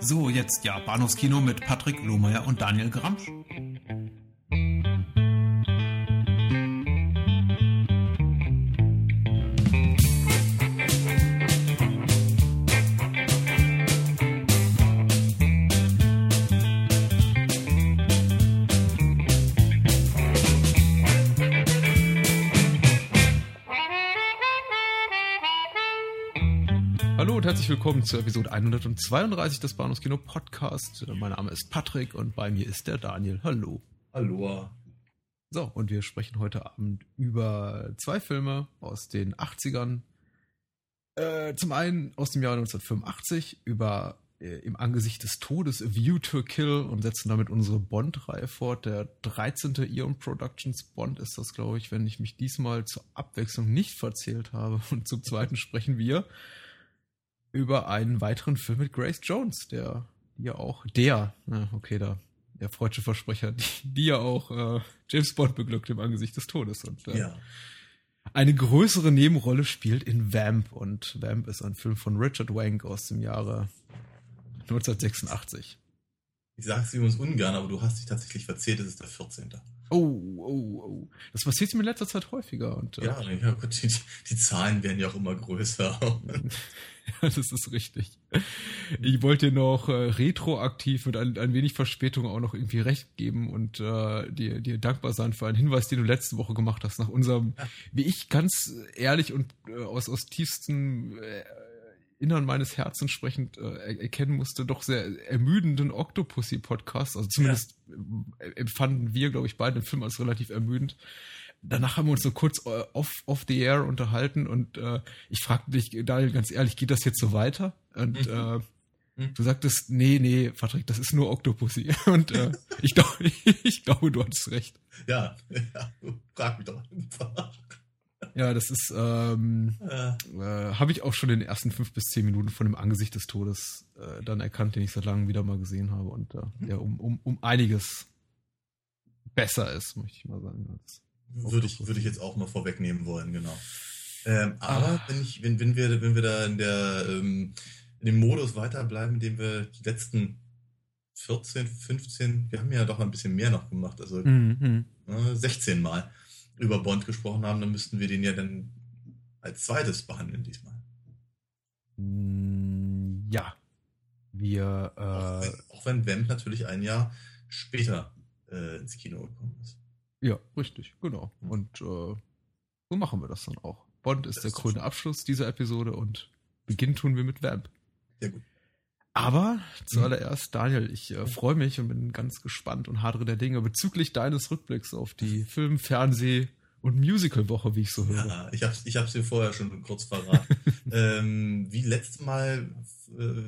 So, jetzt ja, Bahnhofskino mit Patrick Lohmeier und Daniel Gramsch. Willkommen zur Episode 132 des Bahnhofskino Podcast. Mein Name ist Patrick und bei mir ist der Daniel. Hallo. Hallo. So, und wir sprechen heute Abend über zwei Filme aus den 80ern. Äh, zum einen aus dem Jahr 1985 über äh, Im Angesicht des Todes, A View to Kill und setzen damit unsere Bond-Reihe fort. Der 13. Eon Productions Bond ist das, glaube ich, wenn ich mich diesmal zur Abwechslung nicht verzählt habe. Und zum zweiten sprechen wir über einen weiteren Film mit Grace Jones, der ja auch, der, na, okay, da, der freudsche Versprecher, die, die ja auch äh, James Bond beglückt im Angesicht des Todes und äh, Ja. eine größere Nebenrolle spielt in Vamp und Vamp ist ein Film von Richard Wank aus dem Jahre 1986. Ich sag's übrigens ungern, aber du hast dich tatsächlich verzählt, es ist der 14. Oh, oh, oh. Das passiert mir in letzter Zeit häufiger und äh, Ja, ja Gott, die, die Zahlen werden ja auch immer größer. Ja, das ist richtig. Ich wollte dir noch äh, retroaktiv mit ein, ein wenig Verspätung auch noch irgendwie recht geben und äh, dir, dir dankbar sein für einen Hinweis, den du letzte Woche gemacht hast, nach unserem, Ja. wie ich ganz ehrlich und äh, aus, aus tiefstem äh, Innern meines Herzens sprechend äh, er- erkennen musste, doch sehr ermüdenden Octopussy-Podcast. Also zumindest äh, empfanden wir, glaube ich, beide den Film als relativ ermüdend. Danach haben wir uns so kurz äh, off, off the air unterhalten und äh, ich fragte dich, Daniel, ganz ehrlich, geht das jetzt so weiter? Und Mhm. äh, Mhm. du sagtest, nee, nee, Patrick, das ist nur Octopussy. Und äh, ich, glaub, ich glaube, du hattest recht. ja, ja, frag mich doch einfach. Ja, das ist, ähm, Äh, äh, habe ich auch schon in den ersten fünf bis zehn Minuten von dem Angesicht des Todes äh, dann erkannt, den ich seit langem wieder mal gesehen habe und äh, Mhm. der um, um, um einiges besser ist, möchte ich mal sagen. Würde ich, würde ich jetzt auch mal vorwegnehmen wollen, genau. Ähm, aber Ah. wenn, ich, wenn, wenn, wir, wenn wir da in, der, ähm, in dem Modus weiterbleiben, in dem wir die letzten 14, 15, wir haben ja doch ein bisschen mehr noch gemacht, also Mhm. äh, 16 Mal über Bond gesprochen haben, dann müssten wir den ja dann als zweites behandeln diesmal. Mm, Ja. Wir, Auch, äh, wenn, auch wenn Vamp natürlich ein Jahr später äh, ins Kino gekommen ist. ja, richtig, genau. Und äh, so machen wir das dann auch. Bond ist Das der ist grüne. Abschluss dieser Episode und Beginn tun wir mit Vamp. Sehr gut. Aber Mhm. zuallererst, Daniel, ich äh, freue mich und bin ganz gespannt und hadere der Dinge bezüglich deines Rückblicks auf die Film-, Fernseh- und Musical-Woche, wie ich so höre. Ja, ich hab's, ich hab's dir vorher schon kurz verraten. ähm, wie letztes Mal äh,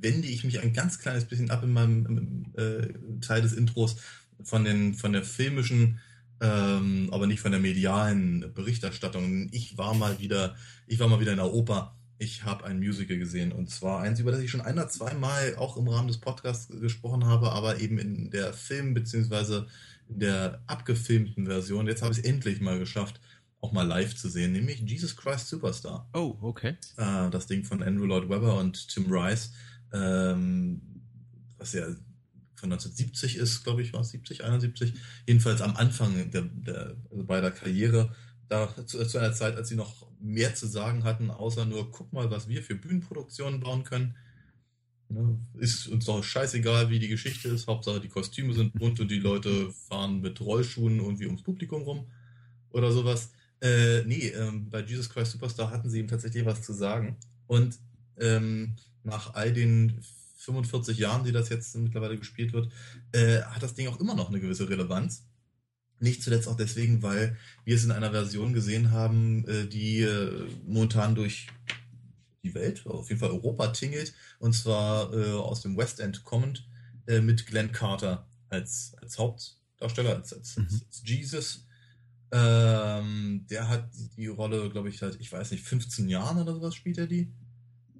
wende ich mich ein ganz kleines bisschen ab in meinem äh, Teil des Intros von, den, von der filmischen, ähm, aber nicht von der medialen Berichterstattung. Ich war mal wieder, ich war mal wieder in der Oper. Ich habe ein Musical gesehen und zwar eins, über das ich schon ein oder zweimal auch im Rahmen des Podcasts gesprochen habe, aber eben in der Film- beziehungsweise in der abgefilmten Version. Jetzt habe ich es endlich mal geschafft, auch mal live zu sehen, nämlich Jesus Christ Superstar. Oh, okay. Äh, das Ding von Andrew Lloyd Webber und Tim Rice, ähm, was ja von 1970 ist, glaube ich, war es 70, 71. Jedenfalls am Anfang der, der, also bei der Karriere, da zu, zu einer Zeit, als sie noch mehr zu sagen hatten, außer nur, guck mal, was wir für Bühnenproduktionen bauen können. Ne, ist uns doch scheißegal, wie die Geschichte ist. Hauptsache, die Kostüme sind bunt und die Leute fahren mit Rollschuhen irgendwie ums Publikum rum oder sowas. Äh, nee, ähm, bei Jesus Christ Superstar hatten sie ihm tatsächlich was zu sagen. Und ähm, nach all den 45 Jahren, die das jetzt mittlerweile gespielt wird, äh, hat das Ding auch immer noch eine gewisse Relevanz. Nicht zuletzt auch deswegen, weil wir es in einer Version gesehen haben, äh, die äh, momentan durch die Welt, auf jeden Fall Europa tingelt, und zwar äh, aus dem West End kommend, mit Glenn Carter als, als Hauptdarsteller, als, als, Mhm. als Jesus. Ähm, der hat die Rolle, glaube ich, seit, ich weiß nicht, 15 Jahren oder sowas spielt er die.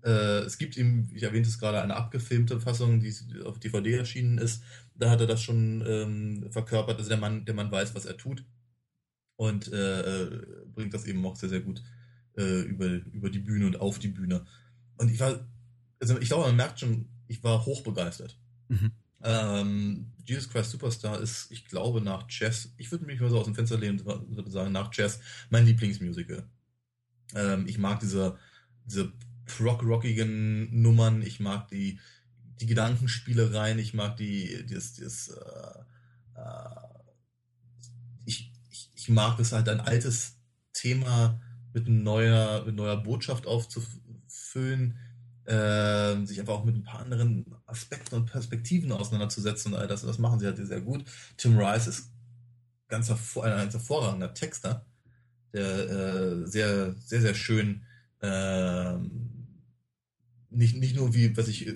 Äh, es gibt ihm, ich erwähnte es gerade, eine abgefilmte Fassung, die auf DVD erschienen ist. Da hat er das schon ähm, verkörpert. Also der Mann, der Mann weiß, was er tut. Und äh, äh, bringt das eben auch sehr, sehr gut äh, über, über die Bühne und auf die Bühne. Und ich war, also ich glaube, man merkt schon ich war hochbegeistert. Mhm. Ähm, Jesus Christ Superstar ist, ich glaube, nach Jazz, ich würde mich mal so aus dem Fenster lehnen und sagen, nach Jazz mein Lieblingsmusical. Ähm, ich mag diese, diese prog-rockigen Nummern, ich mag die, die Gedankenspielereien, ich mag die, das, das, äh, äh, ich, ich, ich mag es halt ein altes Thema mit neuer, mit neuer Botschaft aufzufüllen, äh, sich einfach auch mit ein paar anderen Aspekten und Perspektiven auseinanderzusetzen und all das, das machen sie halt sehr gut. Tim Rice ist ganz ein ganz hervorragender Texter, der äh, sehr, sehr, sehr schön äh, nicht, nicht nur wie, was ich, äh,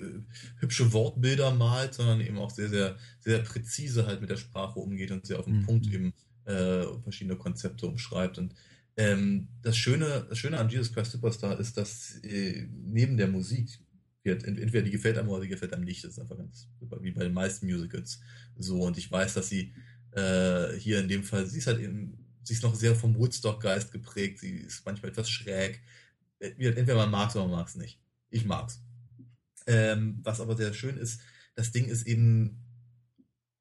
hübsche Wortbilder malt, sondern eben auch sehr, sehr, sehr präzise halt mit der Sprache umgeht und sehr auf den mhm. Punkt eben äh, verschiedene Konzepte umschreibt. Und ähm, das, Schöne, das Schöne an Jesus Christ Superstar ist, dass äh, neben der Musik wird, entweder die gefällt einem oder die gefällt einem nicht. Das ist einfach ganz wie bei den meisten Musicals so. Und ich weiß, dass sie äh, hier in dem Fall, sie ist halt eben, sie ist noch sehr vom Woodstock-Geist geprägt, sie ist manchmal etwas schräg. Äh, entweder man mag es oder man mag es nicht. Ich mag's. Ähm, was aber sehr schön ist, das Ding ist eben,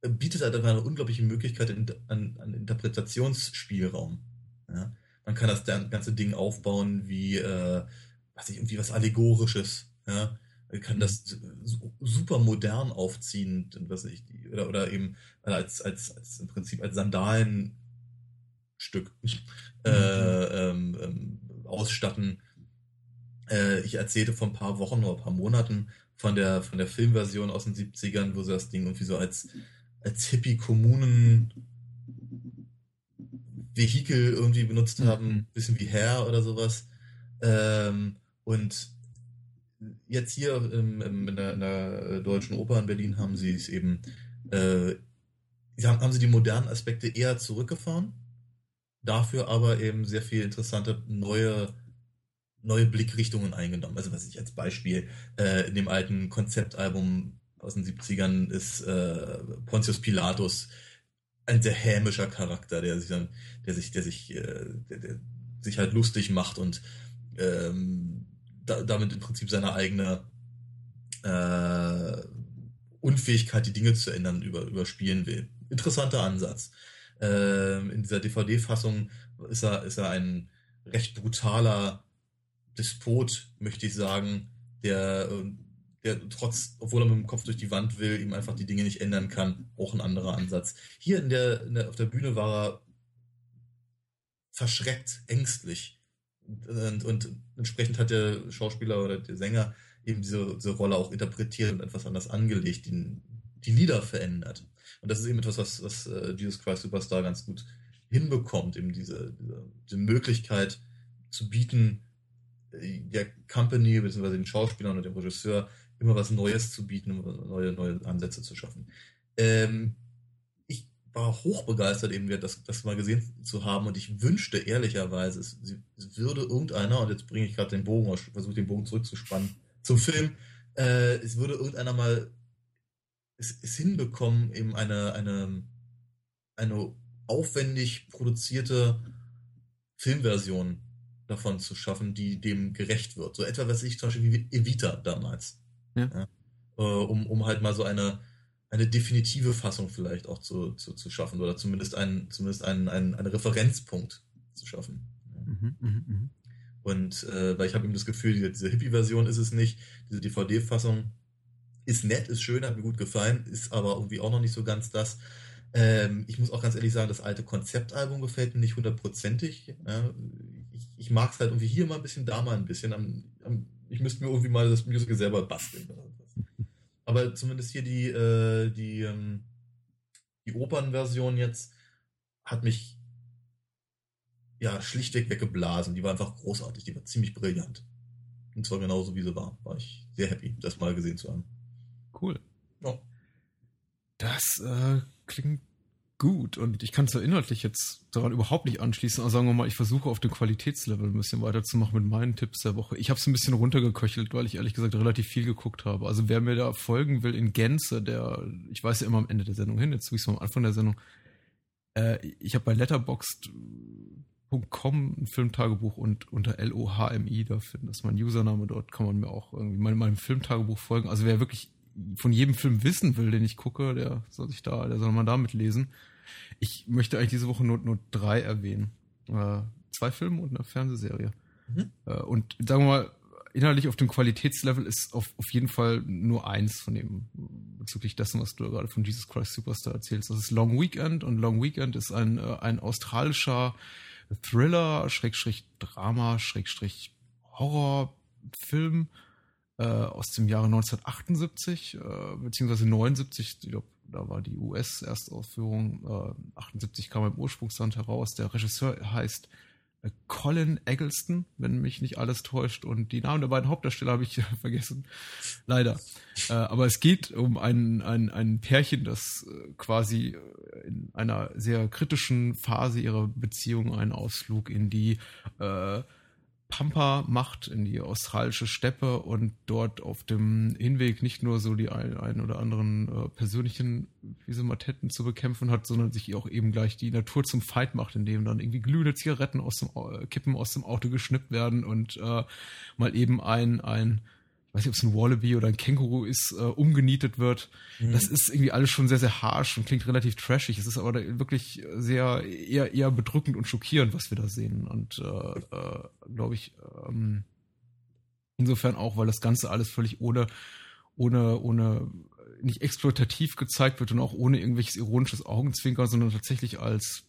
äh, bietet halt eine unglaubliche Möglichkeit an, an Interpretationsspielraum. Ja? Man kann das ganze Ding aufbauen wie, äh, was ich, irgendwie was Allegorisches. Ja? Man kann das super modern aufziehen, was ich, oder, oder eben als, als, als im Prinzip als Sandalenstück äh, ähm, ähm, ausstatten. Äh, ich erzählte vor ein paar Wochen oder ein paar Monaten von der, von der Filmversion aus den 70ern, wo sie das Ding irgendwie so als, als Hippie-Kommunen Vehikel irgendwie benutzt mhm. haben, bisschen wie Hair oder sowas. Ähm, und jetzt hier im, im, in, der, in, der, Deutschen Oper in Berlin haben sie es eben, äh, haben, haben sie die modernen Aspekte eher zurückgefahren, dafür aber eben sehr viel interessante neue neue Blickrichtungen eingenommen. Also was ich als Beispiel äh, in dem alten Konzeptalbum aus den 70ern ist äh, Pontius Pilatus ein sehr hämischer Charakter, der sich dann, der sich, der sich, äh, der, der sich halt lustig macht und ähm, da, damit im Prinzip seine eigene äh, Unfähigkeit, die Dinge zu ändern, über, überspielen will. Interessanter Ansatz. Ähm, in dieser DVD-Fassung ist er, ist er ein recht brutaler Despot, möchte ich sagen, der äh, der trotz, obwohl er mit dem Kopf durch die Wand will, ihm einfach die Dinge nicht ändern kann, auch ein anderer Ansatz. Hier in der, in der auf der Bühne war er verschreckt, ängstlich. Und, und, entsprechend hat der Schauspieler oder der Sänger eben diese, diese Rolle auch interpretiert und etwas anders angelegt, die, die Lieder verändert. Und das ist eben etwas, was, was uh, Jesus Christ Superstar ganz gut hinbekommt, eben diese, diese, diese Möglichkeit zu bieten, äh, der Company bzw. den Schauspielern und dem Regisseur immer was Neues zu bieten, neue, neue Ansätze zu schaffen. Ähm, ich war hochbegeistert, eben das, das mal gesehen zu haben und ich wünschte ehrlicherweise, es, es würde irgendeiner, und jetzt bringe ich gerade den Bogen, versuche den Bogen zurückzuspannen zum Film, äh, es würde irgendeiner mal es, es hinbekommen, eben eine, eine, eine aufwendig produzierte Filmversion davon zu schaffen, die dem gerecht wird. So etwa, was ich zum Beispiel wie Evita damals. Ja. Ja, äh, um, um halt mal so eine, eine definitive Fassung vielleicht auch zu, zu, zu schaffen oder zumindest einen, zumindest einen, einen, einen Referenzpunkt zu schaffen. Mhm, mh, mh. Und äh, weil ich habe eben das Gefühl, diese, diese Hippie-Version ist es nicht, diese DVD-Fassung ist nett, ist schön, hat mir gut gefallen, ist aber irgendwie auch noch nicht so ganz das. Ähm, ich muss auch ganz ehrlich sagen, das alte Konzeptalbum gefällt mir nicht hundertprozentig. Ja, ich, ich mag es halt irgendwie hier mal ein bisschen, da mal ein bisschen. Am, am ich müsste mir irgendwie mal das Musical selber basteln. Aber zumindest hier die, äh, die, ähm, die Opernversion jetzt hat mich ja schlichtweg weggeblasen. Die war einfach großartig, die war ziemlich brillant. Und zwar genauso wie sie war. War ich sehr happy, das mal gesehen zu haben. Cool. Ja. Das äh, klingt gut und ich kann es ja inhaltlich jetzt daran überhaupt nicht anschließen. Also sagen wir mal, ich versuche auf dem Qualitätslevel ein bisschen weiterzumachen mit meinen Tipps der Woche. Ich habe es ein bisschen runtergeköchelt, weil ich ehrlich gesagt relativ viel geguckt habe. Also wer mir da folgen will in Gänze, der, ich weiß ja immer am Ende der Sendung hin, jetzt tue ich es mal am Anfang der Sendung. Äh, ich habe bei letterboxd.com ein Filmtagebuch und unter LOHMI, da finden das mein Username, dort kann man mir auch irgendwie meinem, meinem Filmtagebuch folgen. Also wer wirklich von jedem Film wissen will, den ich gucke, der soll sich da, der soll mal da mitlesen. Ich möchte eigentlich diese Woche nur, nur drei erwähnen. Äh, zwei Filme und eine Fernsehserie. Mhm. Äh, und sagen wir mal, inhaltlich auf dem Qualitätslevel ist auf, auf jeden Fall nur eins von dem, bezüglich dessen, was du gerade von Jesus Christ Superstar erzählst. Das ist Long Weekend und Long Weekend ist ein, äh, ein australischer Thriller, Schrägstrich Drama, Schrägstrich Horrorfilm äh, aus dem Jahre 1978, äh, beziehungsweise 79, ich glaube, da war die US-Erstausführung, äh, 78 kam im Ursprungsland heraus. Der Regisseur heißt Colin Eggleston, wenn mich nicht alles täuscht. Und die Namen der beiden Hauptdarsteller habe ich vergessen. Leider. Äh, aber es geht um ein, ein, ein Pärchen, das äh, quasi äh, in einer sehr kritischen Phase ihrer Beziehung einen Ausflug in die äh, Pampa macht, in die australische Steppe und dort auf dem Hinweg nicht nur so die ein, ein oder anderen äh, persönlichen Visematetten zu bekämpfen hat, sondern sich auch eben gleich die Natur zum Feind macht, indem dann irgendwie glühende Zigaretten aus dem äh, Kippen aus dem Auto geschnippt werden und äh, mal eben ein, ein ich weiß nicht, ob es ein Wallaby oder ein Känguru ist, äh, umgenietet wird. Mhm. Das ist irgendwie alles schon sehr, sehr harsh und klingt relativ trashig. Es ist aber wirklich sehr, eher, eher bedrückend und schockierend, was wir da sehen. Und äh, äh, glaube ich, ähm, insofern auch, weil das Ganze alles völlig ohne, ohne, ohne nicht exploitativ gezeigt wird und auch ohne irgendwelches ironisches Augenzwinkern, sondern tatsächlich als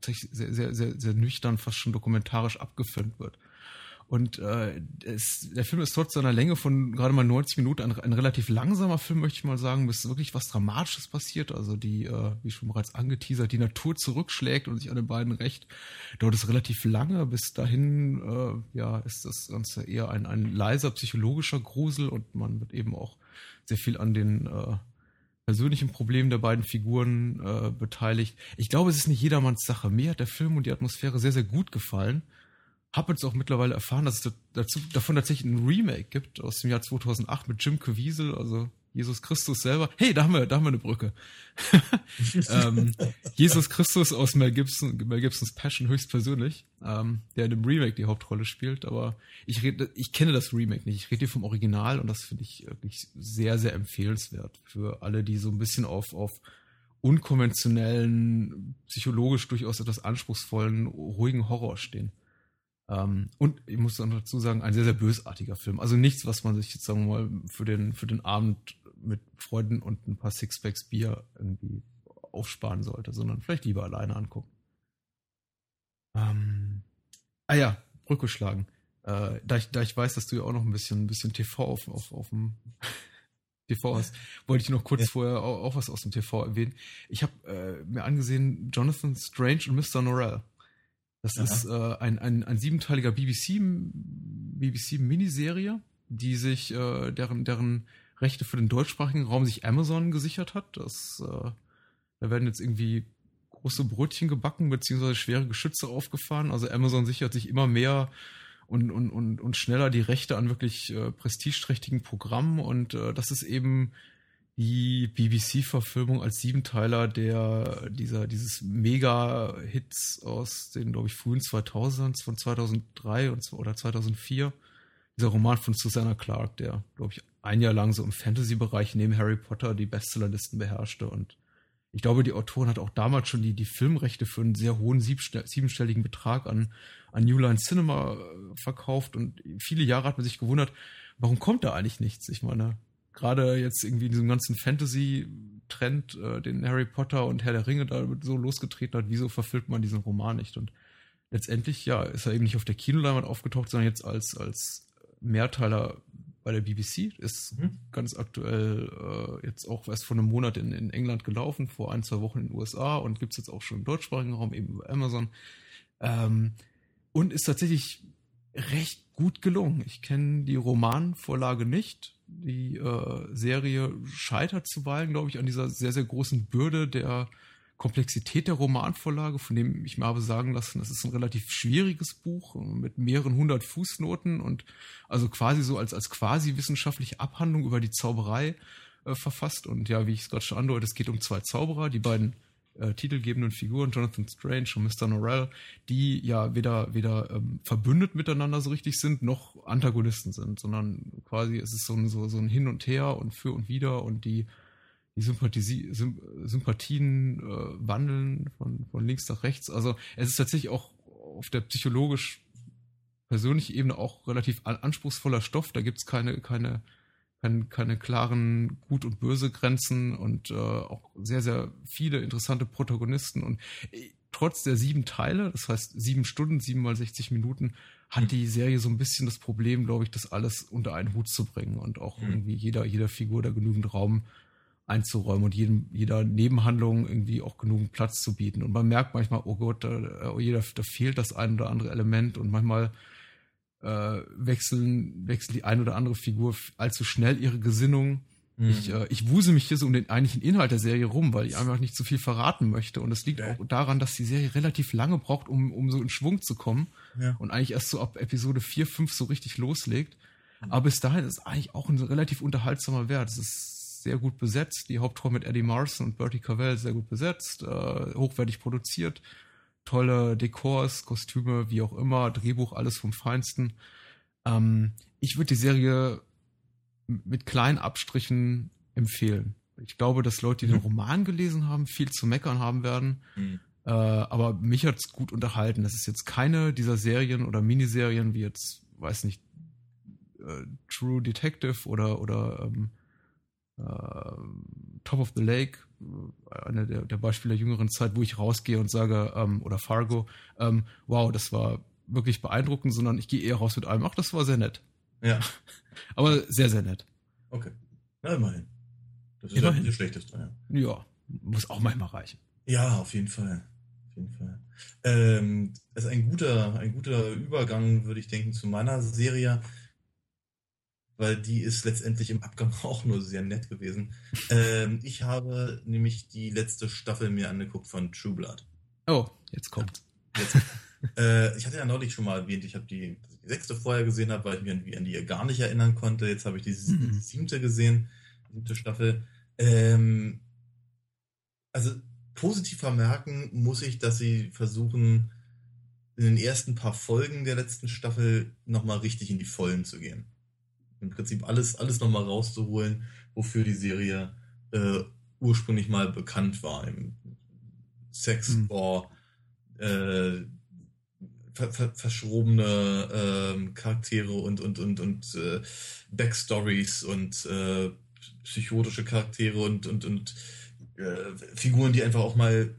tatsächlich sehr, sehr, sehr, sehr nüchtern, fast schon dokumentarisch abgefilmt wird. Und äh, es, der Film ist trotz seiner Länge von gerade mal 90 Minuten ein, ein, relativ langsamer Film, möchte ich mal sagen, bis wirklich was Dramatisches passiert. Also die, äh, wie schon bereits angeteasert, die Natur zurückschlägt und sich an den beiden recht. Dauert es relativ lange. Bis dahin äh, ja, ist das Ganze eher ein, ein leiser psychologischer Grusel und man wird eben auch sehr viel an den äh, persönlichen Problemen der beiden Figuren äh, beteiligt. Ich glaube, es ist nicht jedermanns Sache. Mir hat der Film und die Atmosphäre sehr, sehr gut gefallen habe jetzt auch mittlerweile erfahren, dass es dazu, davon tatsächlich ein Remake gibt aus dem Jahr 2008 mit Jim Caviezel, also Jesus Christus selber. Hey, da haben wir, da haben wir eine Brücke. ähm, Jesus Christus aus Mel, Gibson, Mel Gibsons Passion höchstpersönlich, ähm, der in dem Remake die Hauptrolle spielt. Aber ich rede, ich kenne das Remake nicht. Ich rede hier vom Original und das finde ich wirklich sehr, sehr empfehlenswert für alle, die so ein bisschen auf, auf unkonventionellen, psychologisch durchaus etwas anspruchsvollen, ruhigen Horror stehen. Ähm, und ich muss dann dazu sagen, ein sehr, sehr bösartiger Film. Also nichts, was man sich jetzt, sagen wir mal, für den, für den Abend mit Freunden und ein paar Sixpacks Bier irgendwie aufsparen sollte, sondern vielleicht lieber alleine angucken. Ähm, ah ja, Brücke schlagen. Äh, da, ich, da ich weiß, dass du ja auch noch ein bisschen, ein bisschen TV auf, auf, auf dem TV hast, wollte ich noch kurz ja. vorher auch, auch, was aus dem TV erwähnen. Ich habe äh, mir angesehen Jonathan Strange und Mr. Norrell. Das Aha. ist äh, ein, ein, ein siebenteiliger BBC, BBC-Miniserie, die sich, äh, deren, deren Rechte für den deutschsprachigen Raum sich Amazon gesichert hat. Das, äh, da werden jetzt irgendwie große Brötchen gebacken, beziehungsweise schwere Geschütze aufgefahren. Also Amazon sichert sich immer mehr und, und, und, und schneller die Rechte an wirklich äh, prestigeträchtigen Programmen. Und äh, das ist eben die BBC-Verfilmung als Siebenteiler der, dieser, dieses Mega-Hits aus den, glaube ich, frühen 2000s, von 2003 und, oder 2004. Dieser Roman von Susanna Clark, der, glaube ich, ein Jahr lang so im Fantasy-Bereich neben Harry Potter die Bestsellerlisten beherrschte. Und ich glaube, die Autorin hat auch damals schon die, die Filmrechte für einen sehr hohen siebenstelligen Betrag an, an New Line Cinema äh, verkauft. Und viele Jahre hat man sich gewundert, warum kommt da eigentlich nichts? Ich meine, gerade jetzt irgendwie in diesem ganzen Fantasy-Trend, äh, den Harry Potter und Herr der Ringe da so losgetreten hat, wieso verfilmt man diesen Roman nicht? Und letztendlich, ja, ist er eben nicht auf der Kinoleinwand aufgetaucht, sondern jetzt als, als Mehrteiler bei der BBC. Ist mhm. ganz aktuell äh, jetzt auch erst vor einem Monat in, in England gelaufen, vor ein, zwei Wochen in den USA und gibt es jetzt auch schon im deutschsprachigen Raum, eben über Amazon. Ähm, und ist tatsächlich recht gut gelungen. Ich kenne die Romanvorlage nicht, die äh, Serie scheitert zuweilen, glaube ich, an dieser sehr, sehr großen Bürde der Komplexität der Romanvorlage, von dem ich mir habe sagen lassen, das ist ein relativ schwieriges Buch mit mehreren hundert Fußnoten und also quasi so als, als quasi wissenschaftliche Abhandlung über die Zauberei äh, verfasst. Und ja, wie ich es gerade schon andeute, es geht um zwei Zauberer, die beiden äh, titelgebenden Figuren, Jonathan Strange und Mr. Norrell, die ja weder, weder ähm, verbündet miteinander so richtig sind, noch Antagonisten sind, sondern quasi es ist so ein, so, so ein Hin und Her und für und wider und die, die Sympathie, Sympathien äh, wandeln von, von links nach rechts. Also es ist tatsächlich auch auf der psychologisch persönlichen Ebene auch relativ anspruchsvoller Stoff. Da gibt es keine, keine keine, keine klaren Gut- und Böse-Grenzen und äh, auch sehr, sehr viele interessante Protagonisten. Und äh, trotz der sieben Teile, das heißt sieben Stunden, sieben mal 60 Minuten, hat mhm. die Serie so ein bisschen das Problem, glaube ich, das alles unter einen Hut zu bringen und auch mhm. irgendwie jeder, jeder Figur da genügend Raum einzuräumen und jedem, jeder Nebenhandlung irgendwie auch genügend Platz zu bieten. Und man merkt manchmal, oh Gott, da, oh jeder, da fehlt das ein oder andere Element und manchmal äh, wechseln, wechseln die ein oder andere Figur allzu schnell ihre Gesinnung. Mhm. Ich, äh, ich wuse mich hier so um den eigentlichen Inhalt der Serie rum, weil ich einfach nicht zu viel verraten möchte. Und es liegt auch daran, dass die Serie relativ lange braucht, um, um so in Schwung zu kommen. Ja. Und eigentlich erst so ab Episode 4, 5 so richtig loslegt. Mhm. Aber bis dahin ist es eigentlich auch ein relativ unterhaltsamer Wert. Es ist sehr gut besetzt. Die Hauptrolle mit Eddie Marson und Bertie Cavell sehr gut besetzt, äh, hochwertig produziert tolle Dekors, Kostüme, wie auch immer, Drehbuch, alles vom Feinsten. Ähm, ich würde die Serie mit kleinen Abstrichen empfehlen. Ich glaube, dass Leute, die mhm. den Roman gelesen haben, viel zu meckern haben werden. Mhm. Äh, aber mich hat es gut unterhalten. Das ist jetzt keine dieser Serien oder Miniserien wie jetzt, weiß nicht, äh, True Detective oder, oder ähm, äh, Top of the Lake, äh, eine der, der, Beispiele der jüngeren Zeit, wo ich rausgehe und sage, ähm, oder Fargo, ähm, wow, das war wirklich beeindruckend, sondern ich gehe eher raus mit einem, ach, das war sehr nett. Ja. Aber sehr, sehr nett. Okay. Na, immerhin. Das ist immerhin. ja nicht das Schlechteste, ja. Ja, muss auch manchmal reichen. Ja, auf jeden Fall. Auf jeden Fall. Ähm, das ist ein guter, ein guter Übergang, würde ich denken, zu meiner Serie weil die ist letztendlich im Abgang auch nur sehr nett gewesen. Ähm, ich habe nämlich die letzte Staffel mir angeguckt von True Blood. Oh, jetzt kommt. Jetzt. äh, ich hatte ja neulich schon mal erwähnt, ich habe die, die, sechste vorher gesehen habe, weil ich mich an, an die gar nicht erinnern konnte. Jetzt habe ich die, mhm. die, siebte gesehen, die siebte Staffel. Ähm, also positiv vermerken muss ich, dass sie versuchen, in den ersten paar Folgen der letzten Staffel nochmal richtig in die Vollen zu gehen im Prinzip alles, alles nochmal rauszuholen, wofür die Serie äh, ursprünglich mal bekannt war. Im Sex, hm. War, äh, ver ver verschrobene äh, Charaktere und, und, und, und äh, Backstories und äh, psychotische Charaktere und, und, und äh, Figuren, die einfach auch mal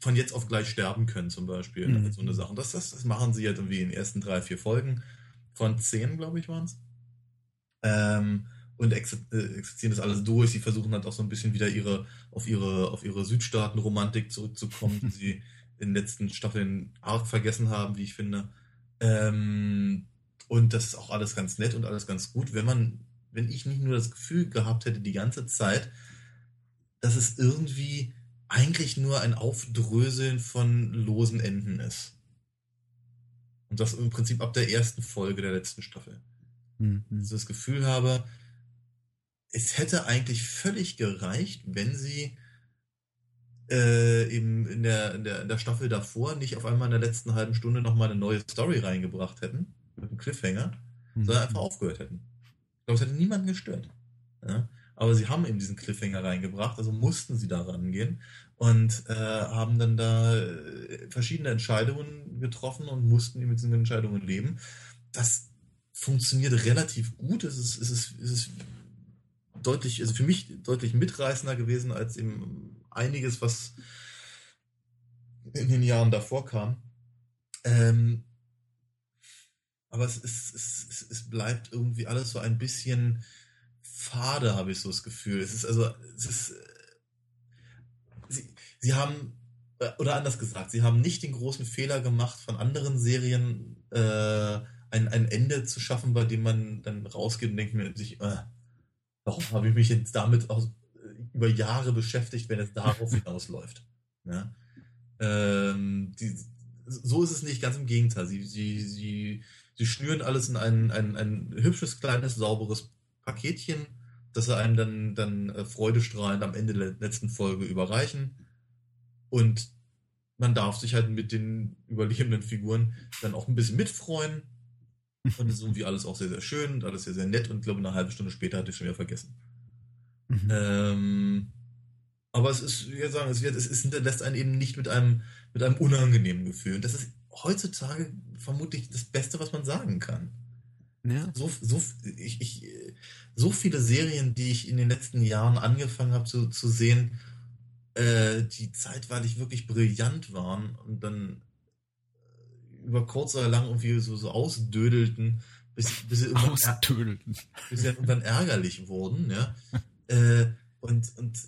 von jetzt auf gleich sterben können, zum Beispiel. Mhm. So eine Sache. Das, das, das machen sie jetzt irgendwie in den ersten drei, vier Folgen. Von zehn, glaube ich, waren es ähm, und äh, exerzieren das alles durch. Sie versuchen halt auch so ein bisschen wieder ihre auf ihre auf ihre Südstaaten-Romantik zurückzukommen, die sie in den letzten Staffeln arg vergessen haben, wie ich finde. Ähm, und das ist auch alles ganz nett und alles ganz gut, wenn man, wenn ich nicht nur das Gefühl gehabt hätte die ganze Zeit, dass es irgendwie eigentlich nur ein Aufdröseln von losen Enden ist. Und das im Prinzip ab der ersten Folge der letzten Staffel. Mhm. Das Gefühl habe, es hätte eigentlich völlig gereicht, wenn sie äh, eben in der, in, der, in der Staffel davor nicht auf einmal in der letzten halben Stunde nochmal eine neue Story reingebracht hätten, mit einem Cliffhanger, mhm. sondern einfach aufgehört hätten. Ich glaube, es hätte niemanden gestört. Ja? Aber sie haben eben diesen Cliffhanger reingebracht, also mussten sie da rangehen und äh, haben dann da äh, verschiedene Entscheidungen getroffen und mussten mit diesen Entscheidungen leben. Das funktioniert relativ gut. Es ist, es ist, es ist deutlich, also für mich deutlich mitreißender gewesen als eben einiges, was in den Jahren davor kam. Ähm, aber es, ist, es, es, bleibt irgendwie alles so ein bisschen fade, habe ich so das Gefühl. Es ist also, es ist, sie, sie haben, äh, oder anders gesagt, sie haben nicht den großen Fehler gemacht von anderen Serien, äh, ein, ein Ende zu schaffen, bei dem man dann rausgeht und denkt mir sich, äh, warum habe ich mich jetzt damit auch über Jahre beschäftigt, wenn es darauf hinausläuft. Ja? Ähm, die, so ist es nicht, ganz im Gegenteil. Sie, sie, sie, sie schnüren alles in ein, ein, ein hübsches, kleines, sauberes Paketchen, das sie einem dann, dann äh, freudestrahlend am Ende der letzten Folge überreichen. Und man darf sich halt mit den überlebenden Figuren dann auch ein bisschen mitfreuen. Und es ist irgendwie alles auch sehr, sehr schön und alles sehr, sehr nett. Und ich glaube, eine halbe Stunde später hatte ich schon wieder vergessen. Mhm. Ähm, aber es ist, wie sagen, es, wird, es, es hinterlässt einen eben nicht mit einem, mit einem unangenehmen Gefühl. Und das ist heutzutage vermutlich das Beste, was man sagen kann. Ja. So, so, ich, ich, so viele Serien, die ich in den letzten Jahren angefangen habe zu, zu sehen, äh, die zeitweilig wirklich brillant waren und dann über kurz oder lang irgendwie so, so ausdödelten, bis, bis, sie irgendwann, ausdödelten. bis sie irgendwann ärgerlich wurden, ja. äh, und, und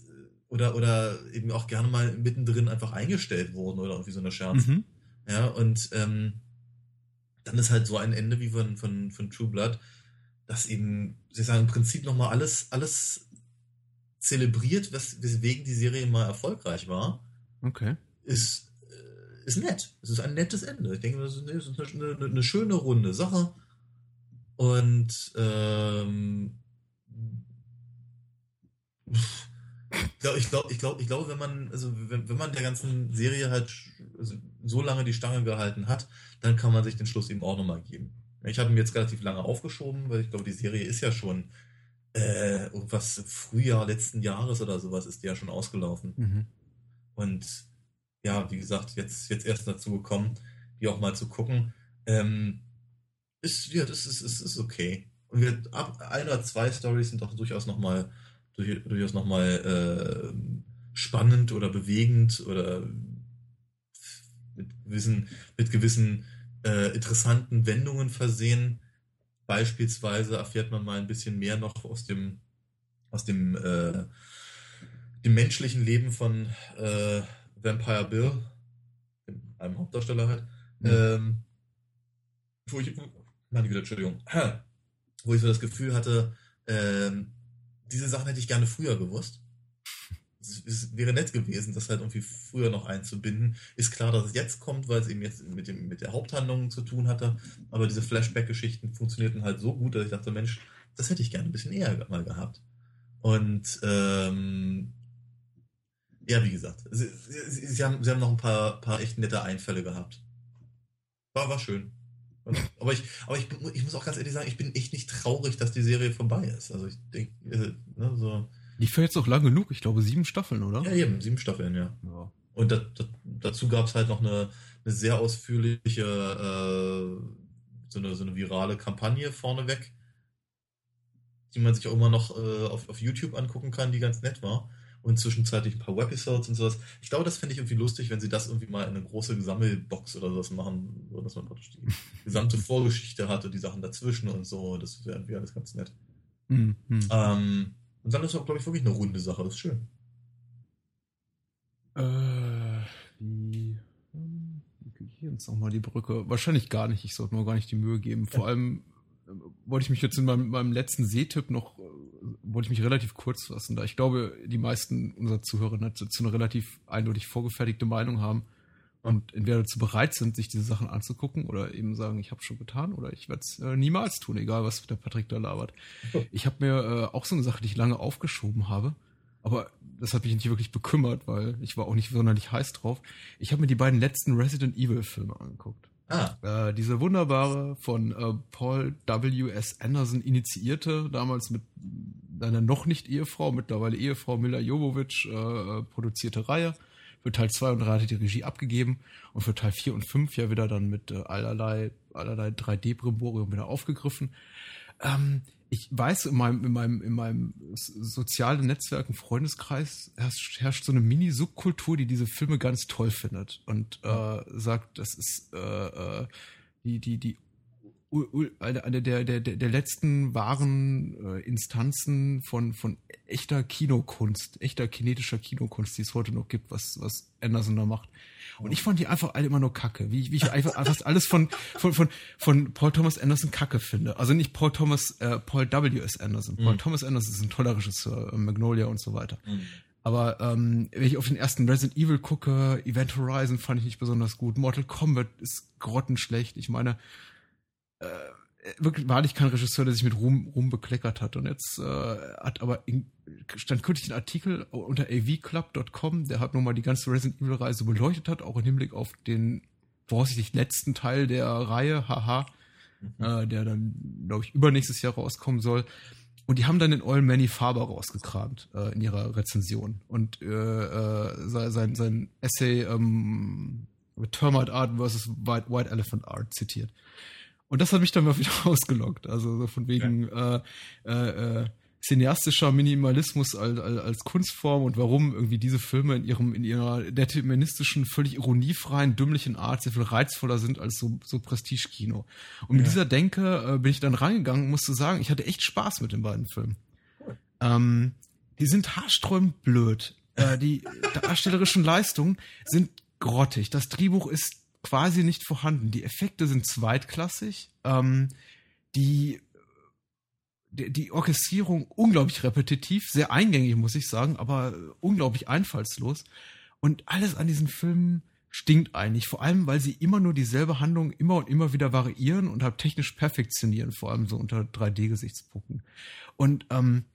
oder, oder eben auch gerne mal mittendrin einfach eingestellt wurden oder irgendwie so eine Scherz. Mhm. Ja, und ähm, dann ist halt so ein Ende wie von, von, von True Blood, das eben, sie sagen, im Prinzip nochmal alles, alles zelebriert, wes, weswegen die Serie mal erfolgreich war. Okay. Ist, ist nett. Es ist ein nettes Ende. Ich denke, das ist, eine, eine, eine, schöne, runde Sache. Und ähm, ich glaube, ich glaube, ich glaube, wenn man, also wenn, wenn man der ganzen Serie halt also so lange die Stange gehalten hat, dann kann man sich den Schluss eben auch nochmal geben. Ich habe ihn jetzt relativ lange aufgeschoben, weil ich glaube, die Serie ist ja schon äh, irgendwas Frühjahr letzten Jahres oder sowas ist die ja schon ausgelaufen. Mhm. Und ja, wie gesagt, jetzt, jetzt erst dazu gekommen, die auch mal zu gucken. Ähm, ist, ja, das ist, ist, ist okay. Und wir, ab ein oder zwei Stories sind auch durchaus nochmal durch, durchaus nochmal äh, spannend oder bewegend oder mit gewissen, mit gewissen äh, interessanten Wendungen versehen. Beispielsweise erfährt man mal ein bisschen mehr noch aus dem, aus dem, äh, dem menschlichen Leben von äh, Vampire Bill, einem Hauptdarsteller halt. Mhm. Ähm, wo ich, meine Güte, Entschuldigung, wo ich so das Gefühl hatte, ähm, diese Sachen hätte ich gerne früher gewusst. Es, es, wäre nett gewesen, das halt irgendwie früher noch einzubinden. Ist klar, dass es jetzt kommt, weil es eben jetzt mit, dem, mit der Haupthandlung zu tun hatte. Aber diese Flashback-Geschichten funktionierten halt so gut, dass ich dachte, Mensch, das hätte ich gerne ein bisschen eher mal gehabt. Und ähm, ja, wie gesagt, sie, sie, sie, haben, sie haben noch ein paar, paar echt nette Einfälle gehabt. War, war schön. Aber ich, aber ich, ich muss auch ganz ehrlich sagen, ich bin echt nicht traurig, dass die Serie vorbei ist. Also ich denke, äh, ne, so. Die fällt jetzt auch lang genug, ich glaube sieben Staffeln, oder? Ja, eben, sieben Staffeln, ja. ja. Und da, da, dazu gab es halt noch eine, eine sehr ausführliche, äh, so, eine, so eine virale Kampagne vorneweg, die man sich auch immer noch äh, auf, auf YouTube angucken kann, die ganz nett war und zwischenzeitlich ein paar Webisodes und sowas. Ich glaube, das fände ich irgendwie lustig, wenn sie das irgendwie mal in eine große Sammelbox oder sowas machen, so dass man praktisch die gesamte Vorgeschichte hatte, die Sachen dazwischen und so. Das wäre irgendwie alles ganz nett. Mhm. Ähm, und dann ist auch, glaube ich, wirklich eine runde Sache. Das ist schön. Äh, wie, ich jetzt nochmal die Brücke? Wahrscheinlich gar nicht. Ich sollte mir gar nicht die Mühe geben. Vor ja. allem wollte ich mich jetzt in meinem, meinem letzten Sehtipp noch, äh, wollte ich mich relativ kurz fassen, da ich glaube, die meisten unserer Zuhörer dazu eine relativ eindeutig vorgefertigte Meinung haben und entweder dazu bereit sind, sich diese Sachen anzugucken oder eben sagen, ich habe schon getan oder ich werde es äh, niemals tun, egal was der Patrick da labert. Ich habe mir äh, auch so eine Sache, die ich lange aufgeschoben habe, aber das hat mich nicht wirklich bekümmert, weil ich war auch nicht sonderlich heiß drauf. Ich habe mir die beiden letzten Resident Evil Filme angeguckt. Ah. Äh, diese wunderbare von äh, Paul W. S. Anderson initiierte, damals mit seiner noch nicht Ehefrau, mittlerweile Ehefrau Mila Jovovich äh, äh produzierte Reihe. Für Teil 2 und 3 hatte die Regie abgegeben und für Teil 4 und 5 ja wieder dann mit äh, allerlei, allerlei 3D-Brimborium wieder aufgegriffen. Ähm, ich weiß, in meinem, in meinem, in meinem sozialen Netzwerk, im Freundeskreis herrscht, herrscht so eine Mini-Subkultur, die diese Filme ganz toll findet und äh, sagt, das ist äh, äh die, die, die eine der, der, der, letzten wahren äh, Instanzen von, von echter Kinokunst, echter kinetischer Kinokunst, die es heute noch gibt, was, was Anderson da macht. Und ich fand die einfach alle immer nur kacke, wie, wie ich einfach fast alles von, von, von, von Paul Thomas Anderson kacke finde. Also nicht Paul Thomas, äh, Paul W. S. Anderson. Mhm. Paul Thomas Anderson ist ein toller Regisseur, äh, Magnolia und so weiter. Mhm. Aber ähm, wenn ich auf den ersten Resident Evil gucke, Event Horizon fand ich nicht besonders gut. Mortal Kombat ist grottenschlecht. Ich meine, äh, wirklich wahrlich kein Regisseur, der sich mit Ruhm, Ruhm bekleckert hat. Und jetzt äh, hat aber in, stand kürzlich ein Artikel unter avclub.com, der hat nochmal die ganze Resident Evil Reise beleuchtet hat, auch im Hinblick auf den voraussichtlich letzten Teil der Reihe, haha, mhm. äh, der dann, glaube ich, übernächstes Jahr rauskommen soll. Und die haben dann den Oil Manny Faber rausgekramt äh, in ihrer Rezension und äh, äh, sein, sein Essay ähm, Termite Art versus White, White Elephant Art zitiert. Und das hat mich dann mal wieder ausgelockt. Also so von wegen ja. äh, äh, äh, cineastischer Minimalismus als, als, als Kunstform und warum irgendwie diese Filme in ihrem in ihrer deterministischen, völlig ironiefreien, dümmlichen Art sehr viel reizvoller sind als so, so Prestige-Kino. Und mit ja. dieser Denke äh, bin ich dann reingegangen und musste sagen, ich hatte echt Spaß mit den beiden Filmen. Ähm, die sind haarsträubend blöd. Äh, die darstellerischen Leistungen sind grottig. Das Drehbuch ist quasi nicht vorhanden. Die Effekte sind zweitklassig. Ähm, die, die, die Orchestrierung unglaublich repetitiv, sehr eingängig, muss ich sagen, aber unglaublich einfallslos. Und alles an diesen Filmen stinkt eigentlich, vor allem, weil sie immer nur dieselbe Handlung immer und immer wieder variieren und halt technisch perfektionieren, vor allem so unter 3D-Gesichtspunkten. Und ähm,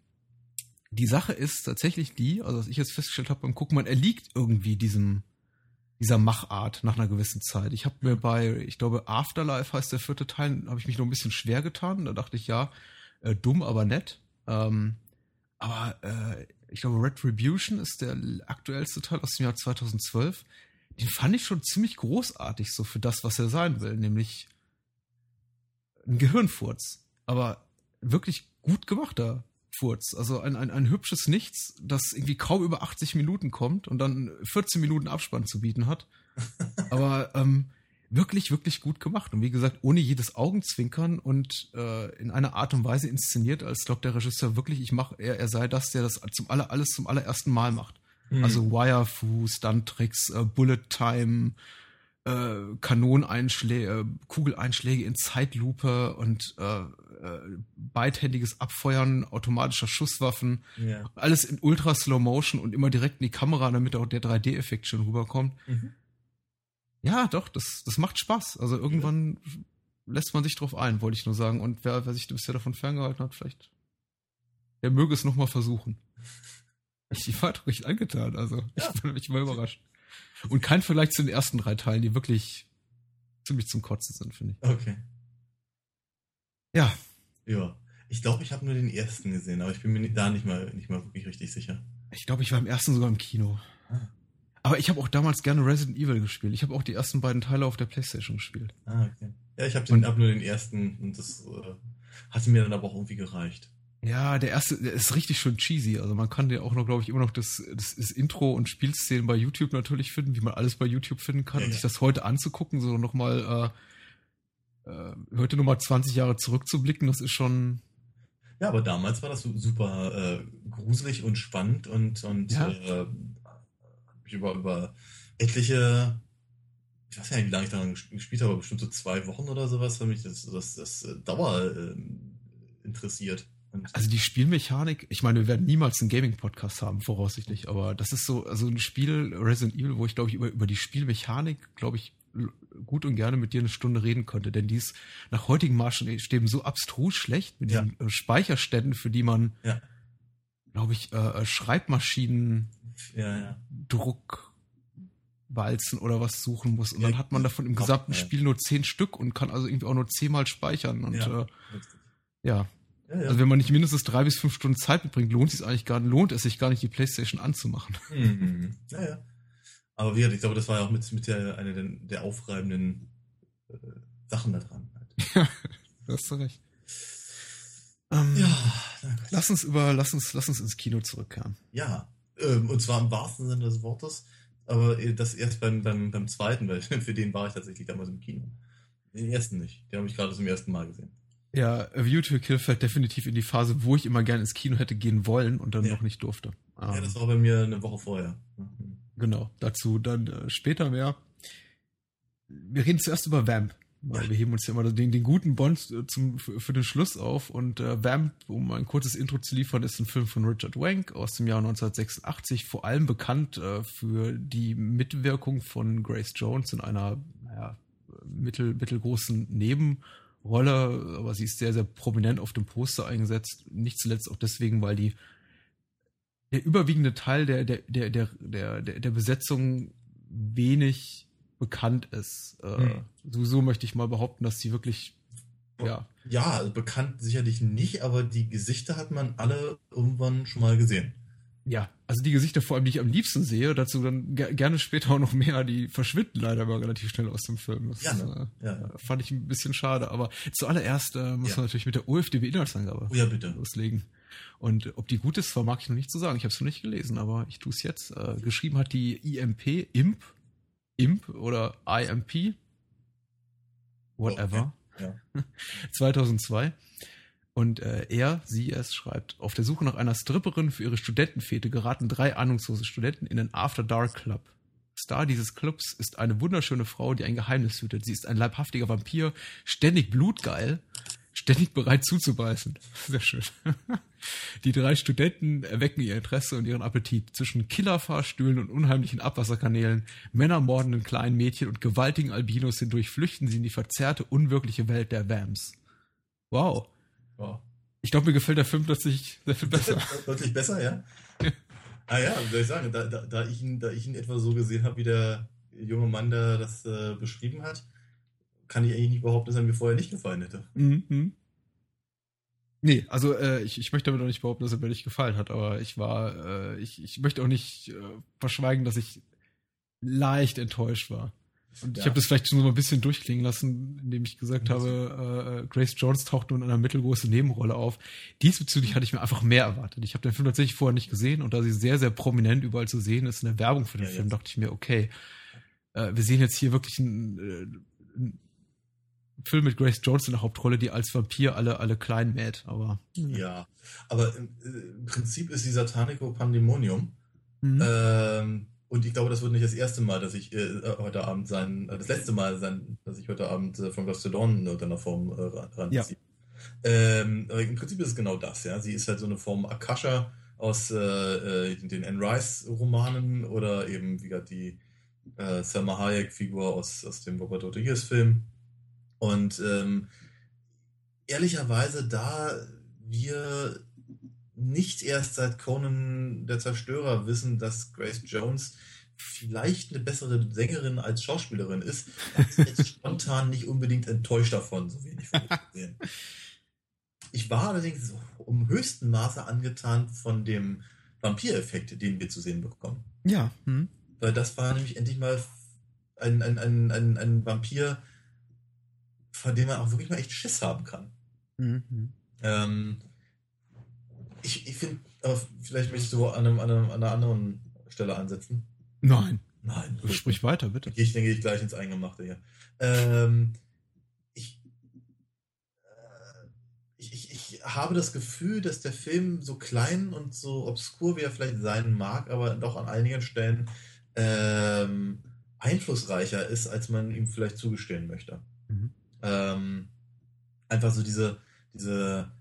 die Sache ist tatsächlich die, also was ich jetzt festgestellt habe beim Gucken, man erliegt irgendwie diesem dieser Machart nach einer gewissen Zeit. Ich habe mir bei, ich glaube, Afterlife heißt der vierte Teil, habe ich mich noch ein bisschen schwer getan. Da dachte ich, ja, äh, dumm, aber nett. Ähm, aber äh, ich glaube, Retribution ist der aktuellste Teil aus dem Jahr 2012. Den fand ich schon ziemlich großartig, so für das, was er sein will, nämlich ein Gehirnfurz. Aber wirklich gut gemachter Furz. Also ein, ein, ein hübsches Nichts, das irgendwie kaum über 80 Minuten kommt und dann 14 Minuten Abspann zu bieten hat. Aber ähm, wirklich, wirklich gut gemacht. Und wie gesagt, ohne jedes Augenzwinkern und äh, in einer Art und Weise inszeniert, als glaubt der Regisseur wirklich, ich mach, er, er sei das, der das zum aller, alles zum allerersten Mal macht. Mhm. Also Wirefu, Stunt-Tricks, äh, Bullet Time, äh, Kanoneinschläge, äh, Kugeleinschläge in Zeitlupe und äh, äh, beidhändiges Abfeuern automatischer Schusswaffen. Ja. Alles in ultra Slow Motion und immer direkt in die Kamera, damit auch der 3D-Effekt schon rüberkommt. Mhm. Ja, doch, das, das macht Spaß. Also irgendwann ja. lässt man sich drauf ein, wollte ich nur sagen. Und wer, wer sich bisher davon ferngehalten hat, vielleicht, der möge es nochmal versuchen. Ich war doch richtig angetan, also ja. ich bin mich mal überrascht. Und kein Vergleich zu den ersten drei Teilen, die wirklich ziemlich zum Kotzen sind, finde ich. Okay. Ja. Ja. Ich glaube, ich habe nur den ersten gesehen, aber ich bin mir da nicht mal, nicht mal wirklich richtig sicher. Ich glaube, ich war im ersten sogar im Kino. Ah. Aber ich habe auch damals gerne Resident Evil gespielt. Ich habe auch die ersten beiden Teile auf der Playstation gespielt. Ah, okay. Ja, ich habe hab nur den ersten und das äh, hatte mir dann aber auch irgendwie gereicht. Ja, der erste der ist richtig schön cheesy. Also man kann ja auch noch, glaube ich, immer noch das, das, das, Intro und Spielszenen bei YouTube natürlich finden, wie man alles bei YouTube finden kann. Ja, und sich das heute anzugucken, so nochmal äh, heute nochmal 20 Jahre zurückzublicken, das ist schon. Ja, aber damals war das super äh, gruselig und spannend und, und ja. äh, über, über etliche, ich weiß ja nicht, wie lange ich daran gespielt habe, bestimmt so zwei Wochen oder sowas, weil mich das, das, das äh, Dauer äh, interessiert. Also die Spielmechanik, ich meine, wir werden niemals einen Gaming-Podcast haben, voraussichtlich, aber das ist so, also ein Spiel, Resident Evil, wo ich glaube ich über, über die Spielmechanik, glaube ich, gut und gerne mit dir eine Stunde reden könnte, denn die ist nach heutigen Maßstäben so abstrus schlecht mit ja. diesen äh, Speicherständen, für die man, ja. glaube ich, äh, äh, Schreibmaschinen, ja, Druckwalzen oder was suchen muss. Und dann hat man davon im gesamten Spiel nur zehn Stück und kann also irgendwie auch nur zehnmal speichern. Und äh, ja, ja, ja. Also wenn man nicht mindestens drei bis fünf Stunden Zeit mitbringt, lohnt es eigentlich gar, lohnt es sich gar nicht, die Playstation anzumachen. Mhm. Ja, ja. Aber wie gesagt, ich glaube, das war ja auch mit, mit der, einer der, der aufreibenden äh, Sachen da dran. Halt. Ja, du hast du recht. Ähm, ja, lass uns über, lass uns, lass uns ins Kino zurückkehren. Ja, ähm, und zwar im wahrsten Sinne des Wortes, aber das erst beim, beim, beim zweiten, weil für den war ich tatsächlich damals im Kino. Den ersten nicht. Den habe ich gerade zum ersten Mal gesehen. Ja, A View to a Kill fällt definitiv in die Phase, wo ich immer gerne ins Kino hätte gehen wollen und dann ja. noch nicht durfte. Ja, ähm, das war bei mir eine Woche vorher. Mhm. Genau, dazu dann äh, später mehr. Wir reden zuerst über Vamp. Ja. Wir heben uns ja immer den, den guten Bond äh, zum, für, für, den Schluss auf. Und äh, Vamp, um ein kurzes Intro zu liefern, ist ein Film von Richard Wank aus dem Jahr 1986. Vor allem bekannt äh, für die Mitwirkung von Grace Jones in einer naja, mittel, mittelgroßen Neben- Rolle, aber sie ist sehr, sehr prominent auf dem Poster eingesetzt. Nicht zuletzt auch deswegen, weil die der überwiegende Teil der, der, der, der, der, der Besetzung wenig bekannt ist. Äh, hm. Sowieso möchte ich mal behaupten, dass sie wirklich ja. Ja, also bekannt sicherlich nicht, aber die Gesichter hat man alle irgendwann schon mal gesehen. Ja, also die Gesichter vor allem, die ich am liebsten sehe, dazu dann gerne später auch noch mehr, die verschwinden leider immer relativ schnell aus dem Film. Das ja, ne? äh, ja. fand ich ein bisschen schade. Aber zuallererst äh, muss ja. man natürlich mit der OFDB-Inhaltsangabe oh, ja, loslegen. Und ob die gut ist, vermag ich noch nicht zu sagen. Ich habe es noch nicht gelesen, aber ich tue es jetzt. Äh, geschrieben hat die IMP, IMP, IMP oder IMP, whatever. Okay. Ja. 2002. Und äh, er, sie es schreibt, auf der Suche nach einer Stripperin für ihre Studentenfete geraten drei ahnungslose Studenten in den After Dark Club. Star dieses Clubs ist eine wunderschöne Frau, die ein Geheimnis hütet. Sie ist ein leibhaftiger Vampir, ständig blutgeil, ständig bereit zuzubeißen. Sehr schön. Die drei Studenten erwecken ihr Interesse und ihren Appetit. Zwischen Killerfahrstühlen und unheimlichen Abwasserkanälen, männermordenden kleinen Mädchen und gewaltigen Albinos hindurch flüchten sie in die verzerrte, unwirkliche Welt der Vamps. Wow. Wow. Ich glaube, mir gefällt der Film plötzlich sehr viel besser. Deutlich besser, ja? ah ja, wie soll ich sagen, da, da, da, ich ihn, da ich ihn etwa so gesehen habe, wie der junge Mann, der das äh, beschrieben hat, kann ich eigentlich nicht behaupten, dass er mir vorher nicht gefallen hätte. Mhm. Nee, also äh, ich, ich möchte damit auch nicht behaupten, dass er mir nicht gefallen hat, aber ich war, äh, ich, ich möchte auch nicht äh, verschweigen, dass ich leicht enttäuscht war. Und ja. ich habe das vielleicht schon so ein bisschen durchklingen lassen, indem ich gesagt habe, äh, Grace Jones taucht nun in einer mittelgroßen Nebenrolle auf. Diesbezüglich hatte ich mir einfach mehr erwartet. Ich habe den Film tatsächlich vorher nicht gesehen und da sie sehr, sehr prominent überall zu sehen ist in der Werbung für den ja, Film, jetzt. dachte ich mir, okay, äh, wir sehen jetzt hier wirklich einen, äh, einen Film mit Grace Jones in der Hauptrolle, die als Vampir alle, alle klein mäht, aber. Ja, aber im, im Prinzip ist die Satanico Pandemonium. Mhm. Ähm, und ich glaube, das wird nicht das erste Mal, dass ich äh, heute Abend sein, äh, das letzte Mal sein, dass ich heute Abend äh, von Ghost to Dawn in irgendeiner Form äh, ranziehe. Ja. Ähm, Im Prinzip ist es genau das, ja. Sie ist halt so eine Form Akasha aus äh, äh den Anne Rice-Romanen oder eben, wie gesagt, die äh, Selma Hayek-Figur aus, aus dem Robert Rodriguez-Film. Und ähm, ehrlicherweise, da wir nicht erst seit Conan der Zerstörer wissen, dass Grace Jones vielleicht eine bessere Sängerin als Schauspielerin ist, ist jetzt spontan nicht unbedingt enttäuscht davon, so wenig von gesehen. Ich war allerdings um höchsten Maße angetan von dem Vampireffekt, den wir zu sehen bekommen. Ja. Hm. Weil das war nämlich endlich mal ein, ein, ein, ein, ein Vampir, von dem man auch wirklich mal echt Schiss haben kann. Mhm. Ähm, ich, ich finde, vielleicht möchtest du an, einem, an, einem, an einer anderen Stelle ansetzen. Nein. Nein. Sprich weiter, bitte. Ich denke ich gleich ins Eingemachte hier. Ähm, ich, äh, ich, ich, ich habe das Gefühl, dass der Film so klein und so obskur, wie er vielleicht sein mag, aber doch an einigen Stellen ähm, einflussreicher ist, als man ihm vielleicht zugestehen möchte. Mhm. Ähm, einfach so diese, diese,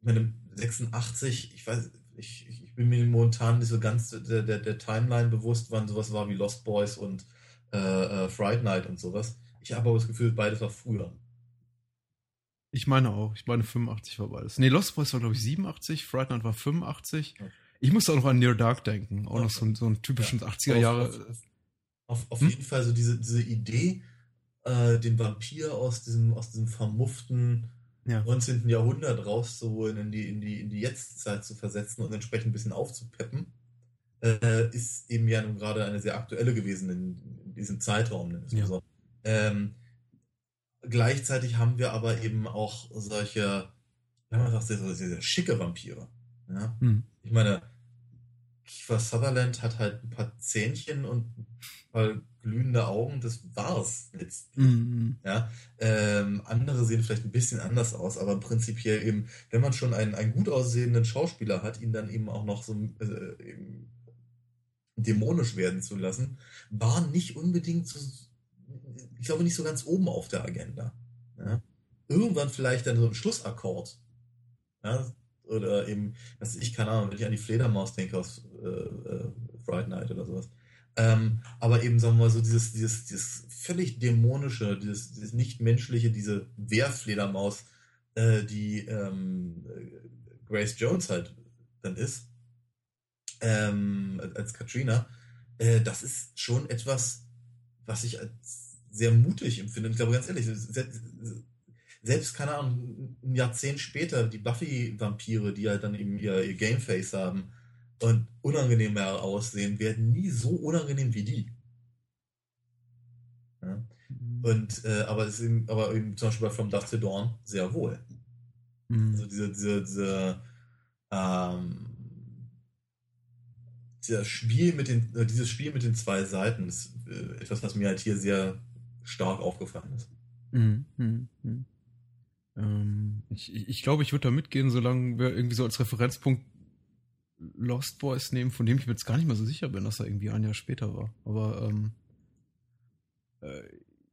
ich meine, 86, ich weiß, ich, ich bin mir momentan nicht so ganz der, der, der Timeline bewusst, wann sowas war wie Lost Boys und äh, äh, Fright Night und sowas. Ich habe aber das Gefühl, beides war früher. Ich meine auch. Ich meine 85 war beides. Nee, Lost Boys war glaube ich 87, Fright Night war 85. Okay. Ich musste auch noch an Near Dark denken. Auch okay. noch so, so einen typischen ja. 80er Jahre. Auf, auf, auf hm? jeden Fall so diese, diese Idee, äh, den Vampir aus diesem, aus diesem vermufften ja. 19. Jahrhundert rauszuholen, in die, in die, in die Jetztzeit zu versetzen und entsprechend ein bisschen aufzupeppen, äh, ist eben ja nun gerade eine sehr aktuelle gewesen in, in diesem Zeitraum. Ja. So. Ähm, gleichzeitig haben wir aber eben auch solche, ja, man sagt, sehr, sehr, sehr schicke Vampire. Ja? Mhm. Ich meine, Kiefer Sutherland hat halt ein paar Zähnchen und paar glühende Augen, das war's letztlich. Mhm. Ja, ähm, andere sehen vielleicht ein bisschen anders aus, aber prinzipiell eben, wenn man schon einen, einen gut aussehenden Schauspieler hat, ihn dann eben auch noch so äh, dämonisch werden zu lassen, war nicht unbedingt so, ich glaube nicht so ganz oben auf der Agenda. Ja? Irgendwann vielleicht dann so ein Schlussakkord. Ja? Oder eben, was ich, keine Ahnung, wenn ich an die Fledermaus denke aus äh, äh, Fright Night oder sowas Ähm, aber eben, sagen wir mal, so dieses, dieses, dieses völlig dämonische, dieses, dieses nichtmenschliche, diese Wehrfledermaus, äh, die ähm, Grace Jones halt dann ist, ähm, als Katrina, äh, das ist schon etwas, was ich als sehr mutig empfinde. Ich glaube, ganz ehrlich, selbst, keine Ahnung, ein Jahrzehnt später, die Buffy-Vampire, die halt dann eben ihr, ihr Gameface haben und unangenehmer aussehen, werden nie so unangenehm wie die. Ja? Mhm. Und, äh, aber, es eben, aber eben zum Beispiel bei From Dusk to Dawn sehr wohl. Mhm. Also diese, diese, diese ähm, dieser Spiel mit den, äh, dieses Spiel mit den zwei Seiten ist äh, etwas, was mir halt hier sehr stark aufgefallen ist. Mhm. Mhm. mhm. Ähm, ich ich, ich glaube, ich würde da mitgehen, solange wir irgendwie so als Referenzpunkt Lost Boys nehmen, von dem ich mir jetzt gar nicht mehr so sicher bin, dass er irgendwie ein Jahr später war. Aber ähm, äh,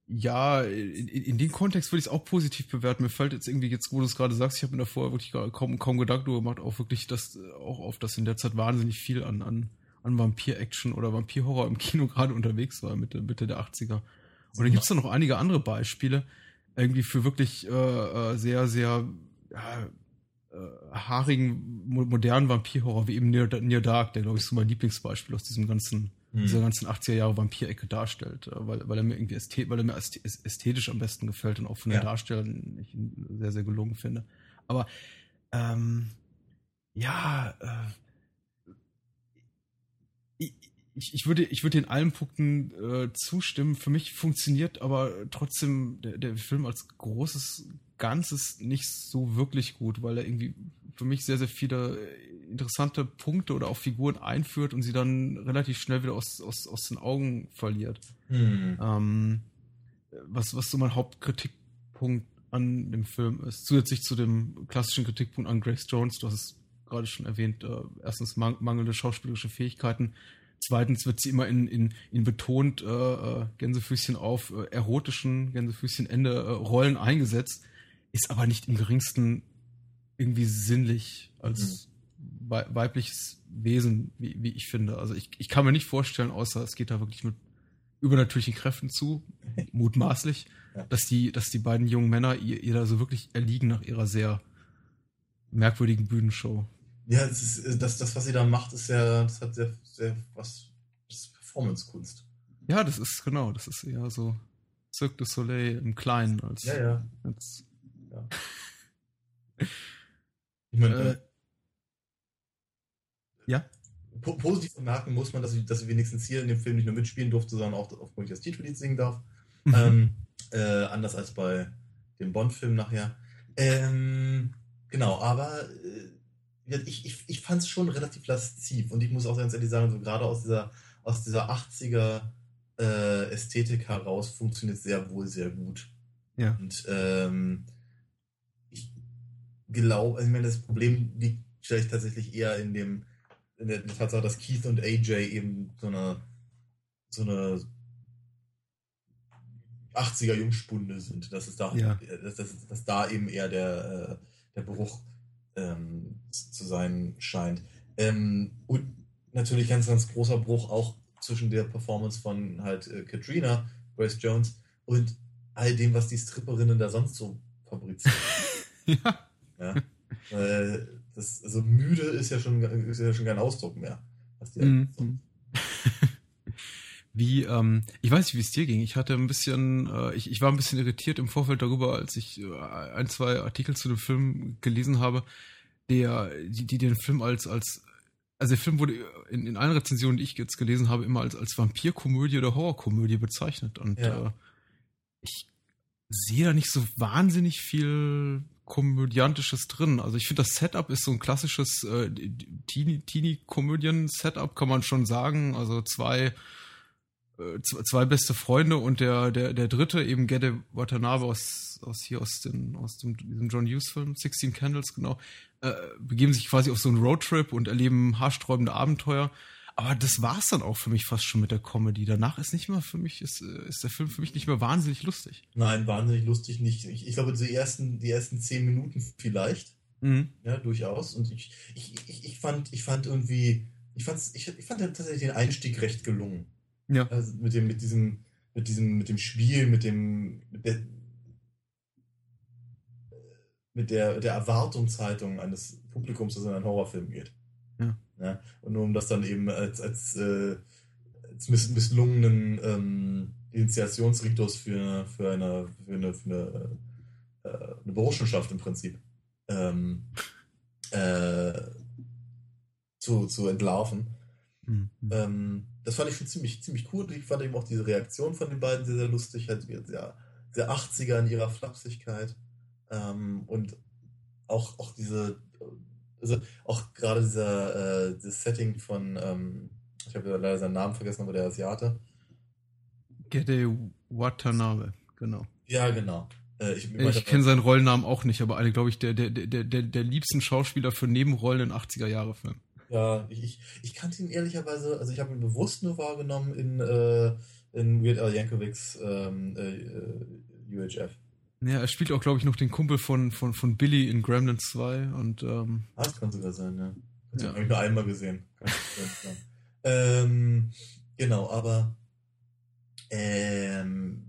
ja, in, in dem Kontext würde ich es auch positiv bewerten. Mir fällt jetzt irgendwie, jetzt wo du es gerade sagst, ich habe mir davor wirklich kaum, kaum Gedanken gemacht, auch wirklich das, auch auf das in der Zeit wahnsinnig viel an, an, an Vampir-Action oder Vampir-Horror im Kino gerade unterwegs war, Mitte, Mitte der 80er. Und dann gibt es da noch einige andere Beispiele, irgendwie für wirklich äh, äh, sehr, sehr ja, äh, haarigen, modernen Vampir-Horror, wie eben Near, Near Dark, der, glaube ich, so mein Lieblingsbeispiel aus diesem ganzen mhm. dieser ganzen 80er Jahre Vampirecke darstellt, äh, weil, weil er mir irgendwie ästhet, weil er mir ästhetisch am besten gefällt und auch von der ja. Darstellung ich ihn sehr, sehr gelungen finde. Aber ähm, ja, äh, ich, ich, würde, ich würde in allen Punkten äh, zustimmen. Für mich funktioniert aber trotzdem der, der Film als großes Ganzes nicht so wirklich gut, weil er irgendwie für mich sehr, sehr viele interessante Punkte oder auch Figuren einführt und sie dann relativ schnell wieder aus, aus, aus den Augen verliert. Mhm. Ähm, was, was so mein Hauptkritikpunkt an dem Film ist. Zusätzlich zu dem klassischen Kritikpunkt an Grace Jones, du hast es gerade schon erwähnt, äh, erstens man mangelnde schauspielerische Fähigkeiten. Zweitens wird sie immer in, in, in betont äh, äh Gänsefüßchen auf äh, erotischen Gänsefüßchen Ende äh, Rollen eingesetzt, ist aber nicht im geringsten irgendwie sinnlich als mhm weibliches Wesen, wie, wie ich finde. Also ich, ich kann mir nicht vorstellen, außer es geht da wirklich mit übernatürlichen Kräften zu, mutmaßlich, ja. dass die, dass die beiden jungen Männer ihr, ihr da so wirklich erliegen nach ihrer sehr merkwürdigen Bühnenshow. Ja, das, ist, das, das was sie da macht, ist ja, das hat sehr, sehr was, das ist Performance-Kunst. Ja, das ist genau, das ist eher so Cirque du Soleil im Kleinen als. Ja, ja. Als, ja. ich meine, äh, ja. Positiv vermerken muss man, dass sie, dass wenigstens hier in dem Film nicht nur mitspielen durfte, sondern auch aufgrund des Titellieds singen darf. Mhm. Ähm, äh, anders als bei dem Bond-Film nachher. Ähm, genau, aber äh, ich, ich, ich fand es schon relativ lasziv und ich muss auch ganz ehrlich sagen, so gerade aus dieser, aus dieser 80er äh, Ästhetik heraus funktioniert sehr wohl sehr gut. Ja. Und ähm, ich glaube, also ich meine, das Problem liegt vielleicht tatsächlich eher in dem, in der, Tatsache, dass Keith und AJ eben so eine so eine 80er Jungspunde sind, dass es da, ja. dass, dass, dass, da eben eher der, äh, der Bruch ähm, zu sein scheint. Ähm, und natürlich ganz, ganz großer Bruch auch zwischen der Performance von halt äh, Katrina, Grace Jones und all dem, was die Stripperinnen da sonst so fabrizieren. ja. Ja. Äh, das, also müde ist ja schon, ist ja schon kein Ausdruck mehr. So. wie, ähm, ich weiß nicht, wie es dir ging. Ich hatte ein bisschen, äh, ich, ich war ein bisschen irritiert im Vorfeld darüber, als ich äh, ein, zwei Artikel zu dem Film gelesen habe, der, die, die den Film als, als, also der Film wurde in, in allen Rezensionen, die ich jetzt gelesen habe, immer als, als Vampirkomödie oder Horrorkomödie bezeichnet. Und ja. äh, ich sehe da nicht so wahnsinnig viel Komödiantisches drin. Also ich finde, das Setup ist so ein klassisches äh, Teenie-Komödien-Setup, kann man schon sagen. Also zwei, äh, zwei beste Freunde und der, der, der dritte, eben Gede Watanabe aus, aus hier aus, den, aus dem, diesem John Hughes-Film, 16 Candles, genau, äh, begeben sich quasi auf so einen Roadtrip und erleben haarsträubende Abenteuer. Aber das war's dann auch für mich fast schon mit der Comedy. Danach ist nicht mehr für mich, ist, äh, ist der Film für mich nicht mehr wahnsinnig lustig. Nein, wahnsinnig lustig nicht. Ich, ich glaube, die ersten, die ersten zehn Minuten vielleicht. Mhm. Ja, durchaus. Und ich, ich, ich, ich, fand, ich fand irgendwie, ich, fand's, ich, ich fand tatsächlich den Einstieg recht gelungen. Ja. Also mit dem, mit diesem, mit diesem, mit dem Spiel, mit dem, mit der, mit der, der Erwartungshaltung eines Publikums, das in einen Horrorfilm geht. Ja. ja. Und nur um das dann eben als, als, äh, als miss misslungenen ähm, Initiationsritus für, für eine, für eine, für eine, äh, eine Burschenschaft im Prinzip ähm, äh, zu, zu entlarven. Mhm. Ähm, das fand ich schon ziemlich, ziemlich cool. Ich fand eben auch diese Reaktion von den beiden sehr, sehr lustig. Halt sehr, sehr 80er in ihrer Flapsigkeit. Ähm, und auch, auch diese, also auch gerade dieser äh, das Setting von, ähm, ich habe leider seinen Namen vergessen, aber der Asiate. Gede Watanabe, genau. Ja, genau. Äh, ich ich kenne seinen Rollennamen auch nicht, aber eine, glaube ich, der, der, der, der, der liebsten Schauspieler für Nebenrollen in 80er-Jahre-Filmen. Ja, ich, ich kannte ihn ehrlicherweise, also ich habe ihn bewusst nur wahrgenommen in, äh, in Weird Al Yankovic's ähm, äh, UHF. Ja, er spielt auch, glaube ich, noch den Kumpel von, von, von Billy in Gremlins 2 und ähm, Ah, das kann sogar sein, ja. Das Ja. habe ich nur einmal gesehen. Ähm, genau, aber ähm,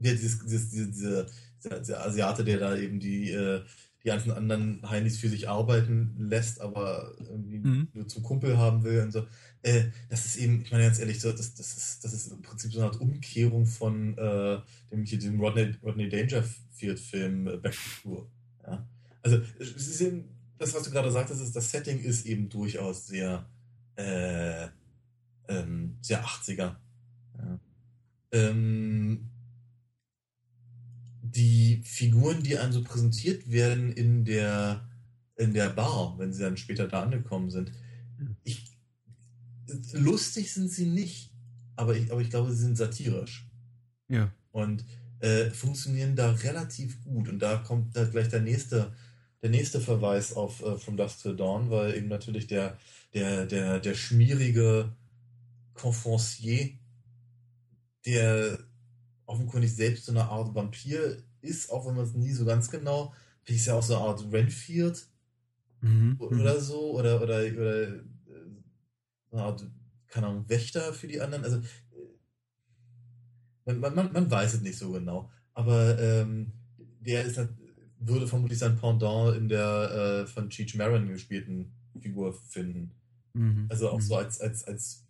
ja, dieses, dieses, diese, diese, dieser, dieser Asiate, der da eben die, äh, die ganzen anderen Heinis für sich arbeiten lässt, aber irgendwie Mhm. nur zum Kumpel haben will und so. Äh, das ist eben, ich meine ganz ehrlich, so, das, das, ist, das ist im Prinzip so eine Art Umkehrung von äh, dem, hier, dem Rodney, Rodney Dangerfield-Film äh, Back to School. Ja? Also, es ist eben, das, was du gerade sagtest, ist, das Setting ist eben durchaus sehr, äh, ähm, sehr 80er. Ja. Ähm, die Figuren, die einem so präsentiert werden in der, in der Bar, wenn sie dann später da angekommen sind, ich, lustig sind sie nicht, aber ich, aber ich glaube, sie sind satirisch ja. und äh, funktionieren da relativ gut. Und da kommt da gleich der nächste, der nächste Verweis auf äh, From Dusk Till Dawn, weil eben natürlich der, der, der, der schmierige Confoncier, der offenkundig selbst so eine Art Vampir ist, auch wenn man es nie so ganz genau, wie ist ja auch so eine Art Renfield Mhm. oder so, oder, oder, oder äh, so eine Art, keine Ahnung, Wächter für die anderen. Also äh, man, man, man, man weiß es nicht so genau. Aber ähm, der ist halt, würde vermutlich sein Pendant in der äh, von Cheech Marin gespielten Figur finden. Mhm. Also auch Mhm. so als, als, als,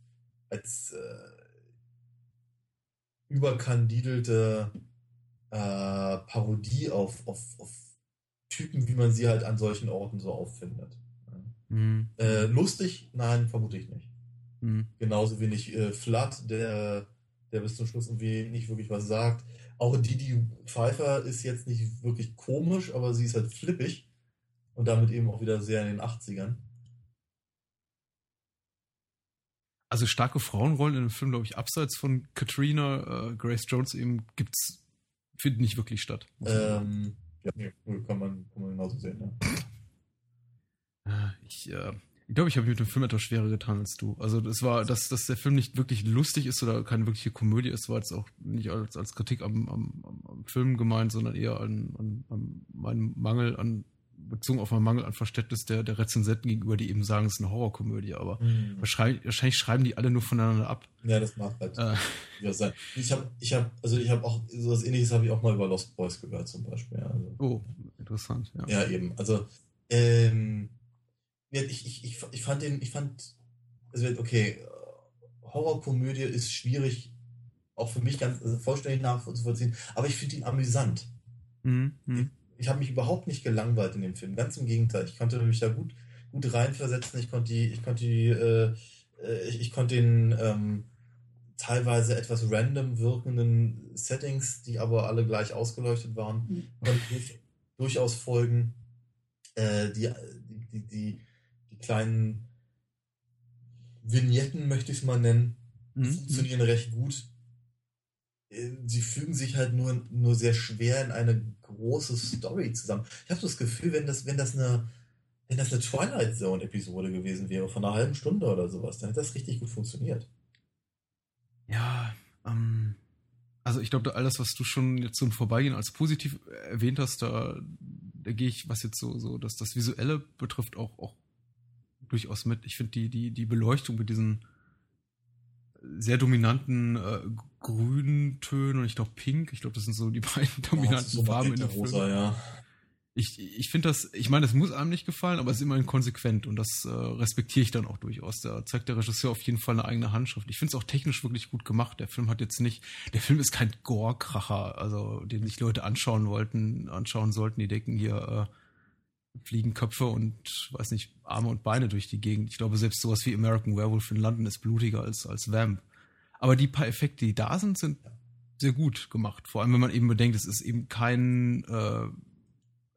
als äh, überkandidelte äh, Parodie auf, auf, auf Typen, wie man sie halt an solchen Orten so auffindet. Mhm. Äh, lustig? Nein, vermute ich nicht. Mhm. Genauso wenig äh, Flood, der, der bis zum Schluss irgendwie nicht wirklich was sagt. Auch Didi Pfeiffer ist jetzt nicht wirklich komisch, aber sie ist halt flippig und damit eben auch wieder sehr in den 80ern. Also starke Frauenrollen in dem Film, glaube ich, abseits von Katrina, äh, Grace Jones eben gibt's, finden nicht wirklich statt. Ähm, ja, kann man, kann man genauso sehen. Ja. Ich, äh, ich glaube, ich habe mir mit dem Film etwas schwerer getan als du. Also das war, dass, dass der Film nicht wirklich lustig ist oder keine wirkliche Komödie ist, war jetzt auch nicht als, als Kritik am, am, am, am Film gemeint, sondern eher an, an, an meinem Mangel an, bezogen auf meinen Mangel an Verständnis der, der Rezensenten gegenüber, die eben sagen, es ist eine Horrorkomödie, aber wahrscheinlich, wahrscheinlich schreiben die alle nur voneinander ab. Ja, das mag halt Äh, sein. Ich habe, ich habe, also ich habe auch sowas ähnliches habe ich auch mal über Lost Boys gehört zum Beispiel. Also, oh, interessant, ja. ja, eben. Also ähm, ich, ich, ich, ich fand den, ich fand, also okay, Horrorkomödie ist schwierig, auch für mich ganz also vollständig nachzuvollziehen, aber ich finde ihn amüsant. Mhm, mhm. Ich habe mich überhaupt nicht gelangweilt in dem Film, ganz im Gegenteil. Ich konnte mich da gut, gut reinversetzen. Ich konnte die, ich konnte die, äh, äh, ich, ich konnte den ähm, teilweise etwas random wirkenden Settings, die aber alle gleich ausgeleuchtet waren, Mhm. konnte ich durchaus folgen. Äh, die, die, die, die, die kleinen Vignetten, möchte ich es mal nennen, Mhm. funktionieren recht gut. Äh, Sie fügen sich halt nur, nur sehr schwer in eine große Story zusammen. Ich habe so das Gefühl, wenn das, wenn das eine, wenn das eine Twilight Zone Episode gewesen wäre, von einer halben Stunde oder sowas, dann hätte das richtig gut funktioniert. Ja, ähm, also ich glaube, alles, was du schon jetzt so im Vorbeigehen als positiv erwähnt hast, da, da gehe ich, was jetzt so, so, dass das Visuelle betrifft, auch, auch durchaus mit. Ich finde die, die, die Beleuchtung mit diesen sehr dominanten äh, grünen Tönen und ich glaube pink. Ich glaube, das sind so die beiden dominanten so Farben in der rosa, ja. Ich, ich finde das, ich meine, das muss einem nicht gefallen, aber es ist immerhin konsequent und das äh, respektiere ich dann auch durchaus. Da zeigt der Regisseur auf jeden Fall eine eigene Handschrift. Ich finde es auch technisch wirklich gut gemacht. Der Film hat jetzt nicht, der Film ist kein Gore-Kracher, also den sich Leute anschauen wollten, anschauen sollten. Die denken hier äh, fliegen Köpfe und weiß nicht Arme und Beine durch die Gegend. Ich glaube selbst sowas wie American Werewolf in London ist blutiger als als Vamp. Aber die paar Effekte, die da sind, sind sehr gut gemacht. Vor allem, wenn man eben bedenkt, es ist eben kein äh,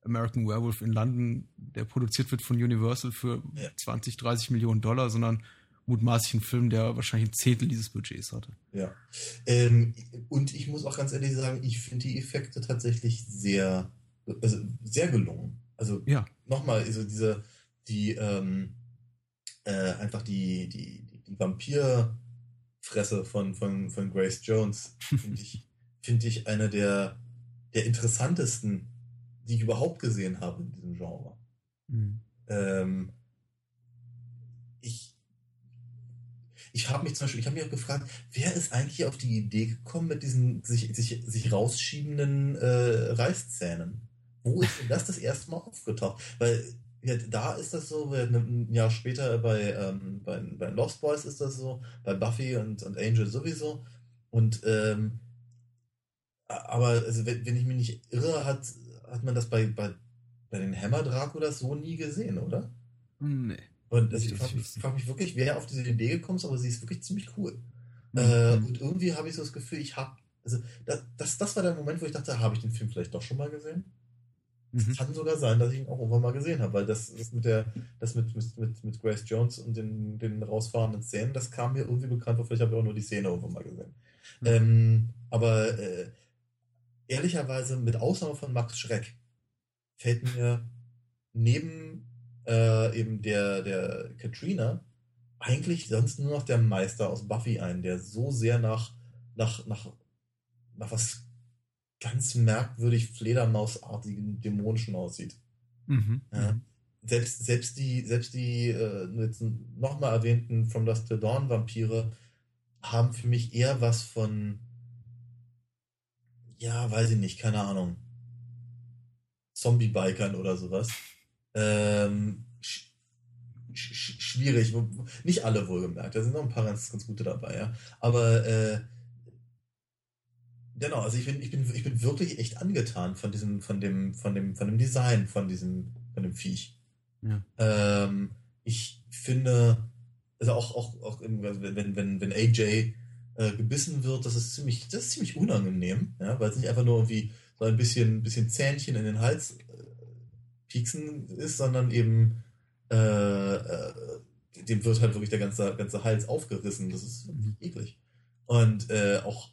American Werewolf in London, der produziert wird von Universal für Ja. 20, 30 Millionen Dollar, sondern mutmaßlich ein Film, der wahrscheinlich ein Zehntel dieses Budgets hatte. Ja. Ähm, und ich muss auch ganz ehrlich sagen, ich finde die Effekte tatsächlich sehr, also sehr gelungen. Also Ja. nochmal, also diese, die, ähm, äh, einfach die, die, die, die Vampirfresse von, von, von Grace Jones, finde ich, finde ich eine der, der interessantesten, die ich überhaupt gesehen habe in diesem Genre. Ähm, ich ich habe mich zum Beispiel, ich habe mich auch gefragt, wer ist eigentlich auf die Idee gekommen mit diesen sich, sich, sich rausschiebenden äh, Reißzähnen? Wo ist denn das das erste Mal aufgetaucht? Weil ja, da ist das so, ein Jahr später bei, ähm, bei, bei Lost Boys ist das so, bei Buffy und, und Angel sowieso. Und ähm, aber also wenn, wenn ich mich nicht irre, hat, hat man das bei, bei, bei den Hammer Draculas so nie gesehen, oder? Nee. Und also ich frage ich mich, frag mich wirklich, wer auf diese Idee gekommen ist, aber sie ist wirklich ziemlich cool. Mhm. Äh, und irgendwie habe ich so das Gefühl, ich habe, also das, das, das war der Moment, wo ich dachte, habe ich den Film vielleicht doch schon mal gesehen? Mhm. Es kann sogar sein, dass ich ihn auch irgendwann mal gesehen habe, weil das ist mit der, das mit, mit, mit, mit Grace Jones und den, den rausfahrenden Szenen, das kam mir irgendwie bekannt vor, vielleicht habe ich auch nur die Szene irgendwann mal gesehen. Mhm. Ähm, aber äh, ehrlicherweise, mit Ausnahme von Max Schreck, fällt mir neben äh, eben der, der Katrina eigentlich sonst nur noch der Meister aus Buffy ein, der so sehr nach, nach, nach, nach was ganz merkwürdig Fledermausartigen Dämonischen aussieht. Mhm. Ja. Mhm. Selbst, selbst die, selbst die äh, jetzt nochmal erwähnten From Dusk Till Dawn Vampire haben für mich eher was von, ja, weiß ich nicht, keine Ahnung, Zombie-Bikern oder sowas. Ähm, sch sch sch- schwierig, nicht alle wohlgemerkt, da sind noch ein paar ganz, ganz gute dabei, ja. Aber äh, Genau, also ich bin, ich bin, ich bin wirklich echt angetan von diesem, von dem, von dem, von dem Design von diesem, von dem Viech. Ja. Ähm, ich finde, also auch, auch, auch im, wenn, wenn, wenn AJ äh, gebissen wird, das ist ziemlich, das ist ziemlich unangenehm, ja, weil es nicht einfach nur irgendwie so ein bisschen, bisschen Zähnchen in den Hals äh, pieksen ist, sondern eben äh, äh, dem wird halt wirklich der ganze, ganze Hals aufgerissen. Das ist wirklich Mhm. eklig. Und äh, auch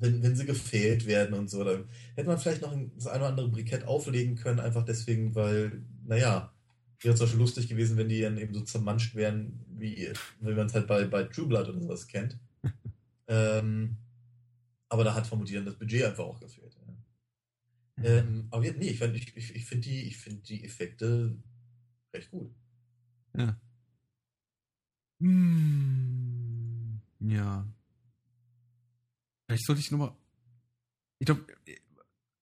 wenn, wenn sie gefehlt werden und so, dann hätte man vielleicht noch ein, das eine oder andere Brikett auflegen können, einfach deswegen, weil, naja, wäre zum Beispiel lustig gewesen, wenn die dann eben so zermanscht wären, wie, wie man es halt bei, bei True Blood oder sowas kennt. ähm, aber da hat vermutlich dann das Budget einfach auch gefehlt. Ja. Ähm, aber ja, nee, ich, find- ich, ich, ich finde die, ich find die Effekte recht gut. Ja. Hm, ja. Vielleicht sollte ich nochmal. Ich glaube,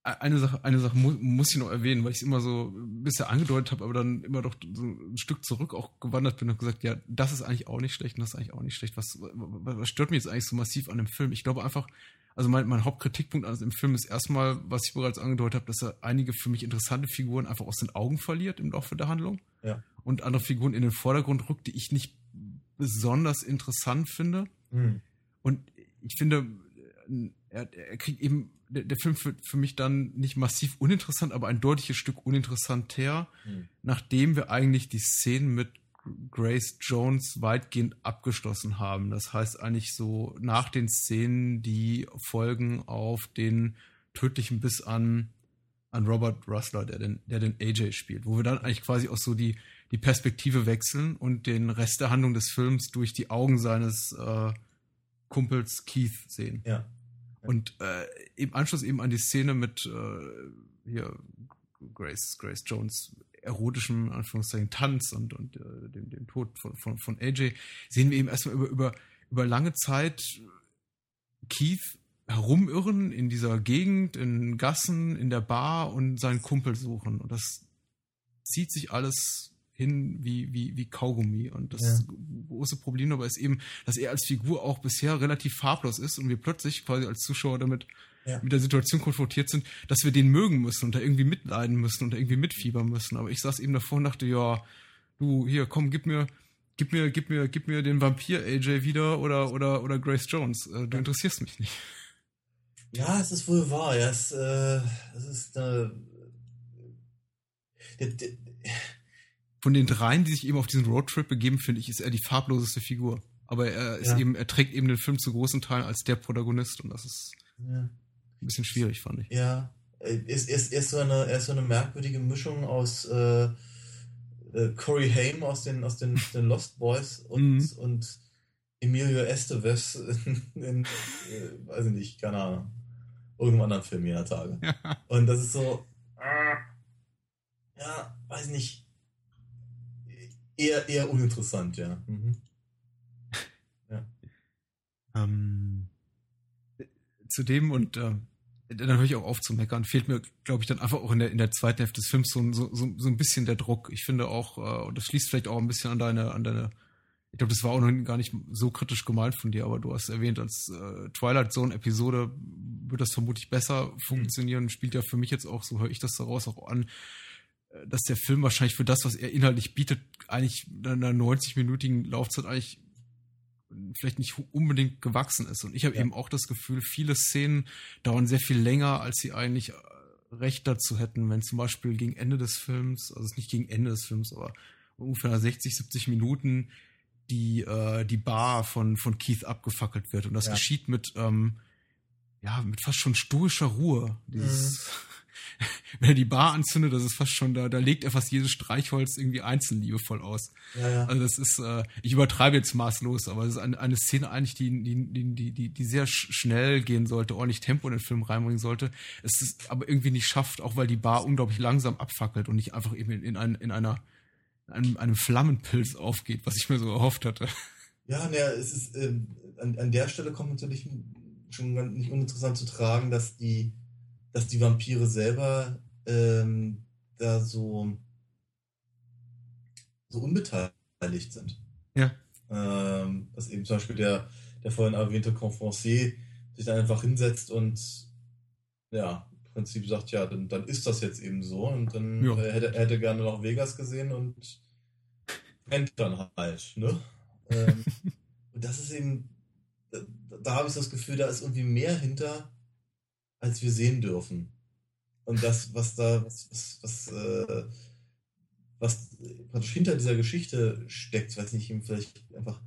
eine Sache, eine Sache mu muss ich noch erwähnen, weil ich es immer so bisher angedeutet habe, aber dann immer doch so ein Stück zurück auch gewandert bin und gesagt, ja, das ist eigentlich auch nicht schlecht und das ist eigentlich auch nicht schlecht. Was, was, was stört mich jetzt eigentlich so massiv an dem Film? Ich glaube einfach, also mein, mein Hauptkritikpunkt an dem Film ist erstmal, was ich bereits angedeutet habe, dass er einige für mich interessante Figuren einfach aus den Augen verliert im Laufe der Handlung Ja. und andere Figuren in den Vordergrund rückt, die ich nicht besonders interessant finde. Hm. Und ich finde, er, er kriegt eben, der, der Film wird für mich dann nicht massiv uninteressant, aber ein deutliches Stück uninteressanter, Hm. nachdem wir eigentlich die Szenen mit Grace Jones weitgehend abgeschlossen haben. Das heißt eigentlich so nach den Szenen, die folgen auf den tödlichen Biss an, an Robert Russler, der den, der den AJ spielt, wo wir dann eigentlich quasi auch so die, die Perspektive wechseln und den Rest der Handlung des Films durch die Augen seines äh, Kumpels Keith sehen. Ja. Und äh, im Anschluss eben an die Szene mit äh, hier Grace, Grace Jones erotischem Anführungszeichen Tanz und, und äh, dem, dem Tod von, von, von AJ, sehen wir eben erstmal über, über, über lange Zeit Keith herumirren in dieser Gegend, in Gassen, in der Bar und seinen Kumpel suchen. Und das zieht sich alles hin wie, wie, wie Kaugummi. Und das ja. große Problem dabei ist eben, dass er als Figur auch bisher relativ farblos ist und wir plötzlich quasi als Zuschauer damit ja. mit der Situation konfrontiert sind, dass wir den mögen müssen und da irgendwie mitleiden müssen und da irgendwie mitfiebern müssen. Aber ich saß eben davor und dachte, ja, du, hier, komm, gib mir, gib mir, gib mir, gib mir den Vampir AJ wieder oder, oder, oder Grace Jones. Äh, du interessierst mich nicht. Ja, es ist wohl wahr. Ja, es, äh, es ist äh, der, der, Von den dreien, die sich eben auf diesen Roadtrip begeben, finde ich, ist er die farbloseste Figur. Aber er ist ja. eben, er trägt eben den Film zu großen Teilen als der Protagonist und das ist ja. ein bisschen schwierig, fand ich. Ja, er ist, ist, ist, so, eine, ist so eine merkwürdige Mischung aus äh, äh, Corey Haim aus den, aus den, den Lost Boys und, mhm. und Emilio Estevez in, in äh, weiß ich nicht, keine Ahnung irgendeinem anderen Film jener Tage. Und das ist so, äh, ja, weiß nicht, eher, eher uninteressant, ja. Mhm. ja. Ähm, zudem und äh, dann höre ich auch auf zu meckern, fehlt mir, glaube ich, dann einfach auch in der, in der zweiten Hälfte des Films so, so, so, so ein bisschen der Druck. Ich finde auch, äh, und das schließt vielleicht auch ein bisschen an deine, an deine ich glaube, das war auch noch gar nicht so kritisch gemeint von dir, aber du hast erwähnt, als äh, Twilight Zone Episode wird das vermutlich besser funktionieren. Mhm. Spielt ja für mich jetzt auch, so höre ich das daraus auch an, dass der Film wahrscheinlich für das, was er inhaltlich bietet, eigentlich in einer 90-minütigen Laufzeit eigentlich vielleicht nicht unbedingt gewachsen ist. Und ich habe ja. eben auch das Gefühl, viele Szenen dauern sehr viel länger, als sie eigentlich äh, recht dazu hätten, wenn zum Beispiel gegen Ende des Films, also nicht gegen Ende des Films, aber ungefähr 60, 70 Minuten die, äh, die Bar von, von Keith abgefackelt wird. Und das ja. geschieht mit, ähm, ja, mit fast schon stoischer Ruhe. Dieses, mhm. wenn er die Bar anzündet, das ist fast schon, da, da legt er fast jedes Streichholz irgendwie einzeln liebevoll aus. Ja, ja. Also das ist, äh, ich übertreibe jetzt maßlos, aber es ist eine, eine Szene eigentlich, die, die, die, die, die sehr schnell gehen sollte, ordentlich Tempo in den Film reinbringen sollte. Es ist aber irgendwie nicht schafft, auch weil die Bar unglaublich langsam abfackelt und nicht einfach eben in, in, ein, in einer einem, einem Flammenpilz aufgeht, was ich mir so erhofft hatte. Ja, naja, es ist, äh, an, an der Stelle kommt natürlich schon nicht uninteressant zu tragen, dass die, dass die Vampire selber ähm, da so, so unbeteiligt sind. Ja. Ähm, dass eben zum Beispiel der, der vorhin erwähnte Confrancier sich dann einfach hinsetzt und ja, Prinzip sagt, ja, dann, dann ist das jetzt eben so und dann ja. äh, hätte er hätte gerne noch Vegas gesehen und rennt dann halt, ne? ähm, und das ist eben, da, da habe ich das Gefühl, da ist irgendwie mehr hinter, als wir sehen dürfen. Und das, was da, was, was, was, äh, was praktisch hinter dieser Geschichte steckt, weiß nicht, vielleicht einfach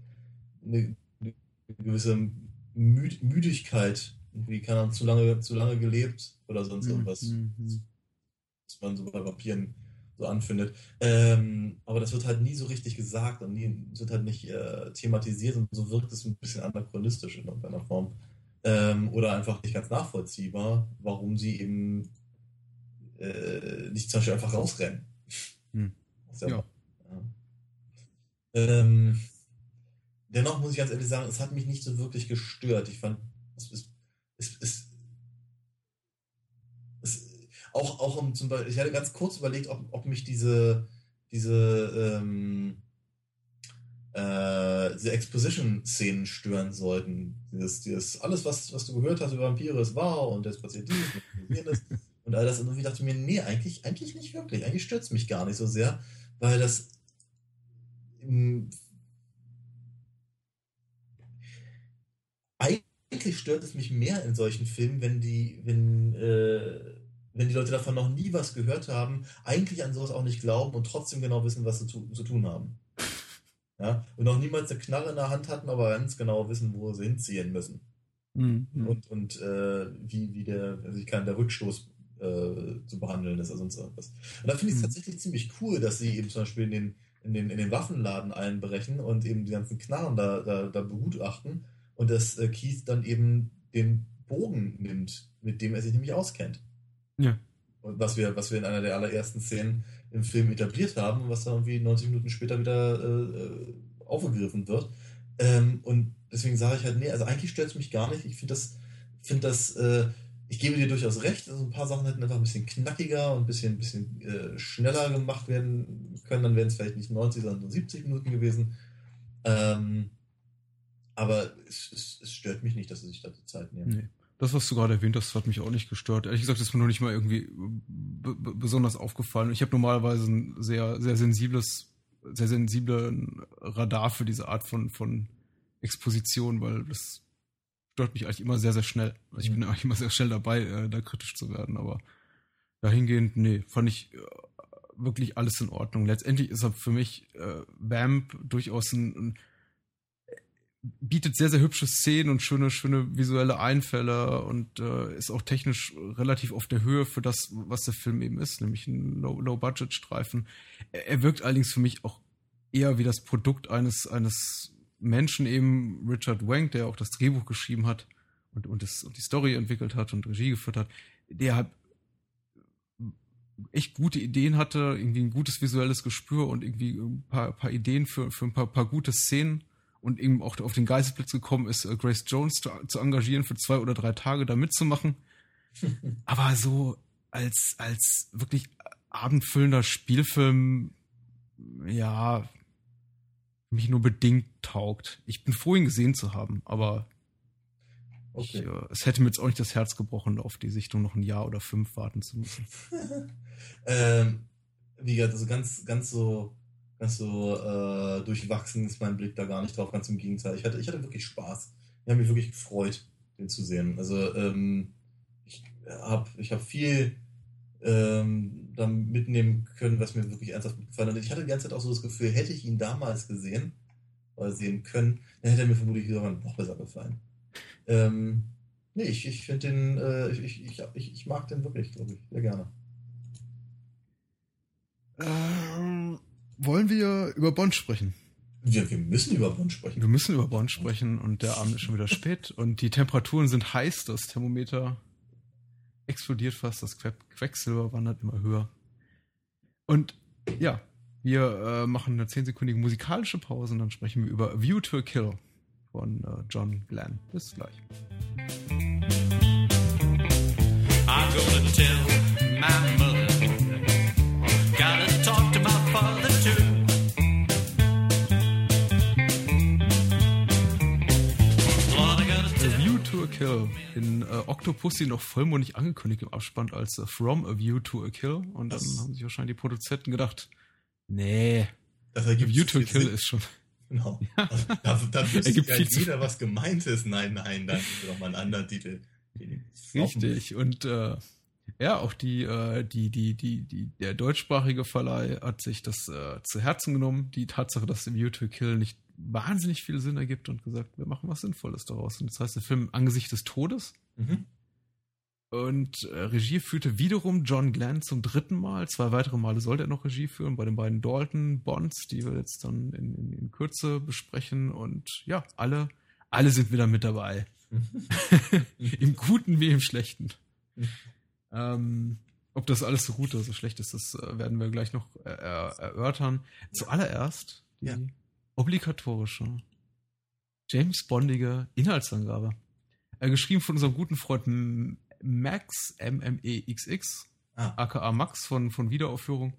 eine, eine gewisse Müdigkeit irgendwie, keine Ahnung, zu lange, zu lange gelebt oder sonst mhm, irgendwas. Mhm. Was man so bei Vampiren so anfindet. Ähm, aber das wird halt nie so richtig gesagt und nie, wird halt nicht äh, thematisiert und so wirkt es ein bisschen anachronistisch in irgendeiner Form. Ähm, oder einfach nicht ganz nachvollziehbar, warum sie eben äh, nicht zum Beispiel einfach rausrennen. Hm. Ja. ja. Ähm, dennoch muss ich ganz ehrlich sagen, es hat mich nicht so wirklich gestört. Ich fand, es, es es, es, es, auch, auch um zum Beispiel, ich hatte ganz kurz überlegt, ob, ob mich diese, diese, ähm, äh, diese Exposition-Szenen stören sollten. Dieses, dieses, alles, was, was du gehört hast über Vampire, ist wahr und jetzt passiert dies und jenes und all das. Und irgendwie dachte ich mir, nee, eigentlich, eigentlich nicht wirklich. Eigentlich stört es mich gar nicht so sehr, weil das im, eigentlich stört es mich mehr in solchen Filmen, wenn die, wenn, äh, wenn die Leute davon noch nie was gehört haben, eigentlich an sowas auch nicht glauben und trotzdem genau wissen, was sie zu, zu tun haben. Ja? Und noch niemals eine Knarre in der Hand hatten, aber ganz genau wissen, wo sie hinziehen müssen. Mhm. Und, und äh, wie, wie der, also ich kann, der Rückstoß äh, zu behandeln ist oder sonst irgendwas. Und da finde ich es mhm. tatsächlich ziemlich cool, dass sie eben zum Beispiel in den, in den, in den Waffenladen einbrechen und eben die ganzen Knarren da, da, da begutachten und dass äh, Keith dann eben den Bogen nimmt, mit dem er sich nämlich auskennt. Ja. Und was wir, was wir in einer der allerersten Szenen im Film etabliert haben was dann irgendwie 90 Minuten später wieder äh, äh aufgegriffen wird. Ähm, und deswegen sage ich halt, nee, also eigentlich stört es mich gar nicht. Ich finde das, finde das, äh, ich gebe dir durchaus recht, also ein paar Sachen hätten einfach ein bisschen knackiger und ein bisschen, bisschen äh, schneller gemacht werden können, dann wären es vielleicht nicht 90, sondern 70 Minuten gewesen. Ähm, aber es, es, es, stört mich nicht, dass sie sich da die Zeit nehmen. Nee. Das, was du gerade erwähnt hast, hat mich auch nicht gestört. Ehrlich gesagt, ist mir noch nicht mal irgendwie besonders aufgefallen. Ich habe normalerweise ein sehr, sehr sensibles, sehr sensiblen Radar für diese Art von, von Exposition, weil das stört mich eigentlich immer sehr, sehr schnell. Also ich bin mhm. eigentlich immer sehr schnell dabei, äh, da kritisch zu werden, aber dahingehend, nee, fand ich äh, wirklich alles in Ordnung. Letztendlich ist er für mich äh, Vamp durchaus ein, ein bietet sehr, sehr hübsche Szenen und schöne, schöne visuelle Einfälle und äh, ist auch technisch relativ auf der Höhe für das, was der Film eben ist, nämlich ein Low-Budget-Streifen. Er, er, wirkt allerdings für mich auch eher wie das Produkt eines, eines Menschen, eben Richard Wank, der auch das Drehbuch geschrieben hat und, und, das, und die Story entwickelt hat und Regie geführt hat, der halt echt gute Ideen hatte, irgendwie ein gutes visuelles Gespür und irgendwie ein paar, paar Ideen für, für ein paar, paar gute Szenen und eben auch auf den Geistesblitz gekommen ist, äh, Grace Jones zu, zu engagieren, für zwei oder drei Tage da mitzumachen. Aber so als, als wirklich abendfüllender Spielfilm, ja, mich nur bedingt taugt. Ich bin froh, ihn gesehen zu haben, aber okay. ich, äh, es hätte mir jetzt auch nicht das Herz gebrochen, auf die Sichtung noch ein Jahr oder fünf warten zu müssen. ähm, wie gesagt, also ganz, ganz so so äh, durchwachsen ist mein Blick da gar nicht drauf, ganz im Gegenteil. Ich hatte, ich hatte wirklich Spaß. Ich habe mich wirklich gefreut, den zu sehen. Also ähm, ich habe ich hab viel ähm, da mitnehmen können, was mir wirklich ernsthaft gefallen hat. Ich hatte die ganze Zeit auch so das Gefühl, hätte ich ihn damals gesehen oder sehen können, dann hätte er mir vermutlich noch besser gefallen. Ähm, nee, ich, ich finde den, äh, ich, ich, ich, ich mag den wirklich, glaube ich, sehr gerne. Ähm, wollen wir über Bond sprechen? Ja, wir müssen über Bond sprechen. Wir müssen über Bond sprechen und der Abend ist schon wieder spät und die Temperaturen sind heiß, das Thermometer explodiert fast, das Quecksilber wandert immer höher. Und ja, wir äh, machen eine zehnsekündige musikalische Pause und dann sprechen wir über View to a Kill von äh, John Glenn. Bis gleich. I'm gonna tell Kill. In äh, Octopussy noch vollmundig angekündigt im Abspann als äh, From a View to a Kill. Und dann das haben sich wahrscheinlich die Produzenten gedacht, nee, das a View to a Kill Sinn. ist schon. Genau. Ja. Also, da, da wüsste ja jeder, was gemeint ist. Nein, nein, dann ist doch mal einen anderen Titel. Richtig. Und äh, ja, auch die, äh, die, die, die, die, der deutschsprachige Verleih hat sich das äh, zu Herzen genommen, die Tatsache, dass View to a Kill nicht wahnsinnig viel Sinn ergibt und gesagt, wir machen was Sinnvolles daraus. Und das heißt, der Film Angesicht des Todes. Mhm. Und äh, Regie führte wiederum John Glenn zum dritten Mal. Zwei weitere Male sollte er noch Regie führen bei den beiden Dalton Bonds, die wir jetzt dann in, in, in Kürze besprechen. Und ja, alle, alle sind wieder mit dabei. Mhm. Im Guten wie im Schlechten. Mhm. Ähm, ob das alles so gut oder so schlecht ist, das äh, werden wir gleich noch äh, erörtern. Zuallererst die ja obligatorische, James Bondige Inhaltsangabe. Äh, geschrieben von unserem guten Freund Max, M-M-E-X-X, ah. aka Max von, von Wiederaufführung,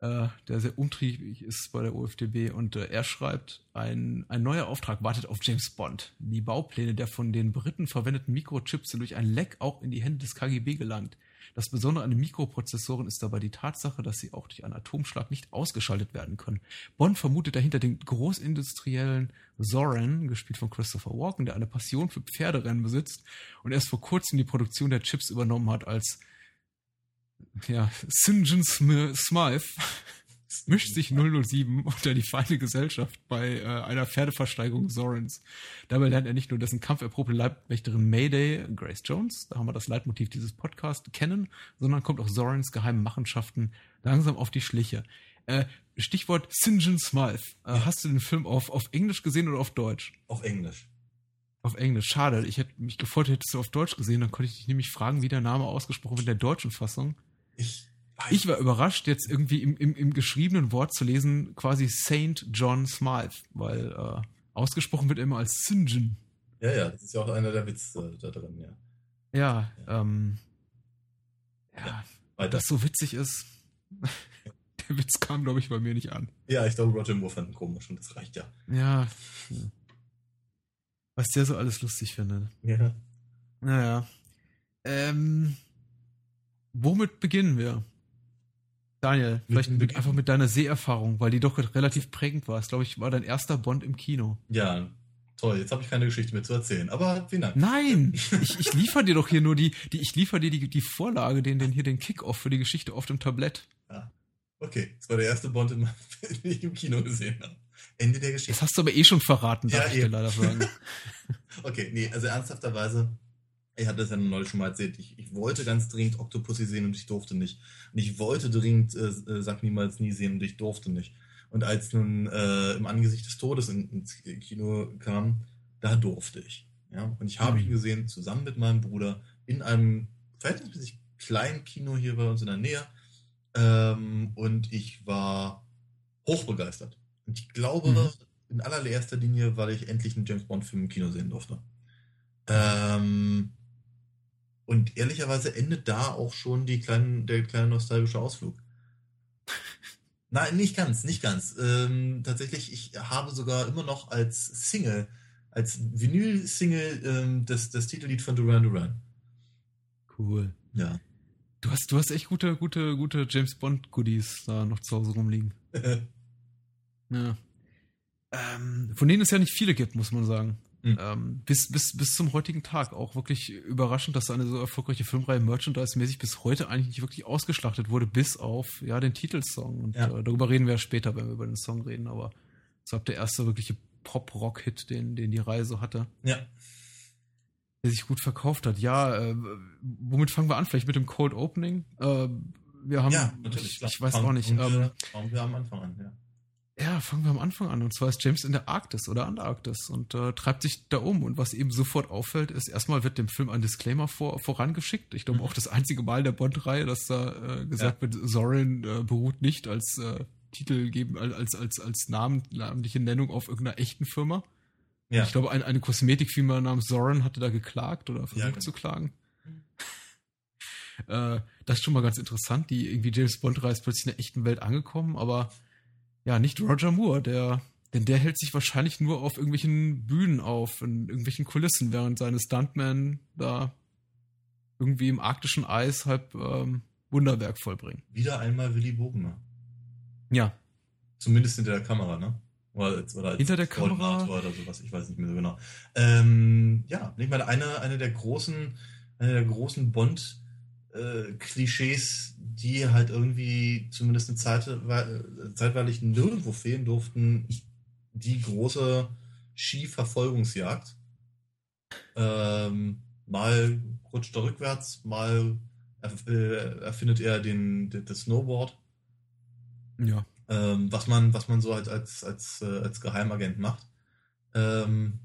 äh, der sehr umtriebig ist bei der OFDB und äh, er schreibt, ein, ein neuer Auftrag wartet auf James Bond. Die Baupläne der von den Briten verwendeten Mikrochips sind durch ein Leck auch in die Hände des KGB gelangt. Das Besondere an den Mikroprozessoren ist dabei die Tatsache, dass sie auch durch einen Atomschlag nicht ausgeschaltet werden können. Bond vermutet dahinter den großindustriellen Zoran, gespielt von Christopher Walken, der eine Passion für Pferderennen besitzt und erst vor kurzem die Produktion der Chips übernommen hat als ja, St. John Smythe mischt sich 007 unter die feine Gesellschaft bei äh, einer Pferdeversteigerung Zorans. Dabei lernt er nicht nur dessen kampferprobte Leibwächterin Mayday, Grace Jones, da haben wir das Leitmotiv dieses Podcasts, kennen, sondern kommt auch Zorans geheimen Machenschaften langsam auf die Schliche. Äh, Stichwort St. John Smythe. Äh, ja. Hast du den Film auf, auf Englisch gesehen oder auf Deutsch? Auf Englisch. Auf Englisch, schade. Ich hätte mich gefreut, hättest du auf Deutsch gesehen, dann konnte ich dich nämlich fragen, wie der Name ausgesprochen wird in der deutschen Fassung. Ich ich war überrascht, jetzt irgendwie im, im, im geschriebenen Wort zu lesen, quasi Saint John Smythe, weil äh, Ausgesprochen wird er immer als Sinjin. Ja, ja, das ist ja auch einer der Witze da drin, ja. Ja, ähm. Ja, Ja, das so witzig ist. Der Witz kam, glaube ich, bei mir nicht an. Ja, ich glaube, Roger Moore fand ihn komisch und das reicht ja. Ja. Was der so alles lustig findet. Ja. Naja. Ähm. Womit beginnen wir? Daniel, vielleicht mit, Beginn. einfach mit deiner Seherfahrung, weil die doch relativ prägend war. Das, glaube ich, war dein erster Bond im Kino. Ja, toll. Jetzt habe ich keine Geschichte mehr zu erzählen. Aber vielen Dank. Nein! Ich, ich liefere dir doch hier nur die, die ich liefere dir die, die Vorlage, den, den hier den Kick-Off für die Geschichte auf dem Tablett. Okay, das war der erste Bond, den ich im Kino gesehen habe. Ende der Das Geschichte. hast du aber eh schon verraten, darf Ja, ich dir eben. leider sagen. Okay, nee, also ernsthafterweise, ich hatte das ja neulich schon mal erzählt, ich, ich wollte ganz dringend Octopussy sehen und ich durfte nicht. Und ich wollte dringend äh, äh, Sag niemals nie sehen und ich durfte nicht. Und als nun äh, im Angesicht des Todes in, ins Kino kam, da durfte ich. Ja? Und ich habe Mhm. ihn gesehen, zusammen mit meinem Bruder, in einem verhältnismäßig kleinen Kino hier bei uns in der Nähe. Ähm, und ich war hochbegeistert. Und ich glaube, Mhm. in allererster Linie, weil ich endlich einen James Bond-Film im Kino sehen durfte. Ähm, und ehrlicherweise endet da auch schon die kleinen, der kleine nostalgische Ausflug. Nein, nicht ganz, nicht ganz. Ähm, tatsächlich, ich habe sogar immer noch als Single, als Vinyl-Single ähm, das, das Titellied von Duran Duran. Cool. Ja. Du hast, du hast echt gute, gute, gute James Bond Goodies da noch zu Hause rumliegen. Ja. Ähm, von denen es ja nicht viele gibt, muss man sagen. Mhm. Ähm, bis, bis, bis zum heutigen Tag. Auch wirklich überraschend, dass eine so erfolgreiche Filmreihe merchandise-mäßig bis heute eigentlich nicht wirklich ausgeschlachtet wurde, bis auf ja, den Titelsong. Und Ja. äh, darüber reden wir ja später, wenn wir über den Song reden. Aber das war der erste wirkliche Pop-Rock-Hit, den, den die Reihe so hatte, ja. der sich gut verkauft hat. Ja, äh, womit fangen wir an? Vielleicht mit dem Cold Opening? Äh, wir haben, ja, natürlich. ich, ich weiß auch nicht. fangen Ähm, wir am Anfang an, ja. Ja, fangen wir am Anfang an. Und zwar ist James in der Arktis oder Antarktis und äh, treibt sich da um. Und was eben sofort auffällt, ist, erstmal wird dem Film ein Disclaimer vor, vorangeschickt. Ich glaube Mhm. auch das einzige Mal der Bond-Reihe, dass da äh, gesagt wird, Sorin äh, beruht nicht als äh, Titel geben, als, als, als Namen, namentliche Nennung auf irgendeiner echten Firma. Ja. Ich glaube, ein, eine Kosmetikfirma namens Sorin hatte da geklagt oder versucht genau. zu klagen. Äh, das ist schon mal ganz interessant. Die irgendwie James Bond-Reihe ist plötzlich in der echten Welt angekommen, aber ja, nicht Roger Moore, der, denn der hält sich wahrscheinlich nur auf irgendwelchen Bühnen auf, in irgendwelchen Kulissen, während seine Stuntmen da irgendwie im arktischen Eis halb ähm, Wunderwerk vollbringen. Wieder einmal Willy Bogner. Ja, Zumindest hinter der Kamera, ne? Oder als, oder Hinter der Kamera? Koordinator Oder sowas, ich weiß nicht mehr so genau. Ähm, ja, ich meine, eine, eine der großen, eine der großen Bond-Klischees, die halt irgendwie zumindest eine Zeit, äh, zeitweilig nirgendwo fehlen durften, die große Skiverfolgungsjagd. Ähm, mal rutscht er rückwärts, mal äh, erfindet er den, den, das Snowboard ja. ähm, was man, was man so halt als, als, äh, als Geheimagent macht. Ähm,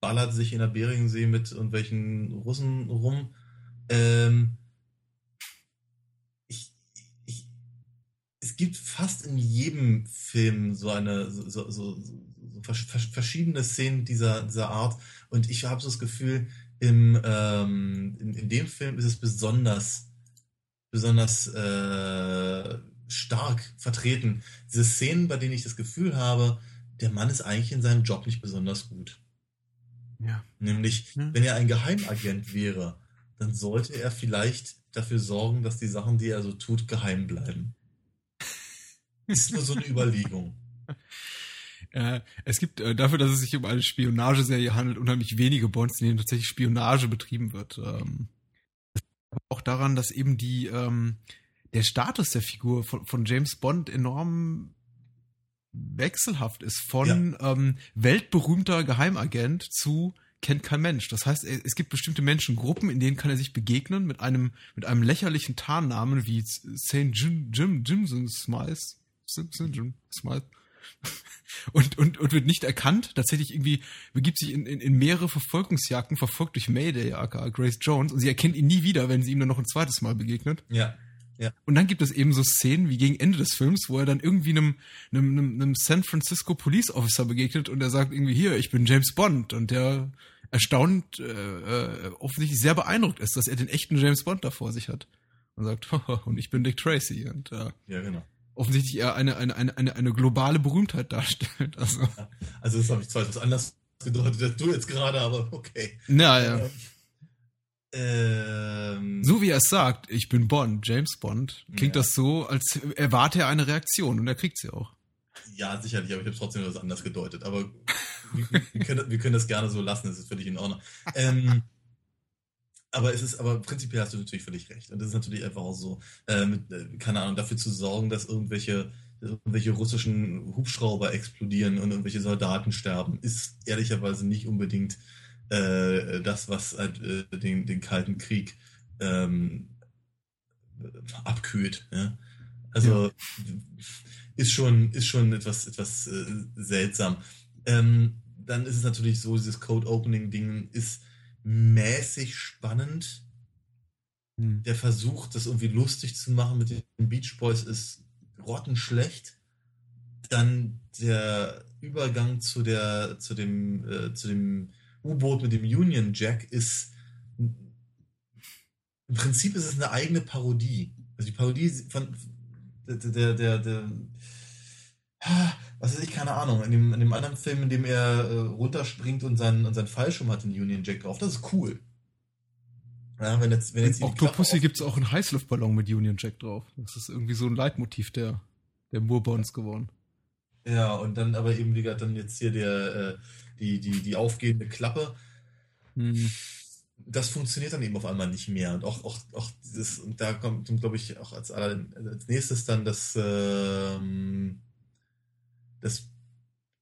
ballert sich in der Beringsee mit irgendwelchen Russen rum. Ähm, ich, ich, es gibt fast in jedem Film so eine so, so, so, so vers- vers- verschiedene Szenen dieser, dieser Art und ich habe so das Gefühl, im, ähm, in, in dem Film ist es besonders besonders äh, stark vertreten. Diese Szenen, bei denen ich das Gefühl habe, der Mann ist eigentlich in seinem Job nicht besonders gut. Ja. Nämlich, Hm. wenn er ein Geheimagent wäre, dann sollte er vielleicht dafür sorgen, dass die Sachen, die er so tut, geheim bleiben. Ist nur so eine Überlegung. Äh, es gibt äh, dafür, dass es sich um eine Spionageserie handelt, unheimlich wenige Bonds, in denen tatsächlich Spionage betrieben wird. Ähm, das liegt auch daran, dass eben die ähm, der Status der Figur von, von James Bond enorm wechselhaft ist von ähm, weltberühmter Geheimagent zu kennt kein Mensch. Das heißt, es gibt bestimmte Menschengruppen, in denen kann er sich begegnen mit einem mit einem lächerlichen Tarnnamen wie St. Jim Jim Jimson Smythe. St. Jim Smythe und, und, und wird nicht erkannt. Tatsächlich irgendwie begibt sich in, in, in mehrere Verfolgungsjagden, verfolgt durch Mayday, aka Grace Jones, und sie erkennt ihn nie wieder, wenn sie ihm dann noch ein zweites Mal begegnet. Ja. Ja. Und dann gibt es eben so Szenen wie gegen Ende des Films, wo er dann irgendwie einem, einem, einem, einem San Francisco Police Officer begegnet und er sagt irgendwie hier, ich bin James Bond und der erstaunt, äh, äh, offensichtlich sehr beeindruckt ist, dass er den echten James Bond da vor sich hat. Und sagt, und ich bin Dick Tracy. Und äh, ja, genau. offensichtlich er eine, eine, eine, eine, eine globale Berühmtheit darstellt. Also, ja, also das habe ich zwar etwas anders gedeutet als du jetzt gerade, aber okay. Naja. Ähm, ähm, so wie er es sagt, ich bin Bond, James Bond, klingt ja. das so, als erwarte er eine Reaktion und er kriegt sie auch. Ja, sicherlich, aber ich habe trotzdem etwas anders gedeutet. Aber wir, wir, können, wir können das gerne so lassen, das ist völlig in Ordnung. Ähm, aber es ist, aber prinzipiell hast du natürlich völlig recht. Und das ist natürlich einfach auch so, äh, mit, äh, keine Ahnung, dafür zu sorgen, dass irgendwelche, irgendwelche russischen Hubschrauber explodieren und irgendwelche Soldaten sterben, ist ehrlicherweise nicht unbedingt äh, das, was halt, äh, den, den Kalten Krieg ähm, abkühlt. Ja? Also ja. ist schon, ist schon etwas, etwas äh, seltsam. Ähm, dann ist es natürlich so, dieses Code-Opening-Ding ist mäßig spannend. Hm. Der Versuch, das irgendwie lustig zu machen mit den Beach Boys, ist grottenschlecht. Dann der Übergang zu der, zu dem, äh, zu dem U-Boot mit dem Union Jack ist im Prinzip ist es eine eigene Parodie. Also die Parodie von der, der, der, was weiß ich, keine Ahnung, in dem, in dem anderen Film, in dem er äh, runterspringt und seinen, und seinen Fallschirm hat, den Union Jack drauf, das ist cool. Ja, wenn jetzt, wenn jetzt in Octopussy gibt es auch einen Heißluftballon mit Union Jack drauf. Das ist irgendwie so ein Leitmotiv der, der Moorbonds geworden. Ja, und dann aber eben, wie gesagt, dann jetzt hier der, äh, die, die, die aufgehende Klappe. Mhm. Das funktioniert dann eben auf einmal nicht mehr. Und auch, auch, auch dieses, und da kommt, glaube ich, auch als, als nächstes dann das, ähm, das,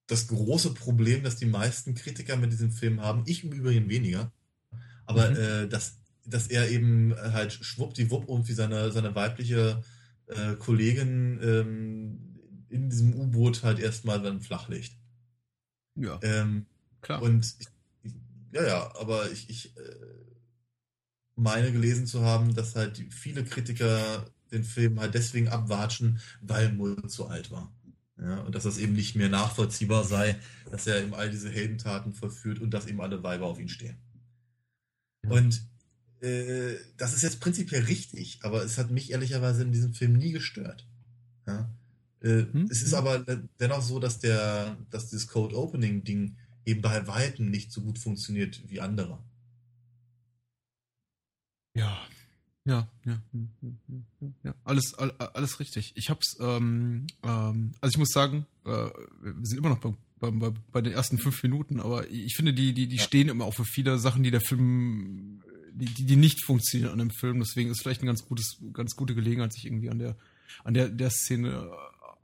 das große Problem, das die meisten Kritiker mit diesem Film haben. Ich im Übrigen weniger. Aber mhm. äh, dass, dass er eben halt schwuppdiwupp irgendwie seine, seine weibliche äh, Kollegin ähm, in diesem U-Boot halt erstmal dann flachlegt. Ja. Ähm, klar. Und ich, ich, ja, ja, aber ich, ich äh, meine gelesen zu haben, dass halt viele Kritiker den Film halt deswegen abwatschen, weil Mull zu alt war. Ja, und dass das eben nicht mehr nachvollziehbar sei, dass er eben all diese Heldentaten vollführt und dass eben alle Weiber auf ihn stehen. Und äh, das ist jetzt prinzipiell richtig, aber es hat mich ehrlicherweise in diesem Film nie gestört. Ja? Äh, hm? Es ist hm. aber dennoch so, dass der, dass dieses Code Opening Ding eben bei weitem nicht so gut funktioniert wie andere. Ja, ja, ja, ja, alles, alles richtig. Ich hab's, ähm, ähm, also ich muss sagen, äh, wir sind immer noch bei, bei, bei, den ersten fünf Minuten, aber ich finde, die, die, die ja. stehen immer auch für viele Sachen, die der Film, die, die, die nicht funktionieren an dem Film. Deswegen ist vielleicht eine ganz gutes, ganz gute Gelegenheit, sich irgendwie an der, an der, der Szene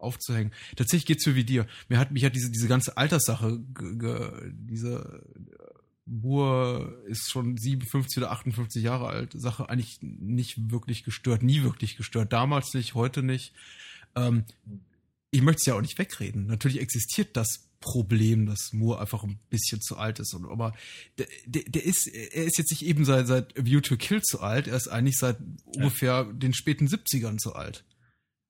aufzuhängen. Tatsächlich geht's mir wie dir. Mir hat mich hat diese diese ganze Alterssache, diese Moore ist schon 57 oder 58 Jahre alt, Sache eigentlich nicht wirklich gestört, nie wirklich gestört. Damals nicht, heute nicht. Ähm, ich möchte es ja auch nicht wegreden. Natürlich existiert das Problem, dass Moore einfach ein bisschen zu alt ist. aber der, der, der ist, er ist jetzt nicht eben seit, seit View to Kill zu alt, er ist eigentlich seit ja. ungefähr den späten 70ern zu alt.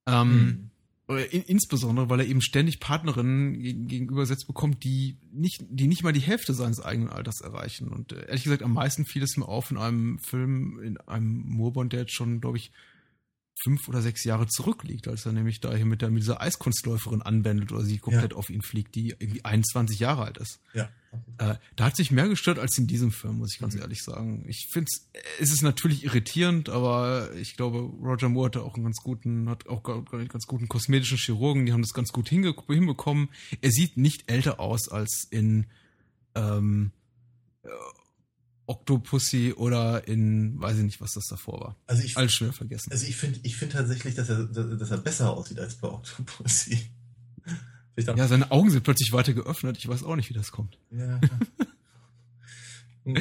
Ähm, mhm. In, insbesondere, weil er eben ständig Partnerinnen gegenübersetzt bekommt, die nicht, die nicht mal die Hälfte seines eigenen Alters erreichen. Und äh, ehrlich gesagt, am meisten fiel es mir auf in einem Film, in einem Moorbond, der jetzt schon, glaube ich, fünf oder sechs Jahre zurückliegt, als er nämlich da hier mit, der, mit dieser Eiskunstläuferin anwendet oder sie komplett ja. auf ihn fliegt, die irgendwie 21 Jahre alt ist. Ja. Äh, da hat sich mehr gestört als in diesem Film, muss ich ganz mhm. ehrlich sagen. Ich finde es ist natürlich irritierend, aber ich glaube, Roger Moore hatte auch einen ganz guten, hat auch einen ganz guten kosmetischen Chirurgen, die haben das ganz gut hinbekommen. Er sieht nicht älter aus als in ähm, Octopussy oder in, weiß ich nicht, was das davor war. Also ich, Alles schwer vergessen. Also ich finde ich finde tatsächlich, dass er, dass er besser aussieht als bei Octopussy. Ja, seine Augen sind plötzlich weiter geöffnet. Ich weiß auch nicht, wie das kommt. Ja.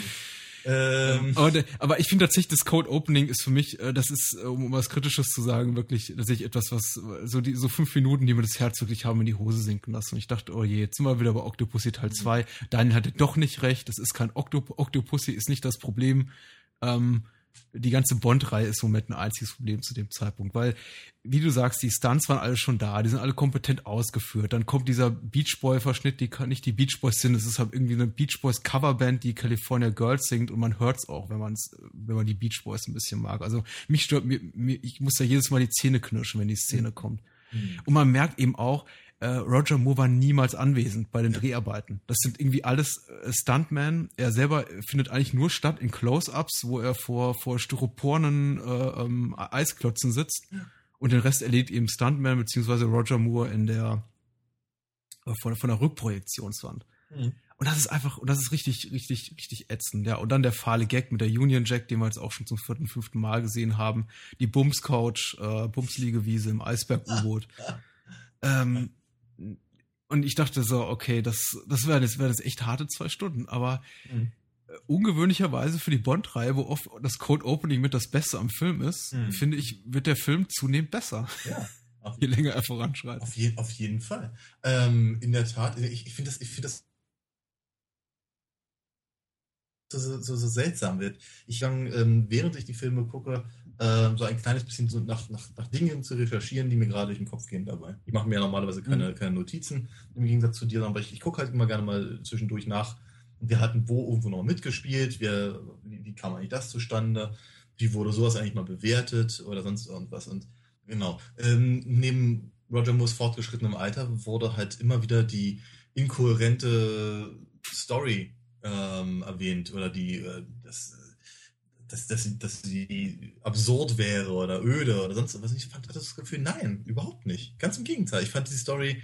Ähm, aber, aber, ich finde tatsächlich, das Code Opening ist für mich, äh, das ist, äh, um was Kritisches zu sagen, wirklich tatsächlich etwas, was so die so fünf Minuten, die mir das Herz wirklich haben in die Hose sinken lassen. Und ich dachte, oh je, jetzt sind wir wieder bei Octopussy Teil 2. Daniel hatte doch nicht recht, das ist kein Octop Octopussy, ist nicht das Problem. Ähm, die ganze Bond-Reihe ist im Moment ein einziges Problem zu dem Zeitpunkt, weil, wie du sagst, die Stunts waren alle schon da, die sind alle kompetent ausgeführt. Dann kommt dieser Beach Boy-Verschnitt, die nicht die Beach Boys sind, es ist halt irgendwie eine Beach Boys Coverband, die California Girls singt und man hört's auch, wenn man's, wenn man die Beach Boys ein bisschen mag. Also mich stört mir, mir ich muss ja jedes Mal die Zähne knirschen, wenn die Szene mhm. kommt. Und man merkt eben auch, äh, Roger Moore war niemals anwesend bei den Dreharbeiten. Das sind irgendwie alles äh, Stuntmen. Er selber findet eigentlich nur statt in Close-ups, wo er vor vor styropornen äh, ähm, Eisklotzen sitzt. Und den Rest erledigt eben Stuntman beziehungsweise Roger Moore in der äh, von, von der Rückprojektionswand. Mhm. Und das ist einfach, und das ist richtig, richtig, richtig ätzend, ja. Und dann der fahle Gag mit der Union Jack, den wir jetzt auch schon zum vierten, fünften Mal gesehen haben. Die Bums Couch, äh, Bumsliegewiese im Eisberg-U-Boot. ähm, und ich dachte so, okay, das, das wären jetzt, wären jetzt echt harte zwei Stunden, aber mhm. Äh, ungewöhnlicherweise für die Bond-Reihe, wo oft das Code Opening mit das Beste am Film ist, mhm. finde ich, wird der Film zunehmend besser. Ja. Je länger er voranschreitet. Auf, je, auf jeden Fall. Ähm, in der Tat, ich, ich finde das, ich finde das so, so, so, seltsam wird. Ich lang, ähm, während ich die Filme gucke, äh, so ein kleines bisschen so nach, nach, nach Dingen zu recherchieren, die mir gerade durch den Kopf gehen dabei. Ich mache mir ja normalerweise keine, mhm. keine Notizen im Gegensatz zu dir, aber ich, ich gucke halt immer gerne mal zwischendurch nach. Wir hatten wo irgendwo noch mitgespielt, wir, wie, wie kam eigentlich das zustande, wie wurde sowas eigentlich mal bewertet oder sonst irgendwas. Und genau, ähm, neben Roger Moores fortgeschrittenem Alter wurde halt immer wieder die inkohärente Story ähm, erwähnt oder die, äh, das, dass, dass, dass sie absurd wäre oder öde oder sonst was. Ich fand hatte das Gefühl, nein, überhaupt nicht. Ganz im Gegenteil. Ich fand die Story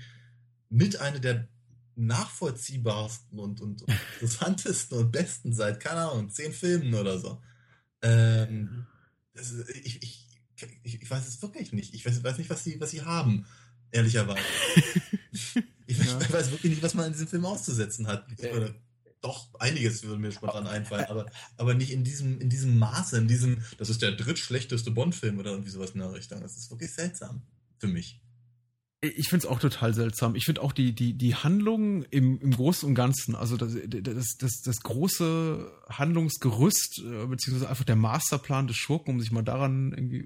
mit einer der nachvollziehbarsten und, und interessantesten und besten seit, keine Ahnung, zehn Filmen oder so. Ähm, das, ich, ich, ich, ich, weiß es wirklich nicht. Ich weiß, weiß nicht, was sie, was sie haben, ehrlicherweise. ich, ja. ich, weiß wirklich nicht, was man in diesem Film auszusetzen hat. Oder doch einiges würde mir spontan einfallen, aber, aber nicht in diesem, in diesem Maße, in diesem, das ist der drittschlechteste Bond-Film oder irgendwie sowas in der Richtung. Das ist wirklich seltsam für mich. Ich finde es auch total seltsam. Ich finde auch die, die, die Handlung im, im Großen und Ganzen, also das, das, das, das große Handlungsgerüst, äh, beziehungsweise einfach der Masterplan des Schurken, um sich mal daran irgendwie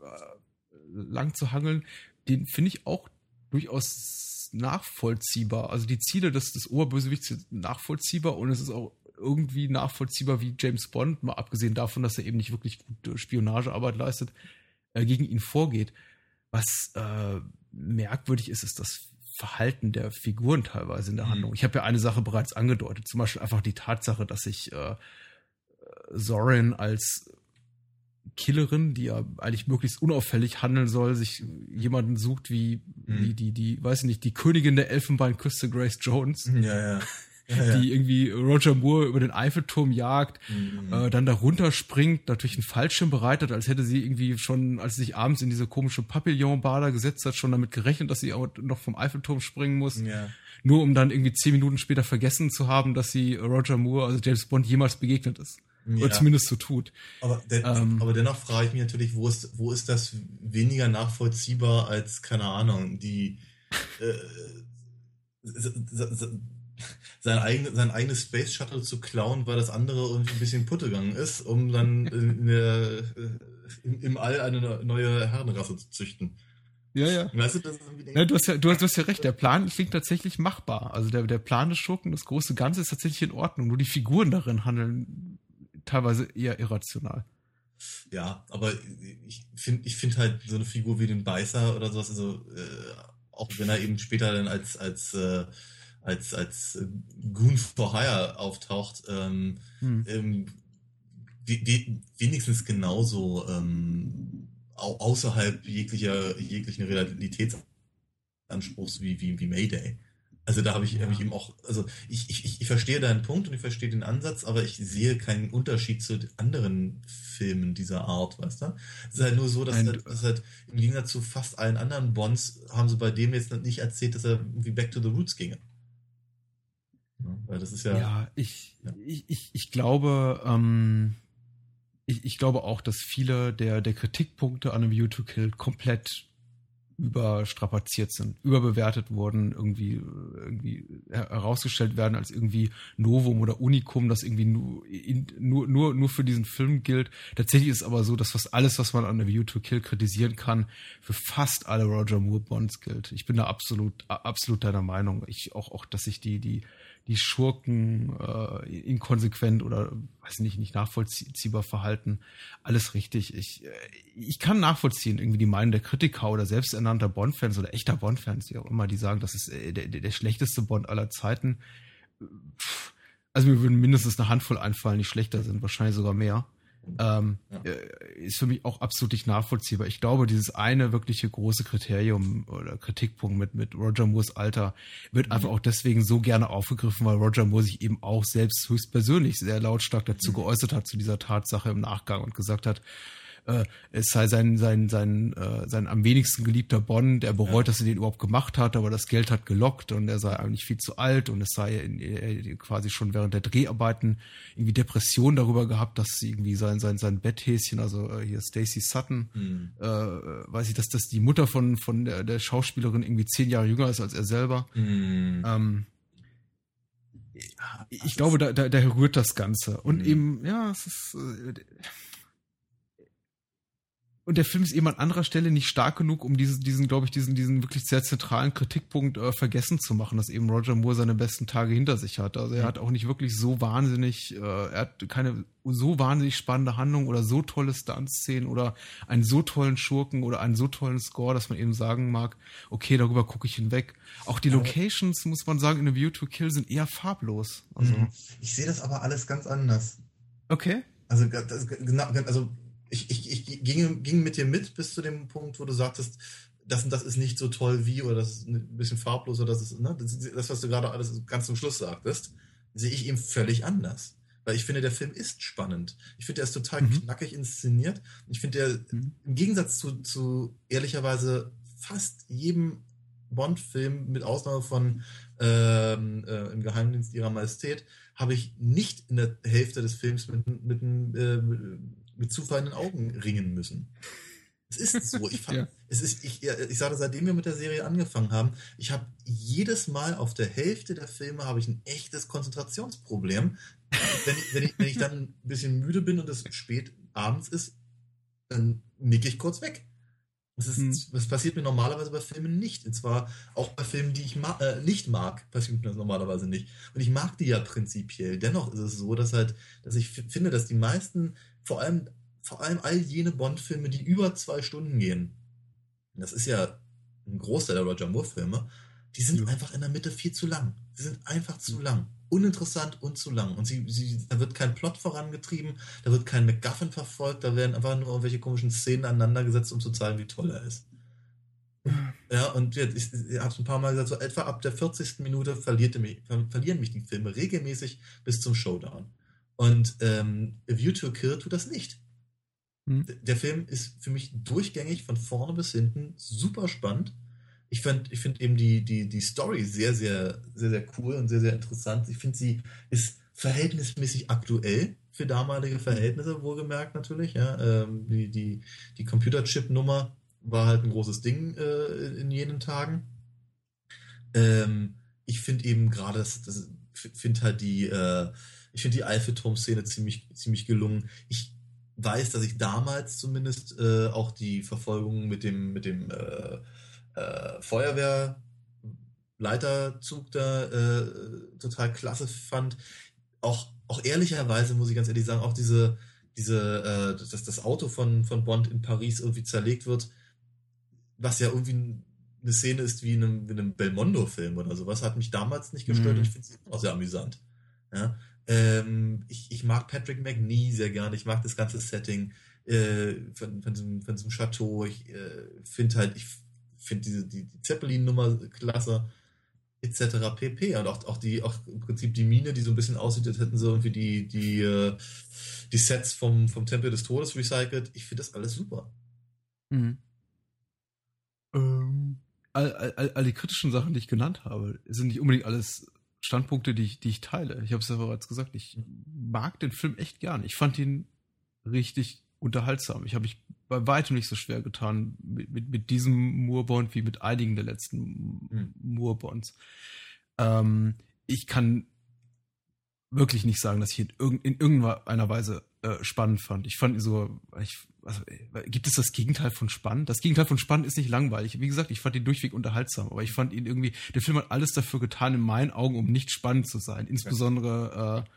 äh, lang zu hangeln, den finde ich auch durchaus nachvollziehbar. Also die Ziele des, des Oberbösewichts sind nachvollziehbar und es ist auch irgendwie nachvollziehbar wie James Bond, mal abgesehen davon, dass er eben nicht wirklich gute Spionagearbeit leistet, äh, gegen ihn vorgeht. Was äh, merkwürdig ist, ist das Verhalten der Figuren teilweise in der mhm. Handlung. Ich habe ja eine Sache bereits angedeutet, zum Beispiel einfach die Tatsache, dass sich äh, Sorin als Killerin, die ja eigentlich möglichst unauffällig handeln soll, sich jemanden sucht wie, mhm. wie die, die, weiß ich nicht, die Königin der Elfenbeinküste Grace Jones. Ja, ja. Ja, die irgendwie Roger Moore über den Eiffelturm jagt, mhm. äh, dann da runterspringt, natürlich einen Fallschirm bereitet, als hätte sie irgendwie schon, als sie sich abends in diese komische Papillon-Bar da gesetzt hat, schon damit gerechnet, dass sie auch noch vom Eiffelturm springen muss. Ja. Nur um dann irgendwie zehn Minuten später vergessen zu haben, dass sie Roger Moore, also James Bond, jemals begegnet ist. Ja. Oder zumindest so tut. Aber, den, ähm, aber dennoch frage ich mich natürlich, wo ist, wo ist das weniger nachvollziehbar als, keine Ahnung, die äh, sein, eigen, sein eigenes Space Shuttle zu klauen, weil das andere irgendwie ein bisschen putte gegangen ist, um dann in der, im, im All eine neue Herrenrasse zu züchten. Ja, ja. Weißt du, ja, du, hast ja du, hast, du hast ja recht, der Plan klingt tatsächlich machbar. Also der, der Plan des Schurken, das große Ganze ist tatsächlich in Ordnung. Nur die Figuren darin handeln teilweise eher irrational. Ja, aber ich finde ich finde halt so eine Figur wie den Beißer oder sowas, also äh, auch wenn er eben später dann als als äh, als als äh, Goon for Hire auftaucht, ähm, hm. ähm, wenigstens genauso ähm, außerhalb jeglicher jeglichen Realitätsanspruchs wie wie wie Mayday. Also da habe ich, ja. hab ich eben auch, also ich, ich, ich verstehe deinen Punkt und ich verstehe den Ansatz, aber ich sehe keinen Unterschied zu anderen Filmen dieser Art, weißt du? Es ist halt nur so, dass, Nein, halt, dass halt im Gegensatz zu fast allen anderen Bonds haben sie bei dem jetzt nicht erzählt, dass er irgendwie Back to the Roots ginge. Ja, weil das ist ja. Ja, ich, ja. ich, ich, ich glaube, ähm, ich, ich glaube auch, dass viele der, der Kritikpunkte an einem View to Kill komplett überstrapaziert sind, überbewertet wurden, irgendwie, irgendwie herausgestellt werden als irgendwie Novum oder Unikum, das irgendwie nur, in, nur, nur, nur für diesen Film gilt. Tatsächlich ist es aber so, dass fast alles, was man an The View to Kill kritisieren kann, für fast alle Roger Moore Bonds gilt. Ich bin da absolut, absolut deiner Meinung. Ich auch, auch, dass sich die, die, die Schurken äh, inkonsequent oder weiß nicht, nicht nachvollziehbar verhalten. Alles richtig. Ich, äh, ich kann nachvollziehen, irgendwie die Meinung der Kritiker oder selbsternannter Bond-Fans oder echter Bond-Fans, wie auch immer, die sagen, das ist äh, der, der schlechteste Bond aller Zeiten. Also mir würden mindestens eine Handvoll einfallen, die schlechter sind, wahrscheinlich sogar mehr ähm, ja. Äh, ist für mich auch absolut nicht nachvollziehbar. Ich glaube, dieses eine wirkliche große Kriterium oder Kritikpunkt mit, mit Roger Moores Alter wird mhm. einfach auch deswegen so gerne aufgegriffen, weil Roger Moore sich eben auch selbst höchstpersönlich sehr lautstark dazu mhm. geäußert hat, zu dieser Tatsache im Nachgang und gesagt hat, äh, es sei sein, sein, sein, äh, sein am wenigsten geliebter Bond, er bereut, ja. dass er den überhaupt gemacht hat, aber das Geld hat gelockt und er sei eigentlich viel zu alt und es sei in, in, quasi schon während der Dreharbeiten irgendwie Depression darüber gehabt, dass irgendwie sein, sein, sein Betthäschen, also äh, hier Stacey Sutton, mhm. äh, weiß ich, dass das die Mutter von, von der, der Schauspielerin irgendwie zehn Jahre jünger ist als er selber. Mhm. Ähm, ich glaube, da, da, da rührt das Ganze. Und mhm. eben, ja, es ist. Und der Film ist eben an anderer Stelle nicht stark genug, um diesen, diesen glaube ich, diesen, diesen wirklich sehr zentralen Kritikpunkt äh, vergessen zu machen, dass eben Roger Moore seine besten Tage hinter sich hat. Also er hat auch nicht wirklich so wahnsinnig, äh, er hat keine so wahnsinnig spannende Handlung oder so tolle Stuntszenen oder einen so tollen Schurken oder einen so tollen Score, dass man eben sagen mag, okay, darüber gucke ich hinweg. Auch die Locations, muss man sagen, in A View to Kill sind eher farblos. Also, mhm. ich sehe das aber alles ganz anders. Okay. Also, das, genau, also ich, ich, ich ging, ging mit dir mit bis zu dem Punkt, wo du sagtest, das und das ist nicht so toll wie oder das ist ein bisschen farblos oder das ist, ne, das, was du gerade alles ganz zum Schluss sagtest, sehe ich eben völlig anders. Weil ich finde, der Film ist spannend. Ich finde, der ist total mhm. knackig inszeniert. Ich finde, der mhm. im Gegensatz zu, zu ehrlicherweise fast jedem Bond-Film, mit Ausnahme von ähm, äh, Im Geheimdienst ihrer Majestät, habe ich nicht in der Hälfte des Films mit, mit, mit, äh, mit zufallenden Augen ringen müssen. Es ist so. Ich, fand, ja. es ist, ich, ich sage, seitdem wir mit der Serie angefangen haben, ich habe jedes Mal auf der Hälfte der Filme habe ich ein echtes Konzentrationsproblem. Wenn ich, wenn, ich, wenn ich dann ein bisschen müde bin und es spät abends ist, dann nicke ich kurz weg. Das, ist, hm. das passiert mir normalerweise bei Filmen nicht. Und zwar auch bei Filmen, die ich ma äh, nicht mag, passiert mir das normalerweise nicht. Und ich mag die ja prinzipiell. Dennoch ist es so, dass halt, dass ich finde, dass die meisten vor allem, vor allem all jene Bond-Filme, die über zwei Stunden gehen, das ist ja ein Großteil der Roger Moore-Filme, die sind ja. einfach in der Mitte viel zu lang. Sie sind einfach zu lang. Uninteressant und zu lang. Und sie, sie, da wird kein Plot vorangetrieben, da wird kein MacGuffin verfolgt, da werden einfach nur irgendwelche komischen Szenen aneinandergesetzt, um zu zeigen, wie toll er ist. Ja, und ich, ich habe es ein paar Mal gesagt, so etwa ab der 40. Minute verliert mich, verlieren mich die Filme regelmäßig bis zum Showdown. Und ähm, A View to a Kill tut das nicht. Hm. Der Film ist für mich durchgängig von vorne bis hinten super spannend. Ich finde ich find eben die, die, die Story sehr, sehr, sehr, sehr cool und sehr, sehr interessant. Ich finde, sie ist verhältnismäßig aktuell für damalige Verhältnisse, wohlgemerkt natürlich. Ja. Ähm, die, die, die Computerchip-Nummer war halt ein großes Ding äh, in jenen Tagen. Ähm, ich finde eben gerade, das, das finde halt die, äh, ich finde die Eiffelturm-Szene ziemlich, ziemlich gelungen. Ich weiß, dass ich damals zumindest äh, auch die Verfolgung mit dem, mit dem äh, äh, Feuerwehrleiterzug da äh, total klasse fand. Auch, auch ehrlicherweise muss ich ganz ehrlich sagen, auch diese, diese, äh, dass das Auto von, von Bond in Paris irgendwie zerlegt wird, was ja irgendwie eine Szene ist wie in einem, einem Belmondo-Film oder sowas, hat mich damals nicht gestört mhm. und ich finde es auch sehr amüsant. Ja? Ähm, ich, ich mag Patrick McNee sehr gerne. Ich mag das ganze Setting äh, von, von, so, von einem Chateau. Ich äh, finde halt, ich finde diese die, die Zeppelin-Nummer klasse, etc. pp. Und auch, auch die, auch im Prinzip die Mine, die so ein bisschen aussieht, als hätten sie irgendwie die, die, äh, die Sets vom, vom Tempel des Todes recycelt. Ich finde das alles super. Mhm. Ähm, all, all, all die kritischen Sachen, die ich genannt habe, sind nicht unbedingt alles Standpunkte, die ich, die ich teile. Ich habe es ja bereits gesagt, ich mag den Film echt gern. Ich fand ihn richtig unterhaltsam. Ich habe mich bei weitem nicht so schwer getan mit, mit, mit diesem Moorbond wie mit einigen der letzten mhm. Moorbonds. Ähm, ich kann wirklich nicht sagen, dass ich in irgendeiner Weise äh, spannend fand. Ich fand ihn so, ich, also, äh, gibt es das Gegenteil von spannend? Das Gegenteil von spannend ist nicht langweilig. Wie gesagt, ich fand ihn durchweg unterhaltsam, aber ich fand ihn irgendwie, der Film hat alles dafür getan, in meinen Augen, um nicht spannend zu sein. Insbesondere, äh,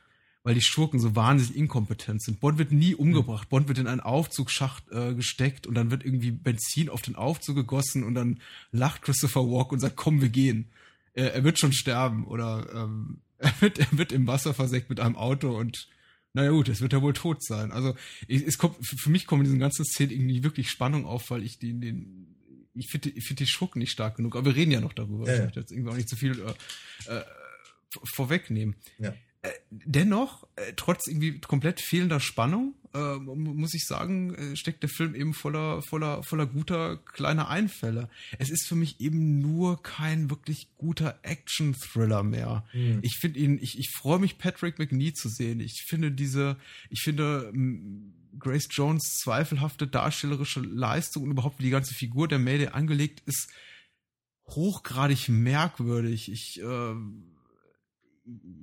weil die Schurken so wahnsinnig inkompetent sind. Bond wird nie umgebracht. Mhm. Bond wird in einen Aufzugsschacht äh, gesteckt und dann wird irgendwie Benzin auf den Aufzug gegossen und dann lacht Christopher Walk und sagt, komm, wir gehen. Er, er wird schon sterben oder ähm, er, wird, er wird im Wasser versenkt mit einem Auto und naja gut, es wird ja wohl tot sein. Also es kommt, für mich kommen in diesen ganzen Szenen irgendwie wirklich Spannung auf, weil ich den, den ich finde ich find die Schurken nicht stark genug, aber wir reden ja noch darüber. Ja, ich möchte jetzt irgendwie auch nicht zu viel äh, äh, vorwegnehmen. Ja. Äh, dennoch, äh, trotz irgendwie komplett fehlender Spannung, äh, muss ich sagen, äh, steckt der Film eben voller, voller, voller guter kleiner Einfälle. Es ist für mich eben nur kein wirklich guter Action-Thriller mehr. Mhm. Ich finde ihn, ich, ich freue mich, Patrick McNee zu sehen. Ich finde diese, ich finde Grace Jones zweifelhafte darstellerische Leistung und überhaupt wie die ganze Figur der Mayday angelegt ist, hochgradig merkwürdig. Ich äh,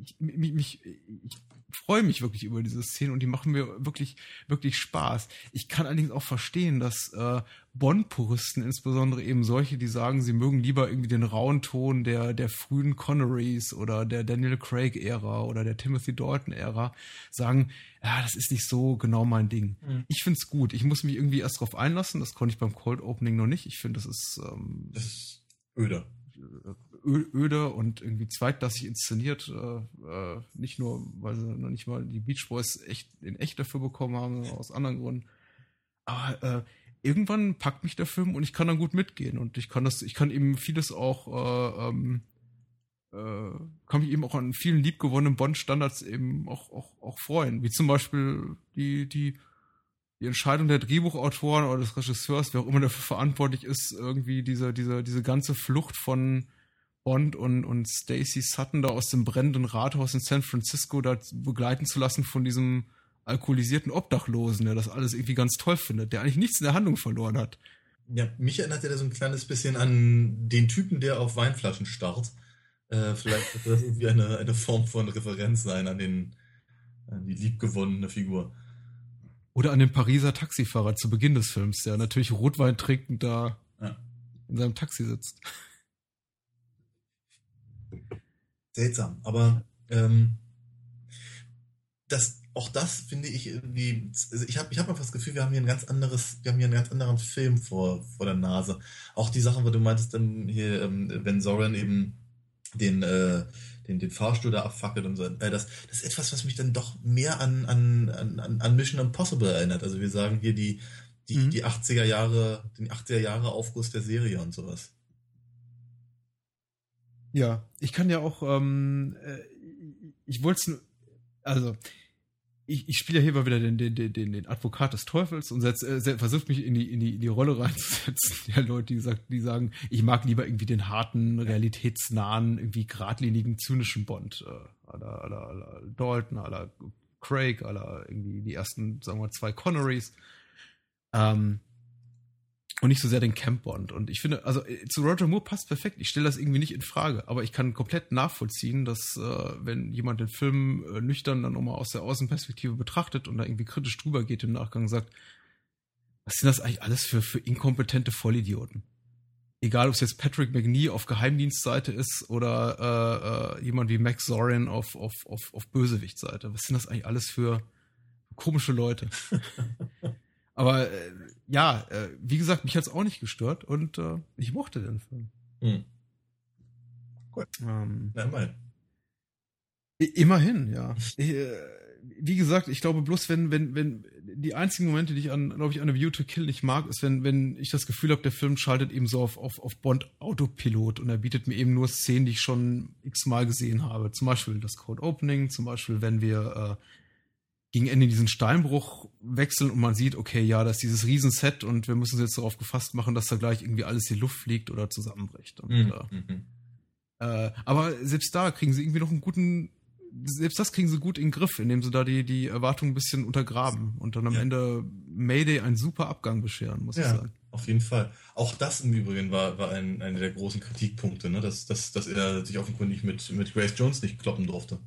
ich, mich, mich, ich freue mich wirklich über diese Szene und die machen mir wirklich, wirklich Spaß. Ich kann allerdings auch verstehen, dass äh, Bond-Puristen, insbesondere eben solche, die sagen, sie mögen lieber irgendwie den rauen Ton der, der frühen Connerys oder der Daniel Craig-Ära oder der Timothy Dalton-Ära, sagen, ja, das ist nicht so genau mein Ding. Mhm. Ich find's gut. Ich muss mich irgendwie erst drauf einlassen. Das konnte ich beim Cold Opening noch nicht. Ich finde, das ist, ähm, das ist öder öde und irgendwie zweitklassig inszeniert. Äh, äh, nicht nur, weil sie noch nicht mal die Beach Boys echt in echt dafür bekommen haben, aus anderen Gründen. Aber äh, irgendwann packt mich der Film und ich kann dann gut mitgehen und ich kann das, ich kann eben vieles auch, äh, ähm, äh, kann mich eben auch an vielen liebgewonnenen Bond-Standards eben auch, auch, auch freuen, wie zum Beispiel die, die die Entscheidung der Drehbuchautoren oder des Regisseurs, wer auch immer dafür verantwortlich ist, irgendwie diese, diese, diese ganze Flucht von Bond und, und Stacy Sutton da aus dem brennenden Rathaus in San Francisco da begleiten zu lassen von diesem alkoholisierten Obdachlosen, der das alles irgendwie ganz toll findet, der eigentlich nichts in der Handlung verloren hat. Ja, mich erinnert er so ein kleines bisschen an den Typen, der auf Weinflaschen starrt. Äh, vielleicht wird das irgendwie eine, eine Form von Referenz sein an, den, an die liebgewonnene Figur. Oder an den Pariser Taxifahrer zu Beginn des Films, der natürlich Rotwein trinkend da ja. in seinem Taxi sitzt. Seltsam. Aber ähm, das, auch das finde ich irgendwie, also ich habe ich hab einfach das Gefühl, wir haben hier ein ganz anderes, wir haben hier einen ganz anderen Film vor, vor der Nase. Auch die Sachen, wo du meintest, dann hier, ähm, wenn Soren eben den, äh, den, den Fahrstuhl da abfackelt und so. Äh, das, das ist etwas, was mich dann doch mehr an, an, an, an Mission Impossible erinnert. Also wir sagen hier die, die, mhm. die 80er Jahre, den 80er Jahre Aufguss der Serie und sowas. Ja, ich kann ja auch, ähm, äh, ich wollte es, also ich, ich spiele ja hier mal wieder den, den, den, den Advokat des Teufels und setz, äh, versucht mich in die, in, die, in die Rolle reinzusetzen. Der Leute, die, sagt, die sagen, ich mag lieber irgendwie den harten, realitätsnahen, irgendwie geradlinigen, zynischen Bond. Äh, aller, aller, aller Dalton, aller Craig, aller irgendwie die ersten, sagen wir, zwei Connerys. Ähm, und nicht so sehr den Camp Bond. Und ich finde, also äh, zu Roger Moore passt perfekt. Ich stelle das irgendwie nicht in Frage, aber ich kann komplett nachvollziehen, dass äh, wenn jemand den Film äh, nüchtern dann nochmal aus der Außenperspektive betrachtet und da irgendwie kritisch drüber geht im Nachgang, sagt, was sind das eigentlich alles für, für inkompetente Vollidioten? Egal, ob es jetzt Patrick McNee auf Geheimdienstseite ist oder äh, äh, jemand wie Max Zorin auf, auf, auf, auf Bösewichtseite. Was sind das eigentlich alles für komische Leute? Aber äh, ja, äh, wie gesagt, mich hat's auch nicht gestört und äh, ich mochte den Film. Hm. Gut. Ähm, Na, immerhin. Immerhin, ja. Äh, wie gesagt, ich glaube bloß, wenn, wenn, wenn die einzigen Momente, die ich an, glaube ich, an A View to Kill nicht mag, ist, wenn, wenn ich das Gefühl habe, der Film schaltet eben so auf, auf, auf Bond Autopilot und er bietet mir eben nur Szenen, die ich schon x-mal gesehen habe. Zum Beispiel das Code Opening, zum Beispiel, wenn wir äh, gegen Ende diesen Steinbruch wechseln und man sieht, okay, ja, das ist dieses Riesenset und wir müssen uns jetzt darauf gefasst machen, dass da gleich irgendwie alles in die Luft fliegt oder zusammenbricht. Mhm. äh, äh, aber selbst da kriegen sie irgendwie noch einen guten selbst das kriegen sie gut in den Griff, indem sie da die, die Erwartungen ein bisschen untergraben und dann am Ja. Ende Mayday einen super Abgang bescheren, muss ich Ja, sagen. auf jeden Fall. Auch das im Übrigen war, war ein, einer der großen Kritikpunkte, ne? dass, dass, dass er sich offenkundig mit, mit Grace Jones nicht kloppen durfte.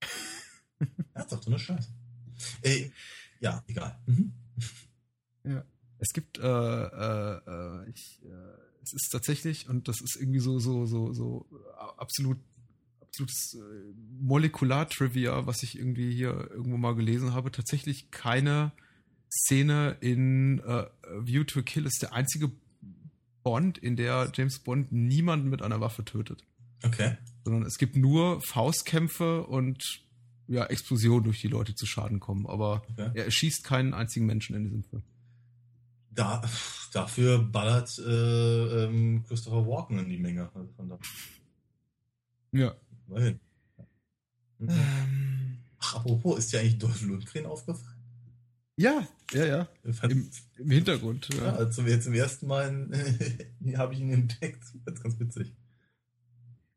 Ernsthaft, so eine Scheiße. Äh, ja, egal. Mhm. Es gibt, äh, äh, äh, ich, äh, es ist tatsächlich, und das ist irgendwie so, so, so, so äh, absolut, absolutes Molekular-Trivia, was ich irgendwie hier irgendwo mal gelesen habe, tatsächlich keine Szene in View to a Kill ist der einzige Bond, in der James Bond niemanden mit einer Waffe tötet. Okay. Sondern es gibt nur Faustkämpfe und ja, Explosionen, durch die Leute zu Schaden kommen. Aber okay. er erschießt keinen einzigen Menschen in diesem Film. Da, dafür ballert äh, ähm, Christopher Walken in die Menge. Also von da. Ja. Immerhin. Mhm. Ähm, Ach, apropos, ist dir eigentlich Dolph Lundgren aufgefallen? ja, ja, ja. Im, im Hintergrund. ja, Ja. also zum, zum ersten Mal habe ich ihn entdeckt. Ganz, ganz witzig.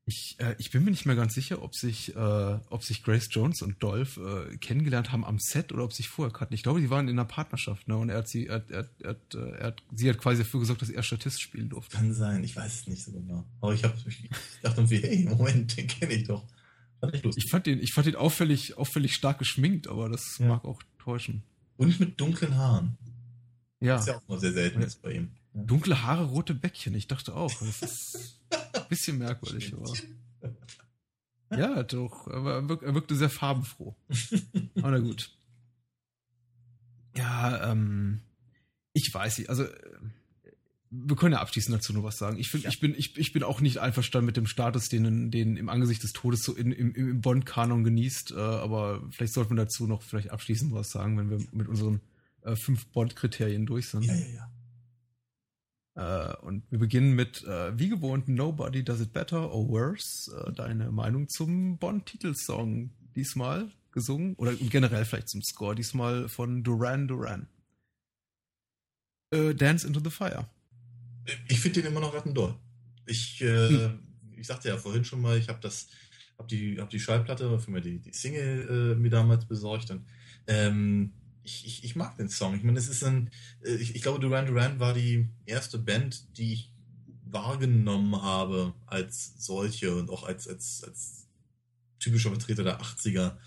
Ich, äh, ich bin mir nicht mehr ganz sicher, ob sich, äh, ob sich Grace Jones und Dolph äh, kennengelernt haben am Set oder ob sie sich vorher kannten. Ich glaube, die waren in einer Partnerschaft, ne? Und er hat sie, er, hat- er, er, äh, er hat, sie hat quasi dafür gesorgt, dass er Statist spielen durfte. Kann sein, ich weiß es nicht so genau. Aber ich, hab, ich dachte irgendwie, hey, Moment, den kenne ich doch. Fand ich fand ihn, ich fand ihn auffällig, auffällig stark geschminkt, aber das Ja. mag auch täuschen. Und mit dunklen Haaren. Ja. Das ist ja auch mal sehr selten jetzt bei ihm. Dunkle Haare, rote Bäckchen. Ich dachte auch. Das ist bisschen merkwürdig, aber. Ja, doch. Aber er, wirk, er wirkte sehr farbenfroh. Aber na gut. Ja, ähm, ich weiß nicht. Also, äh, wir können ja abschließend dazu noch was sagen. Ich, find, Ja. ich, bin, ich, ich bin auch nicht einverstanden mit dem Status, den, den im Angesicht des Todes so in, im, im Bond-Kanon genießt. Äh, aber vielleicht sollten wir dazu noch vielleicht abschließend was sagen, wenn wir mit unseren äh, fünf Bond-Kriterien durch sind. Ja, ja, ja. Äh, und wir beginnen mit, äh, wie gewohnt, Nobody Does It Better or Worse. Äh, deine Meinung zum Bond-Titelsong diesmal gesungen oder generell vielleicht zum Score, diesmal von Duran Duran. Dance into the Fire. Ich finde den immer noch rattendoll. Ich, äh, ich sagte ja vorhin schon mal, ich habe das, habe die, hab die Schallplatte für mir die, die Single äh, mir damals besorgt und ähm, ich, ich, ich mag den Song. Ich meine, es ist ein, äh, ich, ich glaube, Duran Duran war die erste Band, die ich wahrgenommen habe als solche und auch als, als, als typischer Vertreter der 80er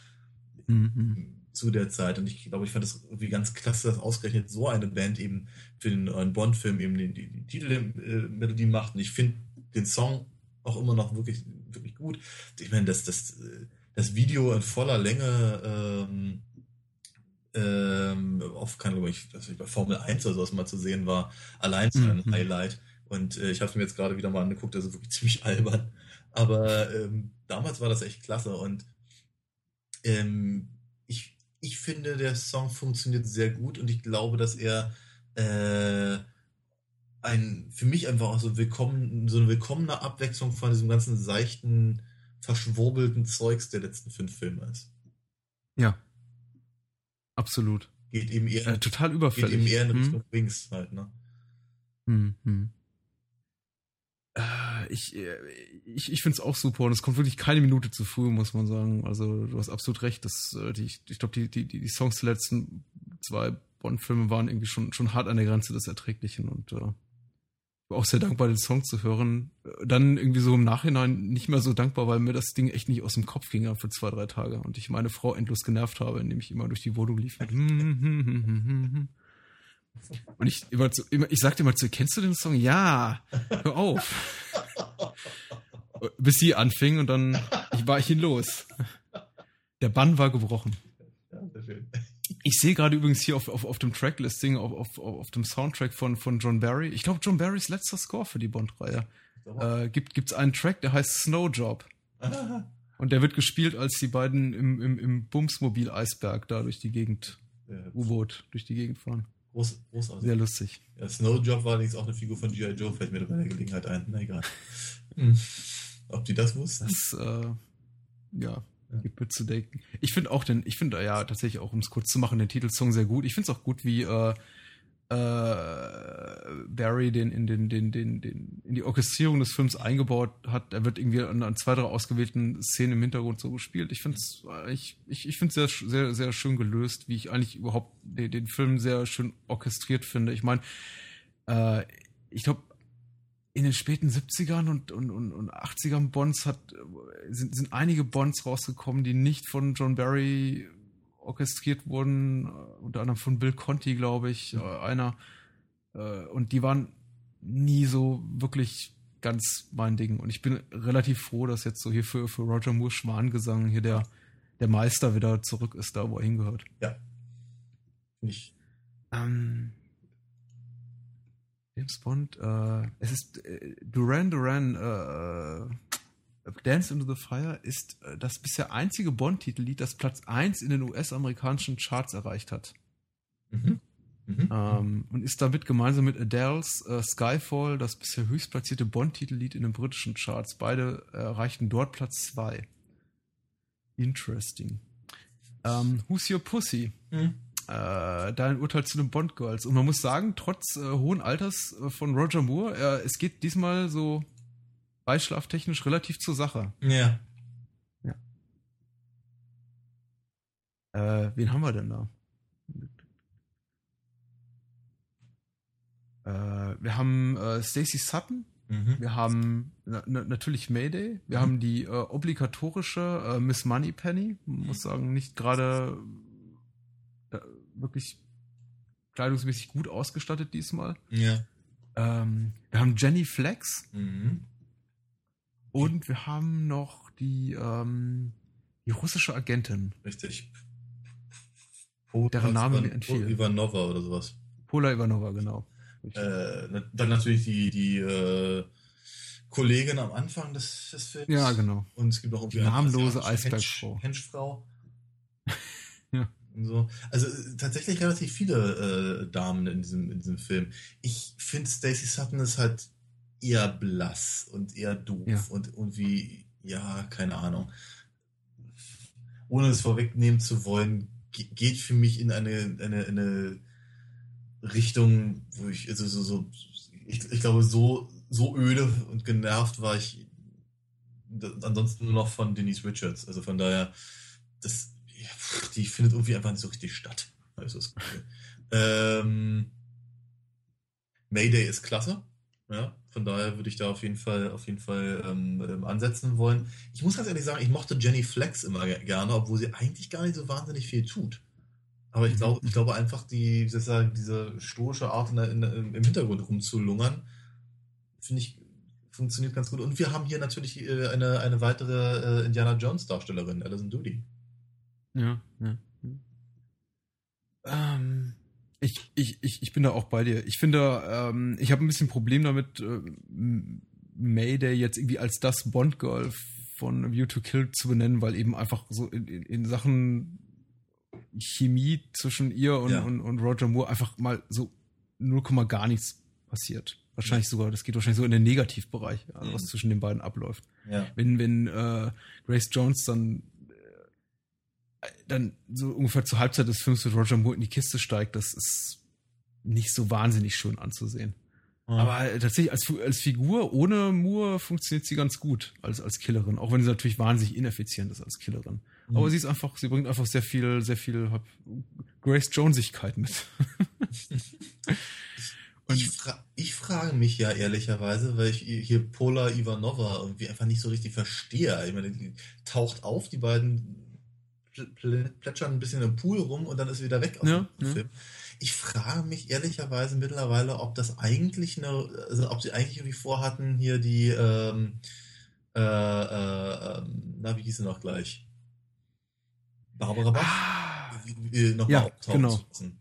Mhm. zu der Zeit. Und ich glaube, ich fand das irgendwie ganz klasse, dass ausgerechnet so eine Band eben für den neuen Bond-Film eben die, die, die Titelmelodie macht. Und ich finde den Song auch immer noch wirklich, wirklich gut. Ich meine, das, das, äh, das Video in voller Länge ähm, ähm, auf, keine ich, weiß nicht, bei Formel 1 oder sowas mal zu sehen war, allein so ein Mhm. Highlight. Und äh, ich habe es mir jetzt gerade wieder mal angeguckt, also wirklich ziemlich albern. Aber ähm, damals war das echt klasse und ähm, ich, ich finde, der Song funktioniert sehr gut und ich glaube, dass er äh, ein, für mich einfach auch so, willkommen, so eine willkommene Abwechslung von diesem ganzen seichten, verschwurbelten Zeugs der letzten fünf Filme ist. Ja. Absolut. Geht eben eher, Äh, total geht überfällig. eben eher in Hm? Richtung Wings halt, ne? Hm, hm. Äh, Ich, äh, ich, ich finde es auch super und es kommt wirklich keine Minute zu früh, muss man sagen. Also du hast absolut recht. Das, äh, die, ich glaube, die, die, die Songs der letzten zwei Bond-Filme waren irgendwie schon, schon hart an der Grenze des Erträglichen und äh, ich war auch sehr dankbar, den Song zu hören. Dann irgendwie so im Nachhinein nicht mehr so dankbar, weil mir das Ding echt nicht aus dem Kopf ging für zwei, drei Tage und ich meine Frau endlos genervt habe, indem ich immer durch die Wohnung lief. Und ich immer zu, immer, ich sagte immer zu, kennst du den Song? Ja, hör auf. Bis sie anfing und dann ich war ich ihn los. Der Bann war gebrochen. Ja, sehr schön. Ich sehe gerade übrigens hier auf, auf, auf dem Tracklisting, auf, auf, auf dem Soundtrack von, von John Barry, ich glaube John Barrys letzter Score für die Bond-Reihe, äh, gibt es einen Track, der heißt Snowjob. Ah, Und der wird gespielt, als die beiden im, im, im Bumsmobil-Eisberg da durch die Gegend, äh, U-Boot, durch die Gegend fahren. groß, großartig. Sehr lustig. Ja, Snowjob war allerdings auch eine Figur von G.I. Joe, fällt mir dabei der Gelegenheit ein. Na egal. Ob die das wussten? Das, äh, ja, Ja. gibt mir zu denken. Ich finde auch den, ich finde ja tatsächlich auch, um es kurz zu machen, den Titelsong sehr gut. Ich finde es auch gut, wie äh, äh, Barry den in den, den, den, den, in die Orchestrierung des Films eingebaut hat. Er wird irgendwie an, an zwei, drei ausgewählten Szenen im Hintergrund so gespielt. Ich finde es ich, ich, ich find's sehr, sehr, sehr schön gelöst, wie ich eigentlich überhaupt den, den Film sehr schön orchestriert finde. Ich meine, äh, ich glaube, in den späten 70ern und, und, und, und 80ern Bonds hat, sind, sind einige Bonds rausgekommen, die nicht von John Barry orchestriert wurden, äh, unter anderem von Bill Conti, glaube ich, mhm. einer. Äh, und die waren nie so wirklich ganz mein Ding. Und ich bin relativ froh, dass jetzt so hier für, für Roger Moore Schwangesang hier der, der Meister wieder zurück ist, da wo er hingehört. Ja. Nicht. Ähm, James Bond, äh, es ist äh, Duran Duran, äh, Dance into the Fire ist äh, das bisher einzige Bond-Titellied, das Platz 1 in den US-amerikanischen Charts erreicht hat. Mhm. Mhm. Ähm, und ist damit gemeinsam mit Adele's äh, Skyfall das bisher höchstplatzierte Bond-Titellied in den britischen Charts. Beide erreichten dort Platz 2. Interesting. Ähm, Who's Your Pussy? Mhm. Äh, dein Urteil zu den Bond Girls. Und man muss sagen, trotz äh, hohen Alters äh, von Roger Moore, es geht diesmal so beischlaftechnisch relativ zur Sache. Ja. Ja. Äh, wen haben wir denn da? Äh, wir haben äh, Stacey Sutton. Mhm. Wir haben na, na, natürlich Mayday. Wir mhm. haben die äh, obligatorische äh, Miss Moneypenny. Muss sagen, nicht gerade äh, wirklich kleidungsmäßig gut ausgestattet diesmal. Ja. Ähm, wir haben Jenny Flex. Mhm. Und wir haben noch die, ähm, die russische Agentin. Richtig. Pola deren Name mir entfiel. Ivanova oder sowas. Pola Ivanova, genau. Äh, dann natürlich die, die äh, Kollegin am Anfang des, des Films. Ja, genau. Und es gibt auch die namenlose Eisbergfrau. Henschfrau. ja. So. Also äh, tatsächlich relativ viele äh, Damen in diesem, in diesem Film. Ich finde Stacey Sutton ist halt eher blass und eher doof ja. und irgendwie, ja, keine Ahnung. Ohne es vorwegnehmen zu wollen, geht für mich in eine, eine, eine Richtung, wo ich, also so, so, ich, ich glaube, so, so öde und genervt war ich ansonsten nur noch von Denise Richards. Also von daher, das, die findet irgendwie einfach nicht so richtig statt. Also das ähm, Mayday ist klasse. Ja, von daher würde ich da auf jeden Fall, auf jeden Fall ähm, ähm, ansetzen wollen. Ich muss ganz ehrlich sagen, ich mochte Jenny Flex immer gerne, obwohl sie eigentlich gar nicht so wahnsinnig viel tut. Aber ich, mhm. glaube, ich glaube einfach, die, diese stoische Art in in im Hintergrund rumzulungern, finde ich, funktioniert ganz gut. Und wir haben hier natürlich äh, eine, eine weitere äh, Indiana Jones Darstellerin, Alison Doody. Ja, ja. Ähm, ich, ich, ich, ich bin da auch bei dir. Ich finde, ähm, ich habe ein bisschen Problem damit, äh, Mayday jetzt irgendwie als das Bond-Girl von View to Kill zu benennen, weil eben einfach so in, in, in Sachen Chemie zwischen ihr und, ja. und, und, Roger Moore einfach mal so 0, gar nichts passiert. Wahrscheinlich ja. sogar, das geht wahrscheinlich so in den Negativbereich, also mhm. was zwischen den beiden abläuft. Ja. Wenn, wenn äh, Grace Jones dann dann so ungefähr zur Halbzeit des Films mit Roger Moore in die Kiste steigt, das ist nicht so wahnsinnig schön anzusehen. Mhm. Aber tatsächlich als, als Figur ohne Moore funktioniert sie ganz gut als, als Killerin, auch wenn sie natürlich wahnsinnig ineffizient ist als Killerin. Mhm. Aber sie ist einfach, sie bringt einfach sehr viel, sehr viel Grace Jonesigkeit mit. ich, fra ich, frage mich ja ehrlicherweise, weil ich hier Pola Ivanova irgendwie einfach nicht so richtig verstehe. Ich meine, die taucht auf, die beiden plätschern ein bisschen im Pool rum und dann ist wieder weg aus ja, dem Film. Ich frage mich ehrlicherweise mittlerweile, ob das eigentlich eine, also ob sie eigentlich irgendwie vorhatten, hier die, ähm, äh, äh, ähm, na, wie hieß sie noch gleich? Barbara Bach ah, nochmal ja, auftauchen genau. zu lassen.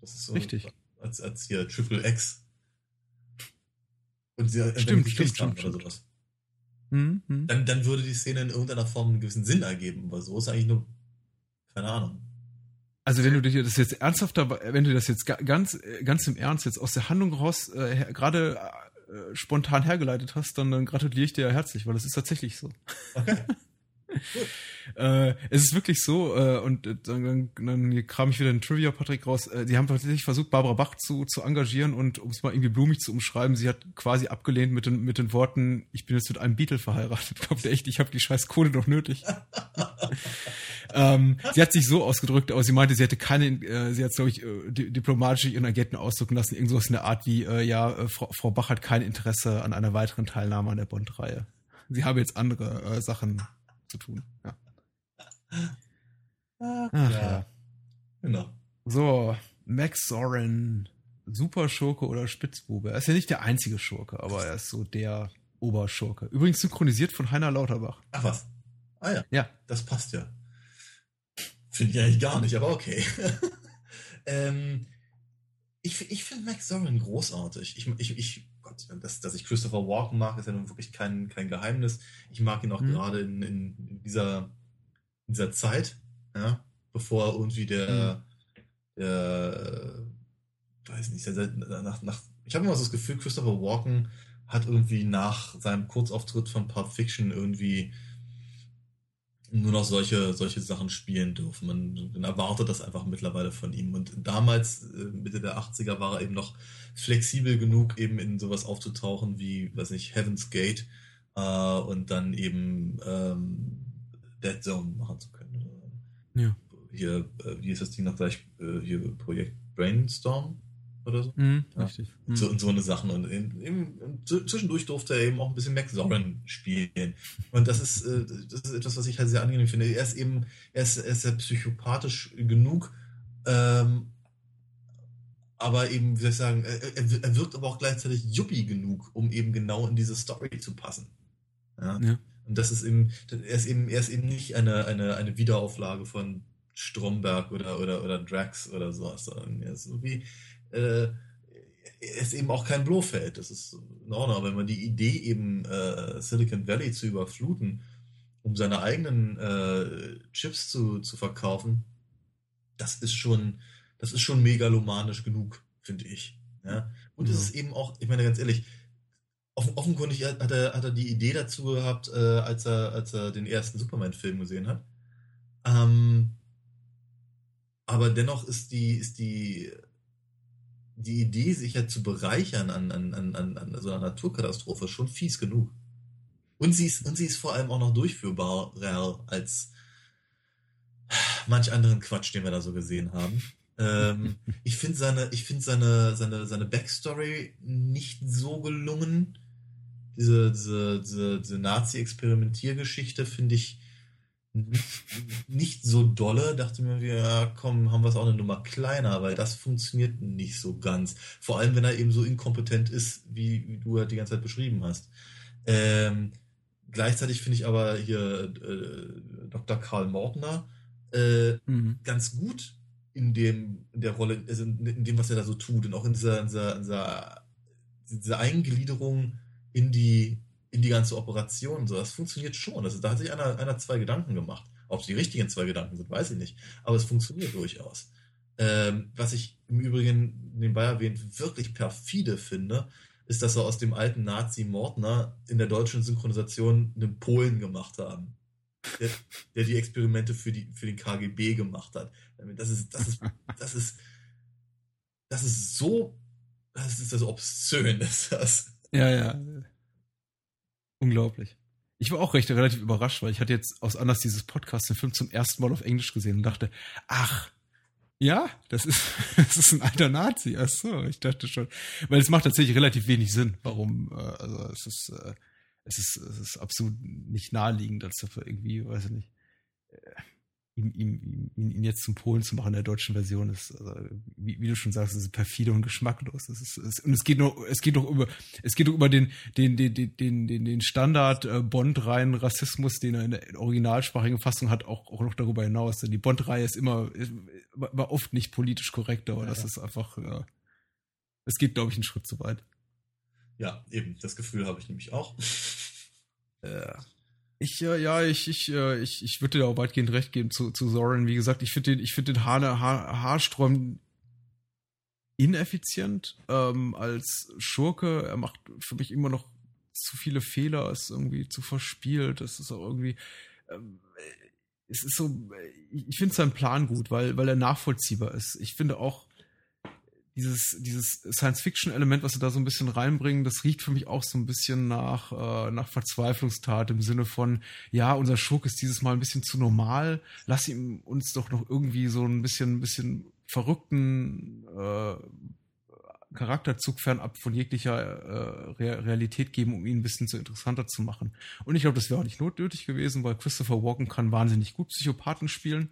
Das ist so Richtig. Als, als hier Triple X. Und sie stimmt, stimmt, stimmt, oder sowas. Mhm, mh. dann, dann würde die Szene in irgendeiner Form einen gewissen Sinn ergeben, aber so ist eigentlich nur keine Ahnung. Also wenn du dir das jetzt ernsthafter, wenn du das jetzt ganz, ganz im Ernst jetzt aus der Handlung raus äh, gerade äh, spontan hergeleitet hast, dann, dann gratuliere ich dir herzlich, weil das ist tatsächlich so. Okay. äh, es ist wirklich so, äh, und äh, dann, dann kram ich wieder einen Trivia, Patrick, raus. Äh, die haben tatsächlich versucht, Barbara Bach zu, zu engagieren und um es mal irgendwie blumig zu umschreiben, sie hat quasi abgelehnt mit den, mit den Worten, ich bin jetzt mit einem Beatle verheiratet. Glaubt ihr echt, ich habe die scheiß Kohle doch nötig. ähm, sie hat sich so ausgedrückt, aber sie meinte, sie hätte keine, äh, sie hat, glaube ich, äh, diplomatisch ihren Agenten ausdrücken lassen, irgendwas in der Art wie, äh, ja, äh, Frau, Frau Bach hat kein Interesse an einer weiteren Teilnahme an der Bond-Reihe. Sie habe jetzt andere äh, Sachen zu tun. Ja. Ach, Ach ja. ja. Genau. So, Max Soren, Superschurke oder Spitzbube. Er ist ja nicht der einzige Schurke, aber er ist so der Oberschurke. Übrigens synchronisiert von Heiner Lauterbach. Ach was. Ah ja. Ja. Das passt ja. Finde ich eigentlich gar nicht, aber okay. ähm, ich ich finde Max Soren großartig. Ich, ich, ich Gott, dass, dass ich Christopher Walken mag, ist ja nun wirklich kein, kein Geheimnis. Ich mag ihn auch mhm. gerade in, in, dieser, in dieser Zeit, ja, bevor irgendwie der, mhm. der weiß nicht, nach, nach, ich habe immer so das Gefühl, Christopher Walken hat irgendwie nach seinem Kurzauftritt von Pulp Fiction irgendwie nur noch solche, solche Sachen spielen dürfen. Man, man, erwartet das einfach mittlerweile von ihm. Und damals, äh, Mitte der 80er, war er eben noch flexibel genug, eben in sowas aufzutauchen wie, weiß nicht, Heaven's Gate äh, und dann eben ähm, Dead Zone machen zu können. Ja. Hier, äh, wie ist das Ding noch gleich? Äh, hier Projekt Brainstorm oder so. Mhm, ja. Richtig. Mhm. So, und so eine Sachen. Und in, in, zwischendurch durfte er eben auch ein bisschen Zorin spielen. Und das ist, äh, das ist etwas, was ich halt sehr angenehm finde. Er ist eben, er ist, er ist ja psychopathisch genug, ähm, aber eben, wie soll ich sagen, er, er wirkt aber auch gleichzeitig yuppie genug, um eben genau in diese Story zu passen. Ja. ja. Und das ist eben, er ist eben, er ist eben nicht eine, eine, eine Wiederauflage von Stromberg oder, oder, oder Drax oder sowas, er ist so wie, äh, ist eben auch kein Blofeld. Das ist in Ordnung. Wenn man die Idee eben äh, Silicon Valley zu überfluten, um seine eigenen äh, Chips zu, zu verkaufen, das ist schon, das ist schon megalomanisch genug, finde ich. Ja? Und es ja. ist eben auch, ich meine ganz ehrlich, offen, offenkundig hat er, hat er die Idee dazu gehabt, äh, als, er, als er den ersten Superman-Film gesehen hat. Ähm, aber dennoch ist die, ist die die Idee, sich ja zu bereichern an, an, an, an so einer Naturkatastrophe, schon fies genug. Und sie ist, und sie ist vor allem auch noch durchführbarer als manch anderen Quatsch, den wir da so gesehen haben. Ähm, ich finde seine, ich finde seine, seine, seine Backstory nicht so gelungen. Diese, diese, diese, diese Nazi-Experimentiergeschichte finde ich nicht so dolle, dachte mir, ja, komm, haben wir es auch eine Nummer kleiner, weil das funktioniert nicht so ganz. Vor allem, wenn er eben so inkompetent ist, wie, wie du halt die ganze Zeit beschrieben hast. Ähm, gleichzeitig finde ich aber hier äh, Dr. Karl Mortner äh, mhm. ganz gut in dem, in der Rolle, also in dem, was er da so tut und auch in dieser, in dieser, in dieser, dieser Eingliederung in die, in die ganze Operation. So, das funktioniert schon. Also, da hat sich einer, einer zwei Gedanken gemacht. Ob es die richtigen zwei Gedanken sind, weiß ich nicht. Aber es funktioniert durchaus. Ähm, was ich im Übrigen nebenbei erwähnt wirklich perfide finde, ist, dass wir aus dem alten Nazi Mordner in der deutschen Synchronisation einen Polen gemacht haben. Der, der, die Experimente für, die, für den KGB gemacht hat. Das ist, das ist, das ist, das ist so, das ist das obszön, ist das. Ja, ja. Unglaublich. Ich war auch recht relativ überrascht, weil ich hatte jetzt aus Anlass dieses Podcasts den Film zum ersten Mal auf Englisch gesehen und dachte, ach, ja, das ist, das ist ein alter Nazi. Ach so, ich dachte schon. Weil es macht tatsächlich relativ wenig Sinn, warum, äh, also es ist, äh, es ist, es ist absolut nicht naheliegend, als dafür irgendwie, weiß ich nicht, ihm, ihm, ihm, ihn jetzt zum Polen zu machen in der deutschen Version ist, also, wie, wie, du schon sagst, ist perfide und geschmacklos. Das ist, es, und es geht noch, es geht doch über, es geht doch über den, den, den, den, den, den Standard äh, Bond-Reihen Rassismus, den er in der originalsprachigen Fassung hat, auch, auch noch darüber hinaus. Denn die Bond-Reihe ist immer, war oft nicht politisch korrekt, aber ja, das ja. ist einfach, ja, es geht, glaube ich, einen Schritt zu weit. Ja, eben, das Gefühl habe ich nämlich auch. Ja. Ich, äh, ja, ich, ich, äh, ich, ich würde dir auch weitgehend recht geben zu, zu Soren. Wie gesagt, ich finde den, ich finde den Haar, Haar, Haarsträum ineffizient ähm, als Schurke. Er macht für mich immer noch zu viele Fehler, ist irgendwie zu verspielt. Das ist auch irgendwie, ähm, es ist so, ich finde seinen Plan gut, weil, weil er nachvollziehbar ist. Ich finde auch dieses, dieses Science-Fiction-Element, was sie da so ein bisschen reinbringen, das riecht für mich auch so ein bisschen nach, äh, nach Verzweiflungstat im Sinne von, ja, unser Schurk ist dieses Mal ein bisschen zu normal, lass ihm uns doch noch irgendwie so ein bisschen, ein bisschen verrückten äh, Charakterzug fernab von jeglicher äh, Realität geben, um ihn ein bisschen zu interessanter zu machen. Und ich glaube, das wäre auch nicht notwendig gewesen, weil Christopher Walken kann wahnsinnig gut Psychopathen spielen.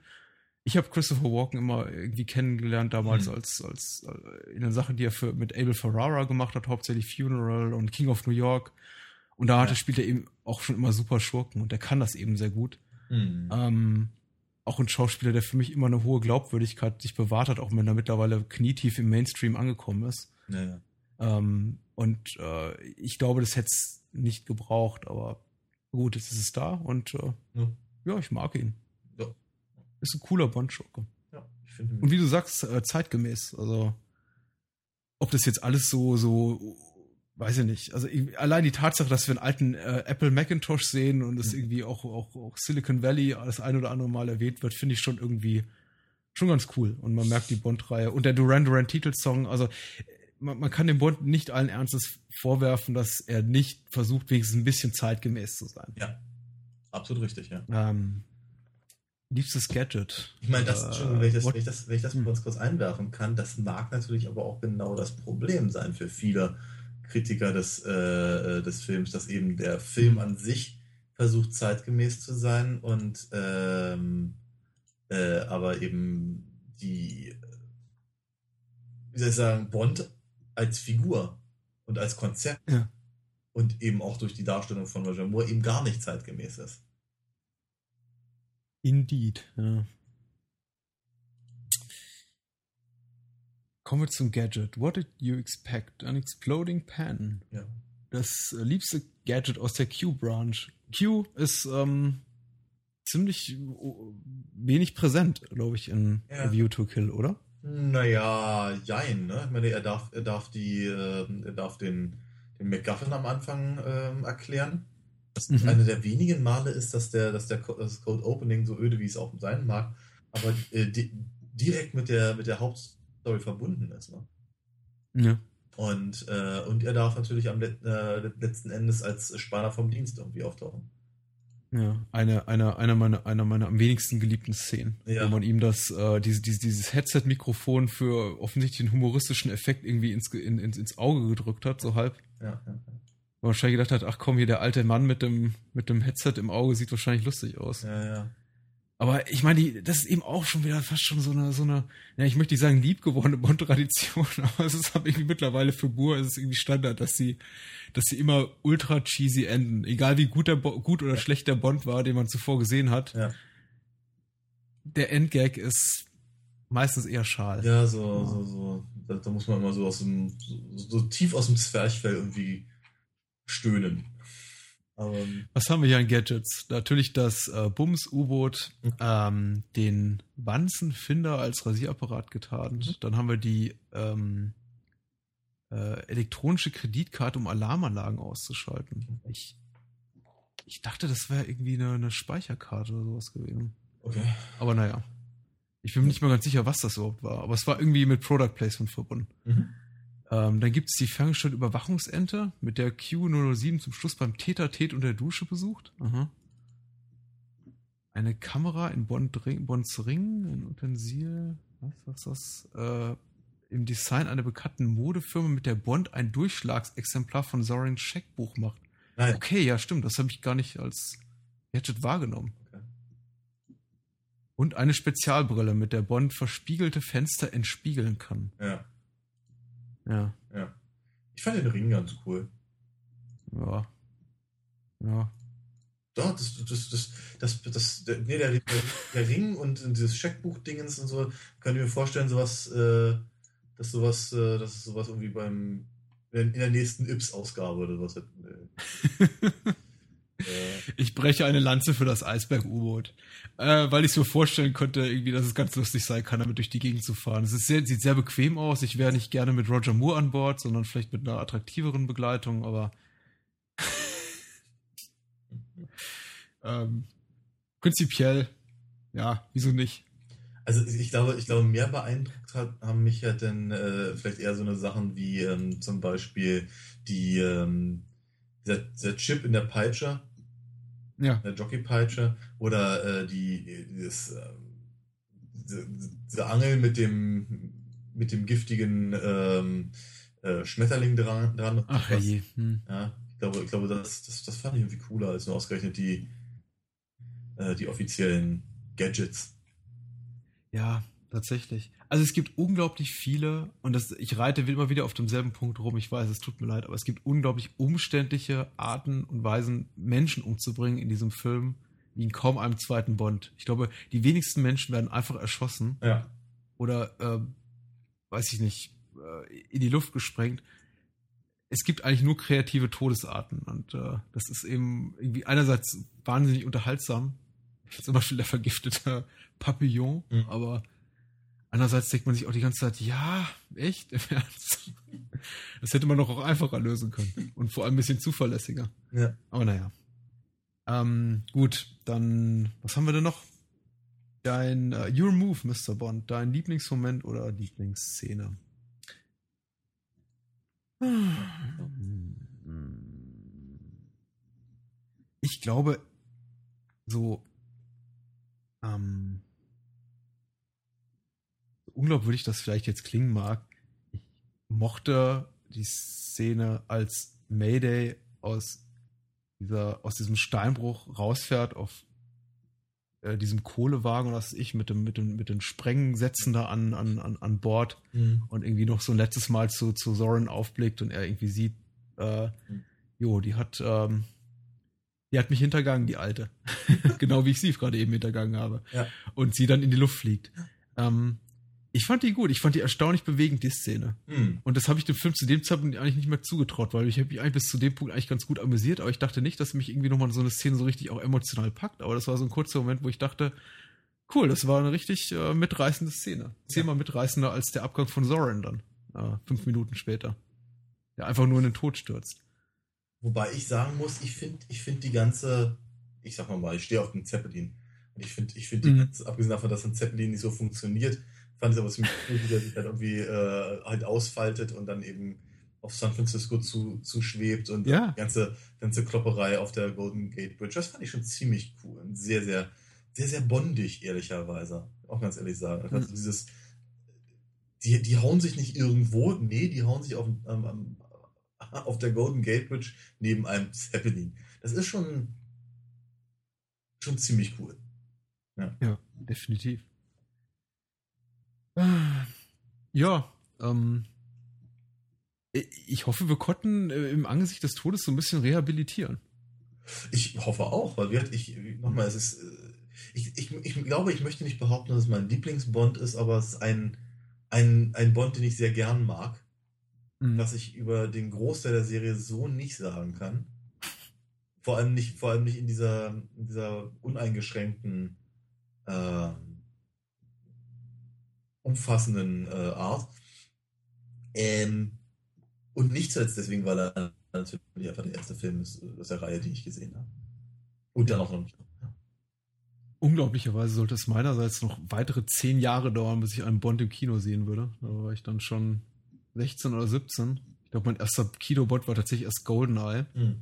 Ich habe Christopher Walken immer irgendwie kennengelernt damals mhm. als, als äh, in den Sachen, die er für, mit Abel Ferrara gemacht hat, hauptsächlich Funeral und King of New York. Und da hatte, ja. spielt er eben auch schon immer super Schurken und der kann das eben sehr gut. Mhm. Ähm, auch ein Schauspieler, der für mich immer eine hohe Glaubwürdigkeit sich bewahrt hat, auch wenn er mittlerweile knietief im Mainstream angekommen ist. Ja. Ähm, und äh, ich glaube, das hätte es nicht gebraucht, aber gut, jetzt ist es da und äh, ja. ja. ich mag ihn. Ist ein cooler Bond-Schurke. Ja, ich finde. Und wie du sagst, äh, zeitgemäß. Also, ob das jetzt alles so, so weiß ich nicht. Also allein die Tatsache, dass wir einen alten äh, Apple Macintosh sehen und es mhm. irgendwie auch, auch, auch Silicon Valley das ein oder andere Mal erwähnt wird, finde ich schon irgendwie schon ganz cool. Und man merkt die Bond-Reihe. Und der Duran Duran Titelsong, also man, man, kann dem Bond nicht allen Ernstes vorwerfen, dass er nicht versucht, wenigstens ein bisschen zeitgemäß zu sein. Ja, absolut richtig, ja. Ähm, liebstes Gadget. Ich meine, das, wenn ich das, wenn ich das, wenn ich das kurz, kurz einwerfen kann, das mag natürlich aber auch genau das Problem sein für viele Kritiker des, äh, äh, des Films, dass eben der Film an sich versucht zeitgemäß zu sein und ähm, äh, aber eben die, wie soll ich sagen, Bond als Figur und als Konzept ja. und eben auch durch die Darstellung von Roger Moore eben gar nicht zeitgemäß ist. Indeed, ja. Kommen wir zum Gadget. What did you expect? An exploding pen. Ja. Das äh, liebste Gadget aus der Q-Branch. Q ist ähm, ziemlich oh, wenig präsent, glaube ich, in ja. View to Kill, oder? Naja, jein, ne? Ich meine, er darf, er darf die, äh, er darf den, den McGuffin am Anfang ähm, erklären. Das mhm. eine der wenigen Male ist, dass der, dass der das Code Opening so öde wie es auch sein mag, aber äh, di direkt mit der, mit der Haupt Story verbunden ist. Ne? Ja. Und, äh, und er darf natürlich am Let äh, letzten Endes als Spanner vom Dienst irgendwie auftauchen. Ja, eine, eine, eine, meiner, einer meiner am wenigsten geliebten Szenen, ja. wo man ihm das, äh, diese, diese, dieses Headset-Mikrofon für offensichtlich den humoristischen Effekt irgendwie ins, in, ins, ins Auge gedrückt hat, so halb. Ja, ja, ja. Wahrscheinlich gedacht hat, ach komm, hier der alte Mann mit dem, mit dem Headset im Auge sieht wahrscheinlich lustig aus. Ja, ja. Aber ich meine, das ist eben auch schon wieder fast schon so eine, so eine, ja, ich möchte nicht sagen liebgewordene Bond-Tradition, aber es ist halt irgendwie mittlerweile für ist es irgendwie Standard, dass sie, dass sie immer ultra cheesy enden. Egal wie gut der, gut oder ja. schlecht der Bond war, den man zuvor gesehen hat. Ja. Der Endgag ist meistens eher schal. Ja, so, so, so. Da, da, muss man immer so aus dem, so, so tief aus dem Zwerchfell irgendwie stöhnen. Ähm, Was haben wir hier an Gadgets? Natürlich das äh, Bums-U-Boot, mhm. ähm, den Wanzenfinder als Rasierapparat getarnt. Mhm. Dann haben wir die ähm, äh, elektronische Kreditkarte, um Alarmanlagen auszuschalten. Mhm. Ich, ich dachte, das wäre irgendwie eine, eine, Speicherkarte oder sowas gewesen. Okay. Aber naja. Ich bin mir nicht mal ganz sicher, was das überhaupt war. Aber es war irgendwie mit Product Placement verbunden. Mhm. Ähm, dann gibt es die Ferngesteuerte Überwachungsente, mit der Q007 zum Schluss beim Täter-Tät unter der Dusche besucht. Aha. Eine Kamera in Bond, Bonds Ring, ein Utensil, was, was, was, äh, im Design einer bekannten Modefirma, mit der Bond ein Durchschlagsexemplar von Zorins Scheckbuch macht. Nein. Okay, ja, stimmt, das habe ich gar nicht als Gadget wahrgenommen. Okay. Und eine Spezialbrille, mit der Bond verspiegelte Fenster entspiegeln kann. Ja. Ja. Ja. Ich fand den Ring ganz cool. Ja. Ja. Doch, das, das, das, das, das, der, nee, der, der Ring und dieses Scheckbuch-Dingens und so, kann ich mir vorstellen, sowas, äh, dass sowas, äh, dass sowas irgendwie beim, in der nächsten Ips-Ausgabe oder was. Äh, ich breche eine Lanze für das Eisberg-U-Boot. Äh, weil ich es mir vorstellen konnte, irgendwie, dass es ganz lustig sein kann, damit durch die Gegend zu fahren. Es ist sehr, sieht sehr bequem aus. Ich wäre nicht gerne mit Roger Moore an Bord, sondern vielleicht mit einer attraktiveren Begleitung, aber. ähm, prinzipiell, ja, wieso nicht? Also ich glaube, ich glaube, mehr beeindruckt hat, haben mich ja dann äh, vielleicht eher so eine Sachen wie ähm, zum Beispiel die ähm, der, der Chip in der Peitsche, Ja. der Jockey-Peitsche oder äh, die das, äh, diese, diese Angel mit dem mit dem giftigen ähm, äh, Schmetterling dran. dran Ach Was- je. Hm. Ja, ich glaube, ich glaube das, das, das fand ich irgendwie cooler als nur ausgerechnet die, äh, die offiziellen Gadgets. Ja, tatsächlich. Also es gibt unglaublich viele, und das, ich reite immer wieder auf demselben Punkt rum, ich weiß, es tut mir leid, aber es gibt unglaublich umständliche Arten und Weisen, Menschen umzubringen in diesem Film, wie in kaum einem zweiten Bond. Ich glaube, die wenigsten Menschen werden einfach erschossen Ja. oder, äh, weiß ich nicht, äh, in die Luft gesprengt. Es gibt eigentlich nur kreative Todesarten und äh, das ist eben irgendwie einerseits wahnsinnig unterhaltsam, zum Beispiel der vergiftete Papillon, Mhm. aber andererseits denkt man sich auch die ganze Zeit, ja, echt, im Ernst? Das hätte man doch auch einfacher lösen können und vor allem ein bisschen zuverlässiger. Ja. Aber naja. Ähm, gut, dann, was haben wir denn noch? Dein äh, Your Move, Mr. Bond, dein Lieblingsmoment oder Lieblingsszene? Ich glaube, so ähm, so unglaubwürdig das vielleicht jetzt klingen mag, ich mochte die Szene, als Mayday aus dieser, aus diesem Steinbruch rausfährt auf äh, diesem Kohlewagen oder was ich, mit dem, mit dem, mit den Sprengsätzen da an, an, an, an Bord und irgendwie noch so ein letztes Mal zu, zu Soren aufblickt und er irgendwie sieht, äh, Mhm. jo, die hat, ähm, die hat mich hintergangen, die Alte. genau wie ich sie gerade eben hintergangen habe. Ja. Und sie dann in die Luft fliegt. Ähm, ich fand die gut, ich fand die erstaunlich bewegend, die Szene. Hm. Und das habe ich dem Film zu dem Zeitpunkt eigentlich nicht mehr zugetraut, weil ich habe mich eigentlich bis zu dem Punkt eigentlich ganz gut amüsiert, aber ich dachte nicht, dass mich irgendwie nochmal so eine Szene so richtig auch emotional packt. Aber das war so ein kurzer Moment, wo ich dachte, cool, das war eine richtig äh, mitreißende Szene. Zehnmal mitreißender als der Abgang von Zoran dann, äh, fünf Minuten später. Der einfach nur in den Tod stürzt. Wobei ich sagen muss, ich finde ich find die ganze, ich sag mal ich stehe auf dem Zeppelin. Und ich finde, ich finde, die Mhm. ganze- abgesehen davon, dass ein Zeppelin nicht so funktioniert, fand es aber ziemlich cool, wie der sich halt irgendwie äh, halt ausfaltet und dann eben auf San Francisco zu, zu schwebt und Ja. die ganze, ganze Klopperei auf der Golden Gate Bridge. Das fand ich schon ziemlich cool und sehr, sehr, sehr, sehr bondig, ehrlicherweise. Auch ganz ehrlich sagen. Also Mhm. dieses, die, die hauen sich nicht irgendwo, nee, die hauen sich auf, ähm, auf der Golden Gate Bridge neben einem Zeppelin. Das ist schon, schon ziemlich cool. Ja, definitiv. Ja, ähm, ich- hoffe, wir konnten äh, im Angesicht des Todes so ein bisschen rehabilitieren. Ich hoffe auch, weil wir, ich, nochmal, es ist, äh, ich, ich, ich glaube, ich möchte nicht behaupten, dass es mein Lieblingsbond ist, aber es ist ein, ein, ein Bond, den ich sehr gern mag, Mhm. was ich über den Großteil der Serie so nicht sagen kann. Vor allem nicht, vor allem nicht in dieser, in dieser uneingeschränkten, ähm, umfassenden äh, Art. Ähm, und nicht zuletzt deswegen, weil er natürlich einfach der erste Film ist aus der Reihe, die ich gesehen habe. Und dann auch noch nicht. Unglaublicherweise sollte es meinerseits noch weitere zehn Jahre dauern, bis ich einen Bond im Kino sehen würde. Da war ich dann schon 16 oder 17. Ich glaube, mein erster Kinobot war tatsächlich erst Goldeneye. Hm.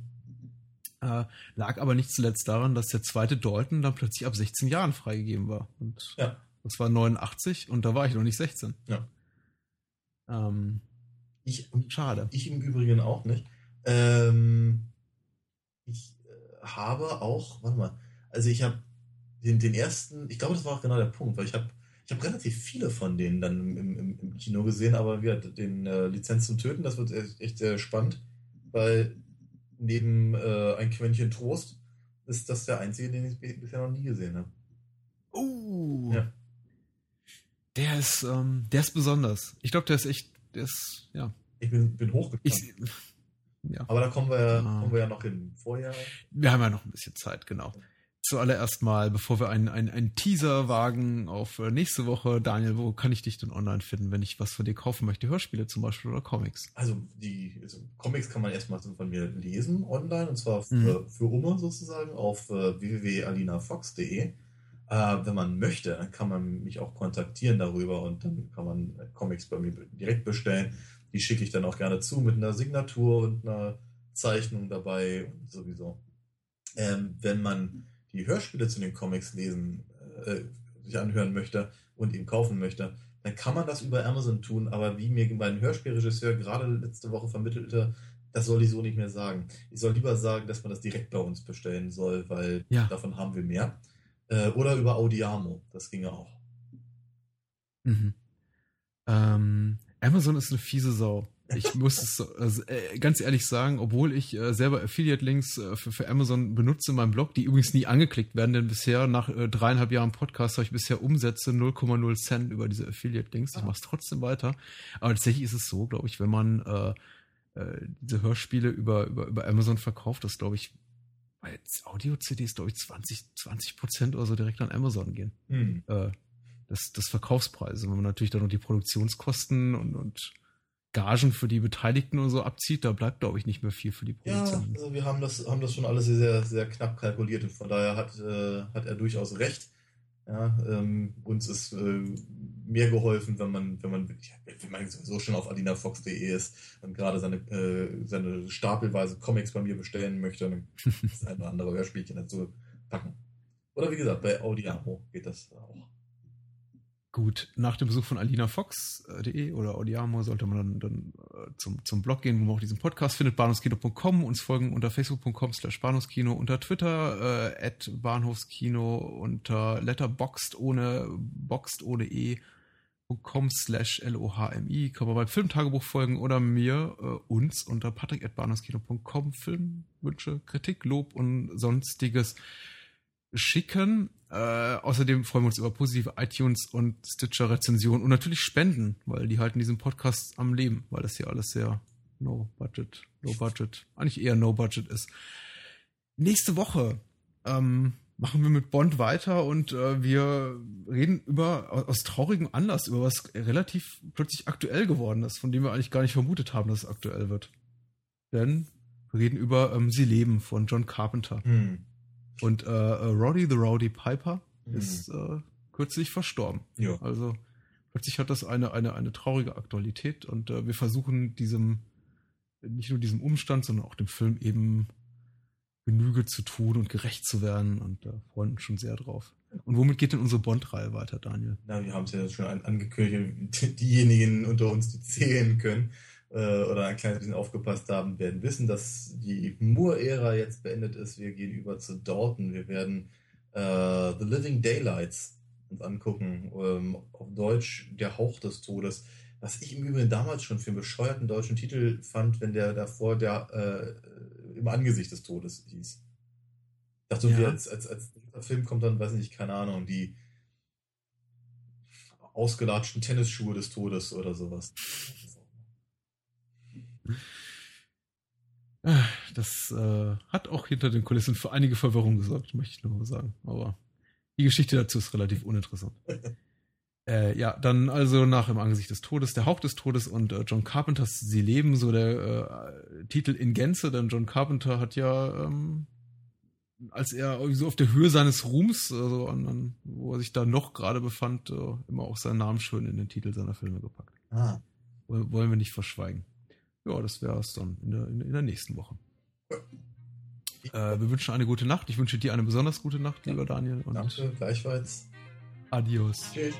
Äh, lag aber nicht zuletzt daran, dass der zweite Dalton dann plötzlich ab 16 Jahren freigegeben war. Und Ja. Das war 89 und da war ich noch nicht 16. Ja. Ähm, Ich, schade. ich im Übrigen auch nicht. Ähm, ich äh, habe auch, warte mal, also ich habe den, den ersten, ich glaube, das war auch genau der Punkt, weil ich habe ich habe relativ viele von denen dann im, im, im Kino gesehen, aber wir den äh, Lizenz zum Töten, das wird echt, echt sehr spannend, weil neben äh, ein Quäntchen Trost ist das der einzige, den ich bi- bisher noch nie gesehen habe. Oh. Ja. Der ist, ähm, der ist besonders. Ich glaube, der ist echt, der ist, ja. Ich bin, bin hochgekommen. Ja. aber da kommen wir, ja, Ah. kommen wir ja noch hin. Vorher. Wir haben ja noch ein bisschen Zeit, genau. zuallererst mal, bevor wir einen, einen, Teaser wagen auf äh, nächste Woche, Daniel, wo kann ich dich denn online finden, wenn ich was von dir kaufen möchte? Hörspiele zum Beispiel oder Comics? Also die also Comics kann man erstmal von mir lesen online und zwar für, mhm. für Umme sozusagen auf äh, www.alinafox.de. Äh, wenn man möchte, dann kann man mich auch kontaktieren darüber und dann kann man Comics bei mir direkt bestellen. Die schicke ich dann auch gerne zu mit einer Signatur und einer Zeichnung dabei und sowieso. Ähm, wenn man die Hörspiele zu den Comics lesen, äh, sich anhören möchte und ihn kaufen möchte, dann kann man das über Amazon tun, aber wie mir mein Hörspielregisseur gerade letzte Woche vermittelte, das soll ich so nicht mehr sagen. Ich soll lieber sagen, dass man das direkt bei uns bestellen soll, weil ja. davon haben wir mehr. Äh, oder über Audiamo, das ginge auch. Mhm. Ähm, Amazon ist eine fiese Sau. Ich muss es also, äh, ganz ehrlich sagen, obwohl ich äh, selber Affiliate-Links äh, für, für, Amazon benutze in meinem Blog, die übrigens nie angeklickt werden, denn bisher nach äh, dreieinhalb Jahren Podcast habe ich bisher Umsätze 0,0 Cent über diese Affiliate-Links. Ich ah. mache es trotzdem weiter. Aber tatsächlich ist es so, glaube ich, wenn man äh, diese Hörspiele über, über, über Amazon verkauft, das glaube ich bei Audio-CDs, glaube ich, 20, 20 Prozent oder so direkt an Amazon gehen. Hm. das, das Verkaufspreise. Wenn man natürlich dann noch die Produktionskosten und, und Gagen für die Beteiligten und so abzieht, da bleibt, glaube ich, nicht mehr viel für die Produktion. Ja, also wir haben das, haben das schon alles sehr, sehr knapp kalkuliert und von daher hat, äh, hat er durchaus recht. Ja, ähm, uns ist äh, mehr geholfen, wenn man, wenn man, wenn man sowieso schon auf adinafox.de ist und gerade seine, äh, seine stapelweise Comics bei mir bestellen möchte, dann das ein oder andere Hörspielchen dazu packen. Oder wie gesagt, bei Audiamo geht das auch. Gut, nach dem Besuch von alinafox.de oder Audiamo sollte man dann, dann äh, zum, zum Blog gehen, wo man auch diesen Podcast findet, bahnhofskino.com, uns folgen unter facebook.com slash bahnhofskino, unter Twitter äh, at bahnhofskino, unter letterboxd ohne boxed ohne e.com slash lohmi, kann man beim Filmtagebuch folgen oder mir, äh, uns unter patrick at bahnhofskino.com, Filmwünsche, Kritik, Lob und sonstiges schicken. Äh, außerdem freuen wir uns über positive iTunes und Stitcher-Rezensionen und natürlich Spenden, weil die halten diesen Podcast am Leben, weil das hier alles sehr no budget, low budget, eigentlich eher no budget ist. Nächste Woche ähm, machen wir mit Bond weiter und äh, wir reden über aus traurigem Anlass über was relativ plötzlich aktuell geworden ist, von dem wir eigentlich gar nicht vermutet haben, dass es aktuell wird. Denn wir reden über ähm, Sie leben von John Carpenter. Hm. Und äh, äh, Roddy the Rowdy Piper mhm. ist äh, kürzlich verstorben. Ja. Also plötzlich hat das eine, eine, eine traurige Aktualität und äh, wir versuchen diesem, nicht nur diesem Umstand, sondern auch dem Film eben Genüge zu tun und gerecht zu werden und äh, freuen uns schon sehr drauf. Und womit geht denn unsere Bond-Reihe weiter, Daniel? Na, wir haben es ja schon angekündigt, diejenigen unter uns, die zählen können, äh, oder ein kleines bisschen aufgepasst haben, werden wissen, dass die Moore-Ära jetzt beendet ist. Wir gehen über zu Dalton. Wir werden äh, The Living Daylights uns angucken. Ähm, auf Deutsch Der Hauch des Todes. Was ich im Übrigen damals schon für einen bescheuerten deutschen Titel fand, wenn der davor der äh, im Angesicht des Todes hieß. Ich dachte, ja. als, als, als Film kommt dann, weiß nicht, keine Ahnung, die ausgelatschten Tennisschuhe des Todes oder sowas. Das äh, hat auch hinter den Kulissen für einige Verwirrung gesorgt, möchte ich nur mal sagen. Aber die Geschichte dazu ist relativ uninteressant. äh, ja, dann also nach Im Angesicht des Todes, der Hauch des Todes und äh, John Carpenters Sie leben, so der äh, Titel in Gänze, denn John Carpenter hat ja, ähm, als er so auf der Höhe seines Ruhms, also an, an, wo er sich da noch gerade befand, äh, immer auch seinen Namen schön in den Titel seiner Filme gepackt. Ah. Wollen wir nicht verschweigen ja, das wäre es dann in der, in, in, der nächsten Woche. Äh, wir wünschen eine gute Nacht. Ich wünsche dir eine besonders gute Nacht, lieber Daniel. Und Danke, gleichfalls. Adios. Tschüss.